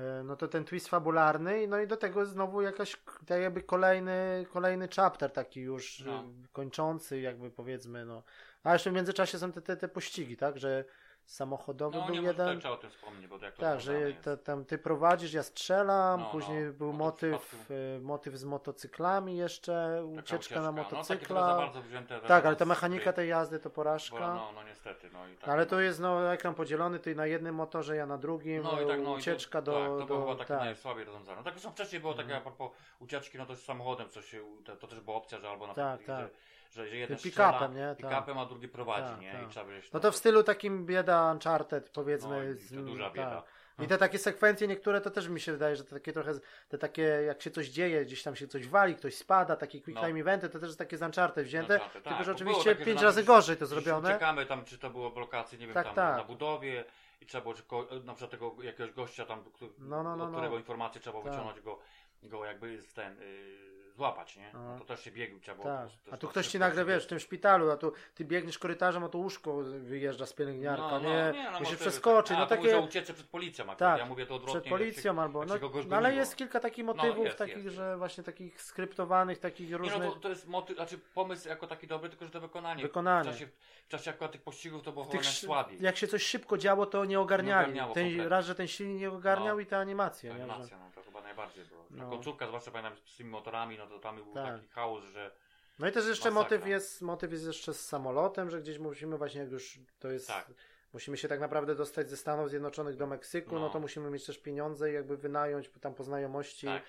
E, No to ten twist fabularny, no i do tego znowu jakaś, tak jakby kolejny, kolejny chapter taki już No. kończący, jakby powiedzmy, no. A jeszcze w międzyczasie są te, te, te pościgi, tak, że samochodowy No był nie jeden. o tym wspomnieć, bo jak to Tak, że tam ty prowadzisz, ja strzelam, No, później no. był No motyw, y, motyw z motocyklami jeszcze, Taka ucieczka na No motocykla. bardzo wzięte. tak, ale ta mechanika tej jazdy to bo, porażka. No, no niestety, no i tak. ale no. to jest no, ekran podzielony, ty na jednym motorze, ja na drugim, No i tak, no i ucieczka to, do... Tak, to było do chyba takie tak. najsłabiej rozwiązane. No tak już wcześniej było takie Mhm. a propos ucieczki, no to z samochodem, co się, to, też była opcja, że albo na Tak, tak. że, że, jeden strzela pick-upem, nie? Tak. pick-upem, a drugi prowadzi, Tak, nie? tak. I trzeba być, No to w stylu takim bieda Uncharted, no, powiedzmy. i to duża bieda. Tak. I te takie sekwencje niektóre to też mi się wydaje, że to takie trochę, te takie jak się coś dzieje, gdzieś tam się coś wali, ktoś spada, takie quick No. time eventy, to też jest takie z Uncharted wzięte, Uncharted, tylko tak, że oczywiście takie, pięć razy gorzej to zrobione. Uciekamy tam, czy to było w lokacji, nie wiem, Tak, tam tak. na budowie i trzeba było, czy ko- na przykład tego jakiegoś gościa tam, który, No, no, no, od no. którego informacje trzeba było Tak. wyciągnąć go, go jakby z ten, yy, złapać, nie? Aha. No to też się biegł, trzeba było. Tak. A tu to ktoś ci nagle, wiesz, w tym szpitalu, a tu ty biegniesz korytarzem, a tu łóżko wyjeżdża z pielęgniarka, No, no, nie? nie, no, Musisz przeskoczyć, takie. no takie... ucieczce przed policją akurat. Tak, ja mówię to odwrotnie. Przed policją albo. jak No, no ale jest kilka takich motywów, jest, takich, jest, że jest. właśnie takich skryptowanych, takich Nie, różnych. no to, to jest motyw, znaczy pomysł jako taki dobry, tylko że to wykonanie. Wykonanie. W czasie, w czasie akurat tych pościgów to było tych, słabiej. jak się coś szybko działo, to nie ogarniali. ogarniało ten, raz, że ten silnik nie ogarniał No. i te animacje. Nie? Animacja, no chyba najbardziej było. No. No. Końcówka, zwłaszcza pamiętam z tymi motorami, no to tam był Tak. taki chaos, że No i też jeszcze Masakra. motyw jest, motyw jest jeszcze z samolotem, że gdzieś musimy właśnie, jak już to jest. Tak. Musimy się tak naprawdę dostać ze Stanów Zjednoczonych do Meksyku, no, No. to musimy mieć też pieniądze i jakby wynająć tam po znajomości tak,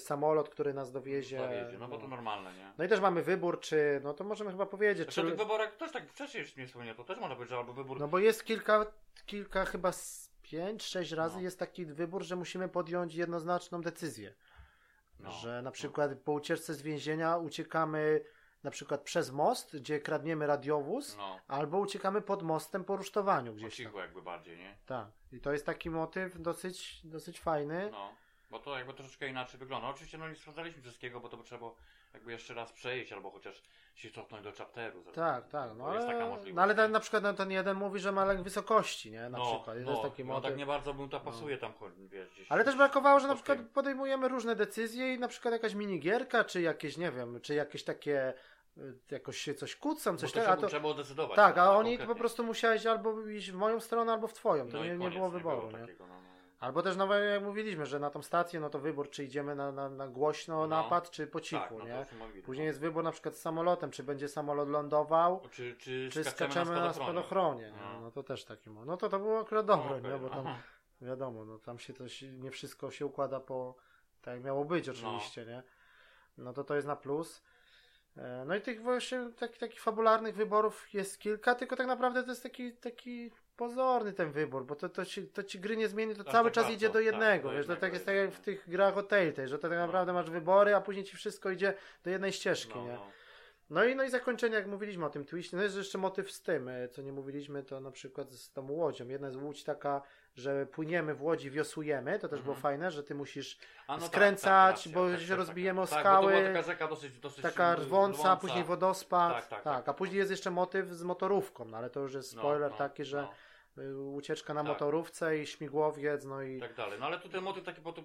samolot, który nas dowiezie. zawiezie. No bo to normalne, nie? No i też mamy wybór, czy, no to możemy chyba powiedzieć, Zresztą czy, tych wyborach też tak wcześniej już nie wspomniałem, to też można powiedzieć, że albo wybór no bo jest kilka, kilka chyba z pięć, sześć razy No. jest taki wybór, że musimy podjąć jednoznaczną decyzję. no, że na przykład po ucieczce z więzienia uciekamy na przykład przez most, gdzie kradniemy radiowóz, No, albo uciekamy pod mostem po rusztowaniu po gdzieś tam. cichu jakby bardziej, nie? Tak. I to jest taki motyw dosyć, dosyć fajny. No, bo to jakby troszeczkę inaczej wygląda. Oczywiście no nie sprawdzaliśmy wszystkiego, bo to by trzeba było jakby jeszcze raz przejść, albo chociaż się cofnąć do chapteru. Tak, tak. No Bo jest taka ale, możliwość. no ale ten, nie? na przykład no, ten jeden mówi, że ma lęk wysokości, nie? Na no, przykład. I no, to jest taki no tak nie bardzo mu to pasuje tam, wiesz, gdzieś. Ale też brakowało, że na przykład podejmujemy różne decyzje i na przykład jakaś minigierka, czy jakieś, nie wiem, czy jakieś takie y, jakoś się coś kłócą, coś takiego. Trzeba, to, trzeba było decydować. tak, no, a no, oni po konkretnie. prostu musiałeś albo iść w moją stronę, albo w twoją. To No nie, nie koniec, było wyboru. Nie? takiego, no, no. Albo też, no jak mówiliśmy, że na tą stację, no to wybór, czy idziemy na, na, na głośno No. napad, czy po Tak, cichu, no to nie? mówili, Później no. jest wybór na przykład z samolotem, czy będzie samolot lądował, Czy, czy, czy skaczemy, na spadochronie. spadochronie. nie? No. No to też taki. No to to było akurat dobre, Okej, nie? Bo tam aha. wiadomo, no tam się się, nie wszystko się układa po tak jak miało być oczywiście, nie? No to to jest na plus. E, No i tych właśnie takich, takich fabularnych wyborów jest kilka, tylko tak naprawdę to jest taki, taki pozorny ten wybór, bo to, to, ci, to ci gry nie zmieni, to cały tak czas idzie do tak, jednego, do wiesz, to jednego tak jest tak jak w no. tych grach o Telltale, że to tak naprawdę masz wybory, a później ci wszystko idzie do jednej ścieżki, No, nie? no. No i, no i zakończenie, jak mówiliśmy o tym twiście, no jest jeszcze motyw z tym, e, co nie mówiliśmy, to na przykład z tą łodzią. Jedna jest łódź taka, że płyniemy w łodzi, wiosłujemy, to też było Mhm. fajne, że ty musisz no tak, skręcać, racja, bo tak, się tak, rozbijemy o tak, skały, Tak, taka rzeka dosyć, dosyć taka rwąca, później wodospad, Tak, tak, tak. a później jest jeszcze motyw z motorówką, no ale to już jest No, spoiler no, taki, że no, ucieczka na Tak. motorówce i śmigłowiec, no i tak dalej. No ale tu ten motyw taki, bo tu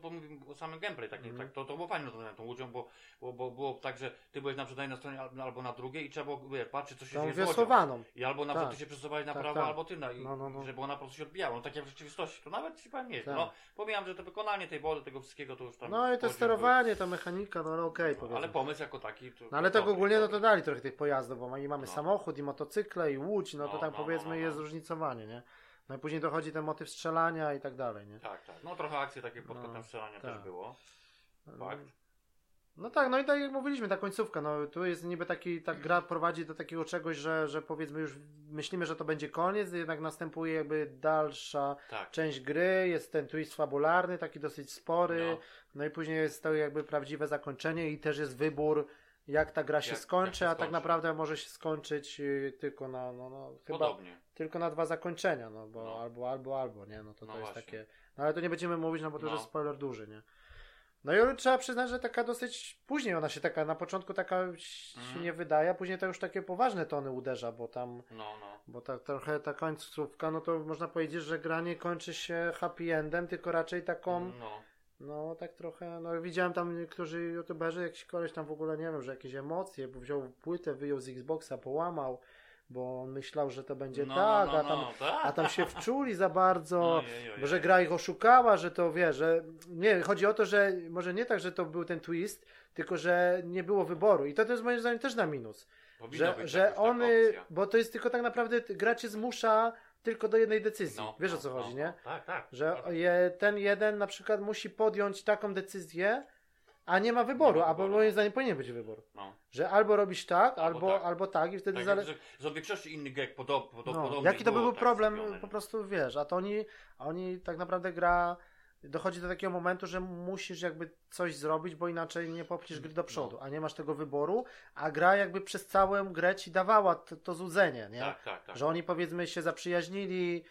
o samym gameplay, tak, nie, Mhm. tak to, to było fajne z tą łudzią, bo, bo, bo było tak, że ty byłeś na przykład na jednej stronie al- albo na drugiej i trzeba było patrzeć, co się dzieje wiosłowaną. I albo na Tak. ty się przesuwałeś na Tak, prawo, tak. albo ty na, i, No, no, no. żeby ona po prostu się odbijała. No tak jak w rzeczywistości, to nawet ci powiem nie. Tak. No, pomijam, że to wykonanie tej wody, tego wszystkiego to już tam... No i to sterowanie, ta mechanika, no ale okej, był- powiedzmy. Ale pomysł jako taki... To, No ale tak ogólnie no to dali trochę tych pojazdów, bo i mamy No. samochód, i motocykle, i łódź, no to No, no, powiedzmy no, no, jest no. zróżnicowanie, nie? No i później dochodzi ten motyw strzelania i tak dalej, nie? Tak, tak. No trochę akcji takiej pod No, kątem strzelania tak. też było. Fakt. No tak, no i tak jak mówiliśmy, ta końcówka, no tu jest niby taki, ta gra prowadzi do takiego czegoś, że, że powiedzmy już myślimy, że to będzie koniec, jednak następuje jakby dalsza Tak. część gry, jest ten twist fabularny, taki dosyć spory, No. no i później jest to jakby prawdziwe zakończenie i też jest wybór, jak ta gra się Jak- skończy, jak się a tak skończy. naprawdę może się skończyć y, tylko na, no, no chyba Podobnie. tylko na dwa zakończenia, no bo No. albo, albo, albo, nie, no to No to jest takie, no ale to nie będziemy mówić, no bo to już No. jest spoiler duży, nie. No i trzeba przyznać, że taka dosyć, później ona się taka, na początku taka się Mhm. nie wydaje, a później to już takie poważne tony uderza, bo tam, No, no. bo tak trochę ta końcówka, no to można powiedzieć, że gra nie kończy się happy endem, tylko raczej taką, No. No tak trochę, no widziałem tam niektórzy youtuberzy, jakiś koleś tam w ogóle, nie wiem, że jakieś emocje, bo wziął płytę, wyjął z Xboxa, połamał, bo on myślał, że to będzie No, tak, no, a, tam, no, tak. a tam się wczuli za bardzo, [laughs] Ojej, że gra ich oszukała, że to wie, że nie, chodzi o to, że może nie tak, że to był ten twist, tylko że nie było wyboru i to, to jest moim zdaniem też na minus, Powinna że, że on, opcja. bo to jest tylko tak naprawdę, gra cię zmusza tylko do jednej decyzji, No, wiesz no, o co chodzi, no, nie? no. Tak, tak. Że Tak. je, ten jeden na przykład musi podjąć taką decyzję, a nie ma wyboru, Nie ma albo moim zdaniem powinien być wybór. No. Że albo robisz tak, albo, tak. albo tak i wtedy Tak, zale... jak z, z od większości innych podob, podob, no, Jaki to było był tak problem, zrobione, po nie? prostu wiesz, a to oni, oni tak naprawdę gra dochodzi do takiego momentu, że musisz jakby coś zrobić, bo inaczej nie popchniesz gry do przodu, No. a nie masz tego wyboru, a gra jakby przez całą grę ci dawała to, to złudzenie, nie? Tak, tak, tak. Że oni powiedzmy się zaprzyjaźnili,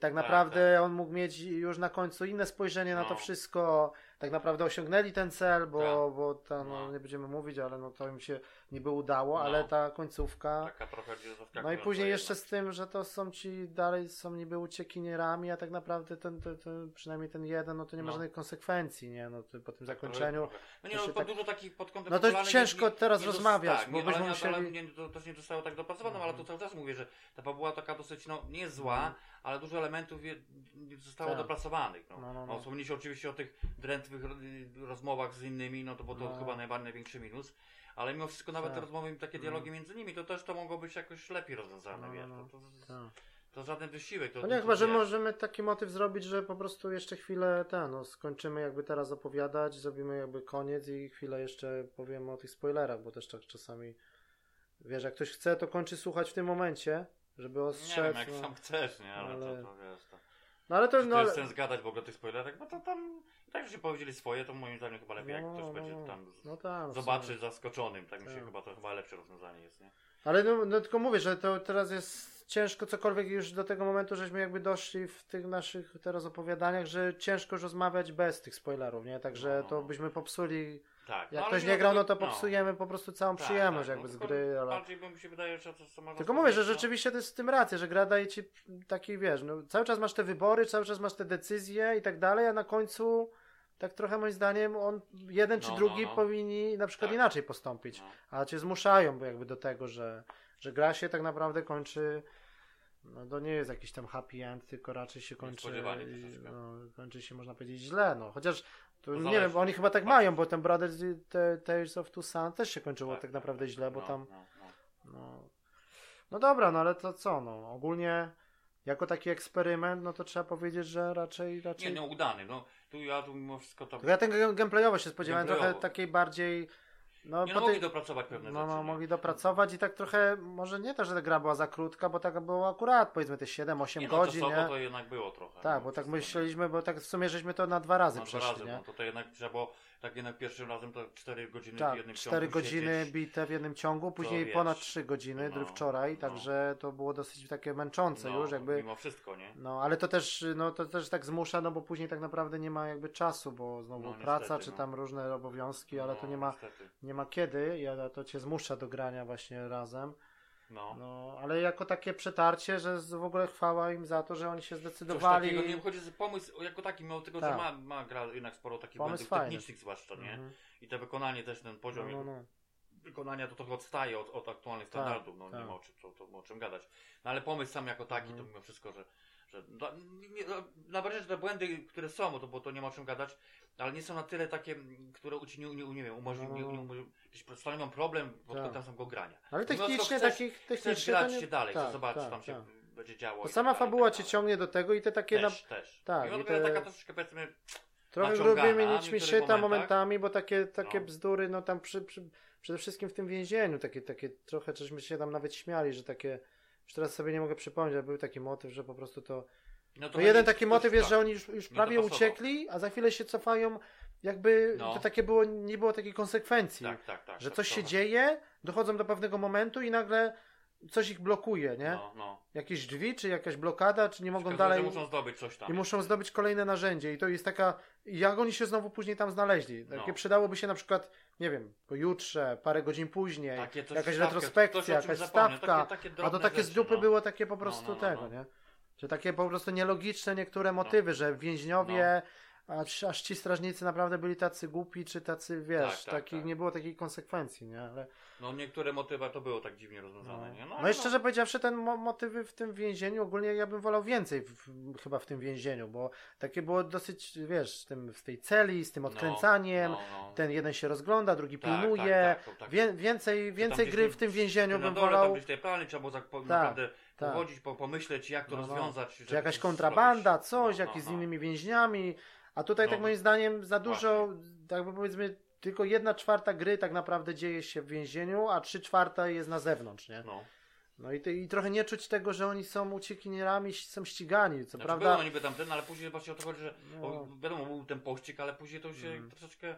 tak naprawdę on mógł mieć już na końcu inne spojrzenie na to No. wszystko, tak naprawdę osiągnęli ten cel, bo, Tak. bo ta, no, No. nie będziemy mówić, ale no to im się niby udało, No. ale ta końcówka... Taka trochę No i później jeszcze z tym, że to są ci dalej są niby uciekinierami, a tak naprawdę ten, ten, ten przynajmniej ten jeden, no to nie ma No. żadnych konsekwencji, nie? No to po tym Tak, zakończeniu. No nie, to no, po tak- dużo takich pod kątem No to ciężko teraz dos- rozmawiać, tak, bo nie, byśmy musieli- ale nie, to też nie zostało tak dopracowane, Mhm. ale to cały czas mówię, że ta fabuła taka dosyć, no nie zła, ale dużo elementów je, nie zostało Tak. dopracowanych. No. No, No, no. Wspomnieliście oczywiście o tych drętwych ro- rozmowach z innymi, no to bo to No. chyba najbardziej największy minus. Ale mimo wszystko nawet Tak. te rozmowy, takie No. dialogi między nimi, to też to mogło być jakoś lepiej rozwiązane, No, wiesz. no, To, to, Tak. to żaden wysiłek. To, No nie, chyba, że możemy taki motyw zrobić, że po prostu jeszcze chwilę ten, no skończymy jakby teraz opowiadać, zrobimy jakby koniec i chwilę jeszcze powiemy o tych spoilerach, bo też tak czasami wiesz, jak ktoś chce, to kończy słuchać w tym momencie, żeby Nie ostrzec. wiem, jak no. sam chcesz, nie? Ale, ale- to, to wiesz, to... no ale to, no to ale... jest sens gadać w ogóle o tych spoilerach? No to tam, tak że powiedzieli swoje, to moim zdaniem chyba lepiej, jak No, ktoś no, będzie no. tam z- No tak, no w zobaczy sumie. zaskoczonym, tak mi się Tak. chyba to chyba lepsze rozwiązanie jest, nie? Ale no, no tylko mówię, że to teraz jest ciężko cokolwiek już do tego momentu, żeśmy jakby doszli w tych naszych teraz opowiadaniach, że ciężko już rozmawiać bez tych spoilerów, nie? Także No, to no. byśmy popsuli, Tak. jak ale ktoś nie grał, no to popsujemy po prostu całą Tak, przyjemność tak, jakby no z tylko gry, ale... Bardziej bym się wydaje, że to, co można Tylko mówię, że no. rzeczywiście to jest w tym racja, że gra daje ci taki, wiesz, no, cały czas masz te wybory, cały czas masz te decyzje i tak dalej, a na końcu tak trochę moim zdaniem on, jeden czy No, no, drugi no. powinni na przykład Tak. inaczej postąpić, No. a cię zmuszają bo jakby do tego, że, że gra się tak naprawdę kończy, no to nie jest jakiś tam happy end, tylko raczej się kończy, no, kończy się można powiedzieć źle, no, chociaż to, To nie wiem, oni chyba tak mają, bo ten Brothers te, Tales of Two Sons też się kończyło tak, Tak, naprawdę źle, bo no, tam no, no. no. no dobra, no ale to co, no ogólnie jako taki eksperyment, no to trzeba powiedzieć, że raczej, Nie, raczej... no udany, no tu ja tu mimo wszystko to... Ja tego gameplayowo się spodziewałem, trochę Gameplayowo. takiej bardziej... No, Nie no, mogli tej- dopracować pewne no, rzeczy. no mogli dopracować i tak trochę, może nie to, że ta gra była za krótka, bo tak było akurat, powiedzmy te 7-8 nie, no, godzin, czasowo nie? to jednak było trochę. Tak, no, bo tak myśleliśmy, bo tak w sumie żeśmy to na dwa razy No, dwa przeszli, razy, nie? no to, to jednak trzeba było, tak jednak pierwszym razem to 4 godziny w Tak, jednym 4 ciągu godziny siedzieć. bite w jednym ciągu, później wiesz, ponad 3 godziny no, wczoraj, no. także to było dosyć takie męczące no, już, jakby... Mimo wszystko, nie? No, ale to też, no, to też tak zmusza, no bo później tak naprawdę nie ma jakby czasu, bo znowu No, niestety, praca, czy no. tam różne obowiązki, ale to No, nie ma, niestety. nie ma kiedy, ale to cię zmusza do grania właśnie razem. No. No, ale jako takie przetarcie, że w ogóle chwała im za to, że oni się Coś zdecydowali. takiego, nie chodzi, że pomysł jako taki, mimo tego, Tak. że ma, ma gra jednak sporo takich Pomysł błędów fajny. technicznych zwłaszcza, nie? Mhm. I to wykonanie też, ten No, poziom no, no. wykonania to trochę odstaje od, od aktualnych Tak, standardów, no tak. nie ma o czym, to, to, o czym gadać. No ale pomysł sam jako taki, Mhm. to mimo wszystko, że, że nie, na razie, że te błędy, które są, to, bo to nie ma o czym gadać, ale nie są na tyle takie, które ci nie, nie, nie wiem, umożliwią, No, no, no. stanowią problem pod Tak. kątem samego grania. Ale technicznie chcesz- takich, Chcesz technicznie grać to nie... się dalej, tak, chcesz zobaczyć, tak, tam się tak. będzie działo. I sama tak fabuła tak cię ciągnie do tego i te takie na... Też, też. tak, I i te- taka troszeczkę powiedzmy, trochę w nićmi niektórych szyta momentami, bo takie, takie No. bzdury, no tam przy, przy, przede wszystkim w tym więzieniu, takie, takie trochę, żeśmy się tam nawet śmiali, że takie, już teraz sobie nie mogę przypomnieć, ale był taki motyw, że po prostu to, no to jeden będzie taki motyw jest, tak. że oni już, już Nie prawie uciekli, a za chwilę się cofają, jakby No. to takie było, nie było takiej konsekwencji, Tak, tak, tak. że tak, coś się dzieje, dochodzą do pewnego momentu i nagle coś ich blokuje, nie? No, no. Jakieś drzwi, czy jakaś blokada, czy nie mogą Wskazuje, dalej... muszą zdobyć coś tam. I muszą zdobyć kolejne narzędzie. I to jest taka. Jak oni się znowu później tam znaleźli? Takie No. przydałoby się na przykład, nie wiem, pojutrze, parę godzin później, jakaś wstawkę, retrospekcja, jakaś zapomnę. stawka. Takie, takie a to takie z rzeczy, dupy no. było takie po prostu no, no, tego, no. nie? Że takie po prostu nielogiczne niektóre motywy, że więźniowie a ci- aż ci strażnicy naprawdę byli tacy głupi, czy tacy, wiesz, Tak, tak, taki, tak. nie było takiej konsekwencji, nie? Ale, No niektóre motywa to było tak dziwnie rozwiązane, no. nie? No, i szczerze powiedziawszy, ten mo- motywy w tym więzieniu, ogólnie ja bym wolał więcej w, chyba w tym więzieniu, bo takie było dosyć, wiesz, tym, w tej celi, z tym odkręcaniem, no, no. ten jeden się rozgląda, drugi Tak, pilnuje, tak, tak, tak. Wie, więcej, więcej gry w tym więzieniu bym wolał, Tam gdzieś tej pralni trzeba było za, po, Tak, naprawdę tak. pochodzić, po, pomyśleć jak to No, no. rozwiązać. czy jakaś kontrabanda, zrobić. coś, No, jakieś no, z no. innymi więźniami, a tutaj tak No. moim zdaniem za dużo, tak by powiedzmy, tylko jedna czwarta gry tak naprawdę dzieje się w więzieniu, a trzy czwarta jest na zewnątrz, nie? No. No i, i trochę nie czuć tego, że oni są uciekinierami, są ścigani, co Znaczy, prawda... Było niby tamten, ale później właśnie o to chodzi, że No. wiadomo, był ten pościg, ale później to się Mm. troszeczkę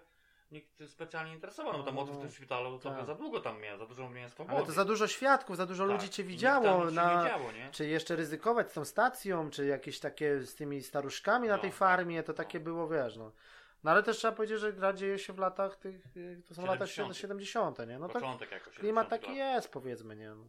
nikt specjalnie interesował, no bo tam No, motyw w tym szpitalu to tak. za długo tam miałem, za dużo miałem swobody. Ale to za dużo świadków, za dużo Tak. ludzi cię widziało, na, nie działo, nie? czy jeszcze ryzykować z tą stacją, czy jakieś takie z tymi staruszkami na No, tej tak. farmie, to takie było, wiesz, no. No ale też trzeba powiedzieć, że gra dzieje się w latach tych, y, to są lata 70., 70., nie? No Początek jakoś. klimat 70 taki lat. jest, powiedzmy, nie? No.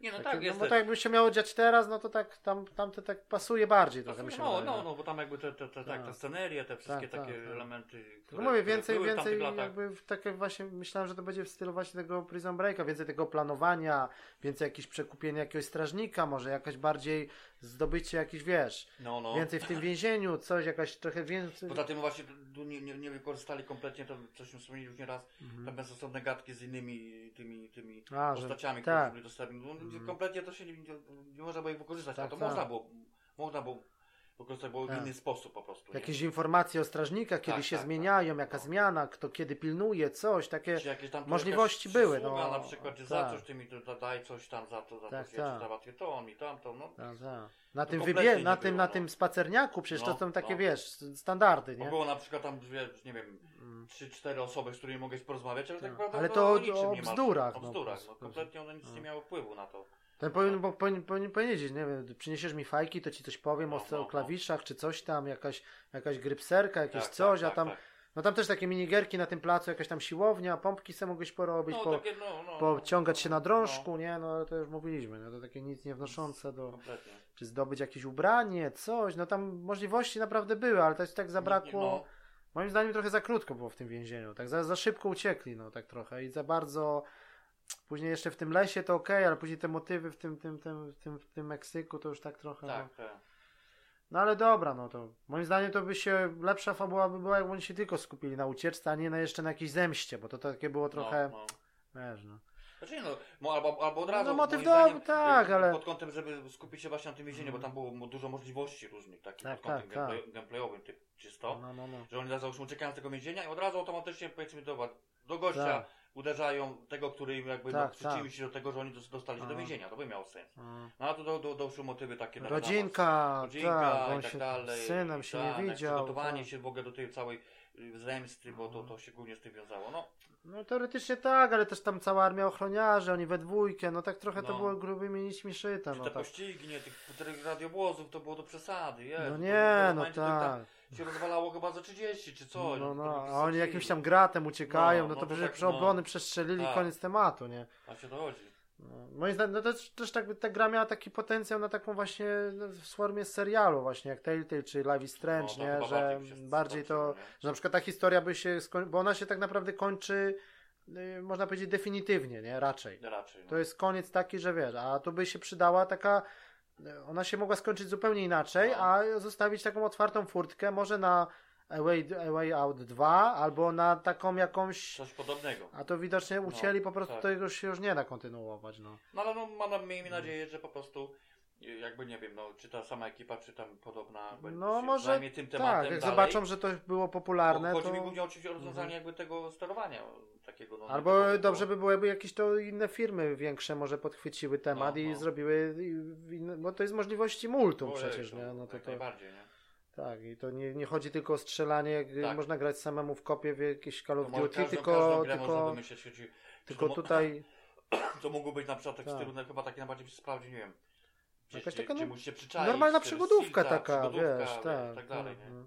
Nie, no Takie, tak, jest no bo tak jakby się miało dziać teraz, no to tak tam, tam to tak pasuje bardziej trochę, no, mi się no, no, no, bo tam jakby te, te, te, tak, Tak. te scenerie, te wszystkie Tak, takie tak, tak. elementy, Tylko które, mówię, które więcej, więcej jakby takie właśnie, myślałem, że to będzie w stylu właśnie tego Prison Breaka, więcej tego planowania, więcej jakieś przekupienia jakiegoś strażnika, może jakaś bardziej zdobycie jakiś, wiesz, No, no. więcej w tym więzieniu, coś, jakaś trochę więcej... Poza tym właśnie tu nie, nie, nie wykorzystali kompletnie, to cośmy wspomnieli już nieraz, Mhm. tam są stosowne gadki z innymi tymi, tymi A, że- postaciami, które tak. byli dostępni. No, Mhm. Kompletnie to się nie, nie, nie można było ich wykorzystać, a Tak, to tak. można było, można było wykorzystać było w Tak. inny sposób po prostu. nie? Jakieś informacje o strażnikach, kiedy Tak, się tak, zmieniają, jaka No. zmiana, kto kiedy pilnuje, coś, takie... Możliwości były, no. na przykład, że za Tak. coś ty mi to daj coś tam za to, za Tak, to, tak, tak. załatwię to, on mi tamto, no. Tak, tak. Na To tym, wybie- nie na, tym, było, na no. tym spacerniaku, przecież to No, są takie, no. wiesz, standardy, Bo nie? było na przykład tam, nie wiem, Mm. trzy, cztery osoby, z którymi mogłeś porozmawiać, ale tak Tak. naprawdę Ale no, to o- nie bzdurach, O no, bzdurach, po no, prostu. kompletnie one nic nie miało wpływu na to. Ten powinien, bo powinien, powinien powiedzieć, nie wiem, przyniesiesz mi fajki, to ci coś powiem No, o, no, o no. klawiszach, czy coś tam, jakaś, jakaś grypserka, jakieś Tak, coś, tak, a tam, tak, tak. no tam też takie minigierki na tym placu, jakaś tam siłownia, pompki sobie mogłeś porobić, No, po, takie, no, no, pociągać się na no, drążku, nie, no ale to już mówiliśmy, no to takie nic nie wnoszące No, do, kompletnie. czy zdobyć jakieś ubranie, coś, no tam możliwości naprawdę były, ale to jest tak zabrakło, No, moim zdaniem trochę za krótko było w tym więzieniu, tak za, za szybko uciekli, no tak trochę i za bardzo, później jeszcze w tym lesie to okej, ale później te motywy w tym, tym, tym, tym, w tym Meksyku to już tak trochę, no. tak, tak. No ale dobra, no to moim zdaniem to by się lepsza fabuła by była, jakby oni się tylko skupili na ucieczce, a nie na jeszcze na jakiejś zemście, bo to takie było trochę, No, no. wiesz, no. Znaczy nie, no, albo, albo od razu. No, motyw do- zdaniem, tak, y, ale- Pod kątem, żeby skupić się właśnie na tym więzieniu, Mhm. bo tam było dużo możliwości różnych, takich Tak, pod kątem tak, tak. gameplay, gameplayowym, typ czysto. No, no, no. Że oni załóżmy uciekają z tego więzienia i od razu automatycznie powiedzmy do, do gościa Tak. uderzają tego, który im jakby Tak, no, przyczynił tak. się do tego, że oni dos- dostali się do więzienia. To by miało sens. no. No a tu do, do, doszły motywy takie na Rodzinka, rodzinka tak, i tak dalej. synem się tak, nie widział. Przygotowanie tak. się w ogóle do tej całej zemsty, bo to, to się głównie z tym wiązało. No, No teoretycznie tak, ale też tam cała armia ochroniarzy, oni we dwójkę, no tak trochę to No. było grubymi nićmi szyte, Czy no te tak. pościgi, nie, tych tych radiowozów to było do przesady. Jezu, No to nie, no tak, się rozwalało chyba za 30 czy coś. No, to no, by a oni jakimś tam gratem uciekają, No, no, no to to przecież tak, przy no. obrony przestrzelili, Tak. koniec tematu, nie? A się to chodzi. No, moim zdaniem, no to też, też tak, ta gra miała taki potencjał na taką właśnie no, w formie serialu właśnie, jak Telltale czy Life is Strange, No, nie? Że bardziej to, nie? że na przykład ta historia by się skoń... bo ona się tak naprawdę kończy, y, można powiedzieć definitywnie, nie? Raczej. Raczej. To No. jest koniec taki, że wiesz, a tu by się przydała taka, y, ona się mogła skończyć zupełnie inaczej, a zostawić taką otwartą furtkę, może na A Way, A Way Out 2, albo na taką jakąś, Coś podobnego. a to widocznie ucięli, po prostu tak. tego się już nie da kontynuować, no. No ale no, mam, miejmy nadzieję, że po prostu jakby nie wiem, no, czy ta sama ekipa, czy tam podobna będzie No się może zajmie tym tematem tak, jak dalej. zobaczą, że to było popularne, Chodzi to... mi głównie oczywiście o rozwiązanie jakby tego sterowania takiego. No, Albo nietypowego. dobrze by było, jakby jakieś to inne firmy większe może podchwyciły temat No, i no. zrobiły, i- inne- bo to jest możliwości multum Ojej, przecież, nie? No to, jak to, najbardziej, nie? Tak, i to nie, nie chodzi tylko o strzelanie, jak Tak. można grać samemu w kopie w jakieś Call of Duty, każdą, tylko, każdą grę można tylko, wymyśleć, czy, czy tylko to tutaj, [coughs] To mógł być na przykład tak Tak. stylu, no, chyba taki najbardziej się sprawdzi, nie wiem. Gdzie, Jakaś gdzie, taka, no, normalna przygodówka Steelsa, taka, przygodówka, wiesz, tak. tak dalej, no, nie? no.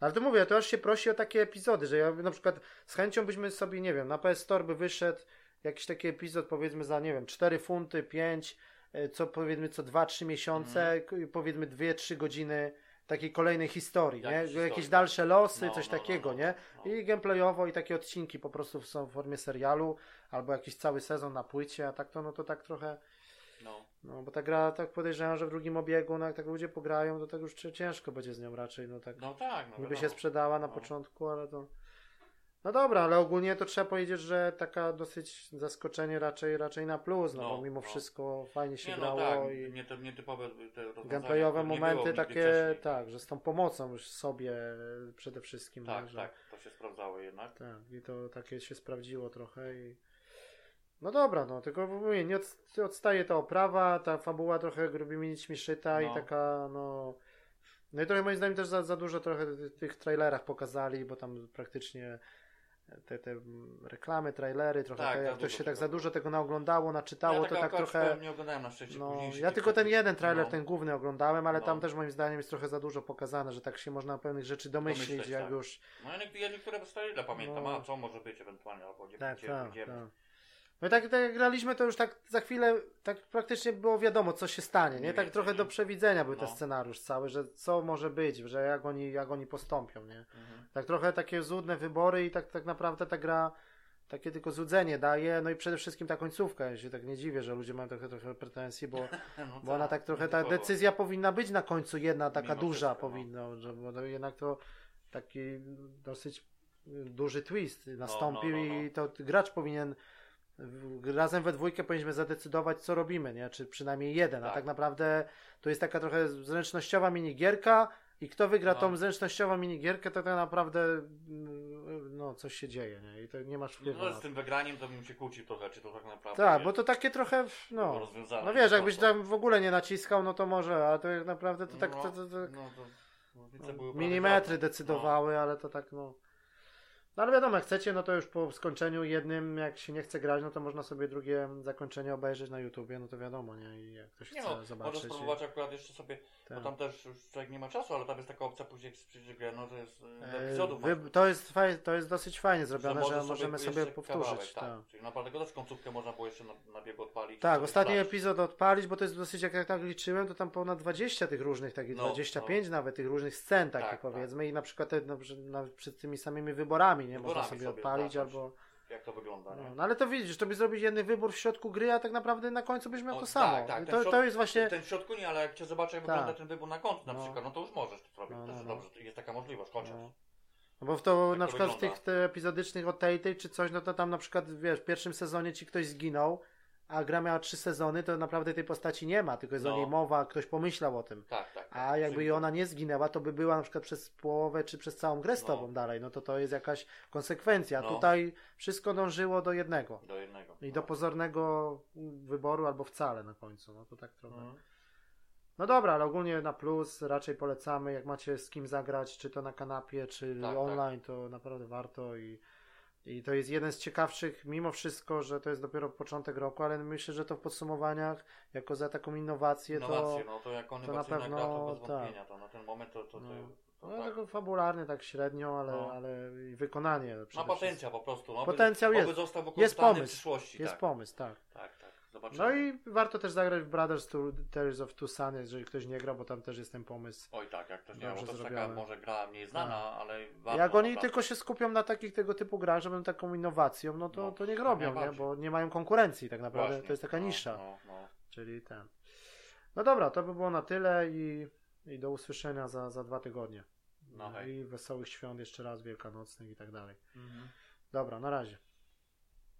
Ale to mówię, to aż się prosi o takie epizody, że ja na przykład z chęcią byśmy sobie, nie wiem, na PS Store by wyszedł jakiś taki epizod powiedzmy za, nie wiem, 4 funty, 5, co powiedzmy co 2-3 miesiące, k- powiedzmy 2-3 godziny takiej kolejnej historii, Jak nie? historii, Jakieś dalsze losy, No, coś no, no, takiego, no, nie? no. I gameplayowo i takie odcinki po prostu są w formie serialu, albo jakiś cały sezon na płycie, a tak to no to tak trochę, No. no bo ta gra tak podejrzewam, że w drugim obiegu, no jak tak ludzie pograją, to tak już ciężko będzie z nią raczej, no tak No tak, no niby się sprzedała na No. początku, ale to... No dobra, ale ogólnie to trzeba powiedzieć, że taka dosyć zaskoczenie raczej raczej na plus, no, No, bo mimo no. wszystko fajnie się Nie, no grało tak, i nie, to, nietypowe te gameplayowe momenty takie, tak, że z tą pomocą już sobie przede wszystkim. Tak, że, tak, to się sprawdzało jednak. tak. I to takie się sprawdziło trochę i no dobra, no tylko mówię, nie od, odstaje ta oprawa, ta fabuła trochę grubymi nićmi szyta i No. taka, no... No i trochę moim zdaniem też za, za dużo trochę w tych trailerach pokazali, bo tam praktycznie te, te reklamy, trailery, trochę Tak, tak, jak ktoś dużo się tak za dużo tego naoglądało, naczytało, ja to tak trochę... nie oglądałem na szczęście No, późniejszych ja tylko ten takich- jeden trailer, no. ten główny oglądałem, ale No. tam też moim zdaniem jest trochę za dużo pokazane, że tak się można pewnych rzeczy domyślić, Domyśleć, jak tak. już... No ja niektóre, trailery pamiętam, No. a co może być ewentualnie, albo gdzie, Tak, gdzie tak, będziemy. tak. No i tak, tak jak graliśmy, to już tak za chwilę, tak praktycznie było wiadomo, co się stanie, nie? Tak trochę do przewidzenia był No. ten scenariusz cały, że co może być, że jak oni, jak oni postąpią, nie? Mhm. Tak trochę takie złudne wybory i tak, tak naprawdę ta gra takie tylko złudzenie daje, no i przede wszystkim ta końcówka, ja się tak nie dziwię, że ludzie mają trochę, trochę pretensji, bo, [laughs] No bo ona tak trochę, ta nietypowo. decyzja powinna być na końcu jedna, taka Mimo duża wszystko, no. powinna, że, bo jednak to taki dosyć duży twist nastąpił no, no, no. i to gracz powinien razem we dwójkę powinniśmy zadecydować, co robimy, nie? Czy przynajmniej jeden, a Tak. tak naprawdę to jest taka trochę zręcznościowa minigierka i kto wygra No. tą zręcznościową minigierkę, to tak naprawdę mm, no, coś się dzieje, nie? I to nie masz wpływu No, z tym wygraniem to bym się kłócił trochę, czy to tak naprawdę Tak, bo to takie trochę, no, no wiesz, jakbyś tam w ogóle nie naciskał, no to może, ale to jak naprawdę to tak, no, to, to, to, no, to no, prawie milimetry decydowały, ale to tak, no. No ale wiadomo, jak chcecie, no to już po skończeniu jednym, jak się nie chce grać, no to można sobie drugie zakończenie obejrzeć na YouTubie, no to wiadomo, nie? I jak ktoś Nie chce no, zobaczyć. spróbować akurat jeszcze sobie, Tak. bo tam też już człowiek nie ma czasu, ale tam jest taka opcja później, jak przyjdzie grę, no to jest e, do E, epizodów. wy- to, jest faj, to jest dosyć fajnie zrobione, że, możesz możemy sobie powtórzyć. kawałek, tak. tak. Czyli naprawdę go też końcówkę można było jeszcze na, na biegu odpalić. Tak, sobie ostatni sprawdzić. epizod odpalić, bo to jest dosyć, jak ja tak liczyłem, to tam ponad 20 tych różnych, takich No, 25 nawet tych różnych scen takich Tak, powiedzmy i na przykład te, no, przed tymi samymi wyborami, nie? Można sobie, sobie odpalić zacząć. albo... Jak to wygląda, nie? No, no ale to widzisz, to by zrobić jeden wybór w środku gry, a tak naprawdę na końcu byś miał O, to samo. tak, tak, to, środ- to jest właśnie... Ten w środku nie, ale jak cię zobaczę, jak Tak. wygląda ten wybór na końcu na No. przykład, no to już możesz to zrobić. No, to no, jest no. dobrze, jest taka możliwość, chociaż. No. No bo w to Jak na to przykład w wygląda? tych te epizodycznych od tej, tej czy coś, no to tam na przykład wiesz, w pierwszym sezonie ci ktoś zginął, a gra miała trzy sezony, to naprawdę tej postaci nie ma, tylko jest o No. niej mowa, ktoś pomyślał o tym. Tak, tak. tak. A jakby i ona nie zginęła, to by była na przykład przez połowę czy przez całą grę z No. tobą dalej. No to to jest jakaś konsekwencja. No. Tutaj wszystko dążyło do jednego. Do jednego. I do pozornego wyboru albo wcale na końcu. No to tak trochę. Mhm. No dobra, ale ogólnie na plus raczej polecamy, jak macie z kim zagrać, czy to na kanapie, czy Tak, online, to naprawdę warto i, i to jest jeden z ciekawszych, mimo wszystko, że to jest dopiero początek roku, ale myślę, że to w podsumowaniach, jako za taką innowację, Innowacje, to no to jak on to na gra, to pewno bez wątpienia, to na ten moment to, to, to, No. to no, tak. fabularny tak średnio, ale, No. ale wykonanie Ma potencjał po prostu. Oby, Potencjał jest. Jest pomysł. przyszłości. Jest tak. pomysł, tak. tak, tak. Zobaczymy. No i warto też zagrać w Brothers to Tales of Two Sons, jeżeli ktoś nie gra, bo tam też jest ten pomysł. Oj tak, jak ktoś nie Dobrze to jest taka. Tak. może gra mniej znana, ale warto. Jak oni naprawdę. tylko się skupią na takich tego typu grach, że będą taką innowacją, no to, No, to niech robią, nie? bo nie mają konkurencji tak naprawdę. Właśnie, To jest taka no, nisza. No, no. Czyli ten. No dobra, to by było na tyle i, i do usłyszenia za, za dwa tygodnie. No hej. I wesołych świąt jeszcze raz wielkanocnych i tak dalej. Mhm. Dobra, na razie.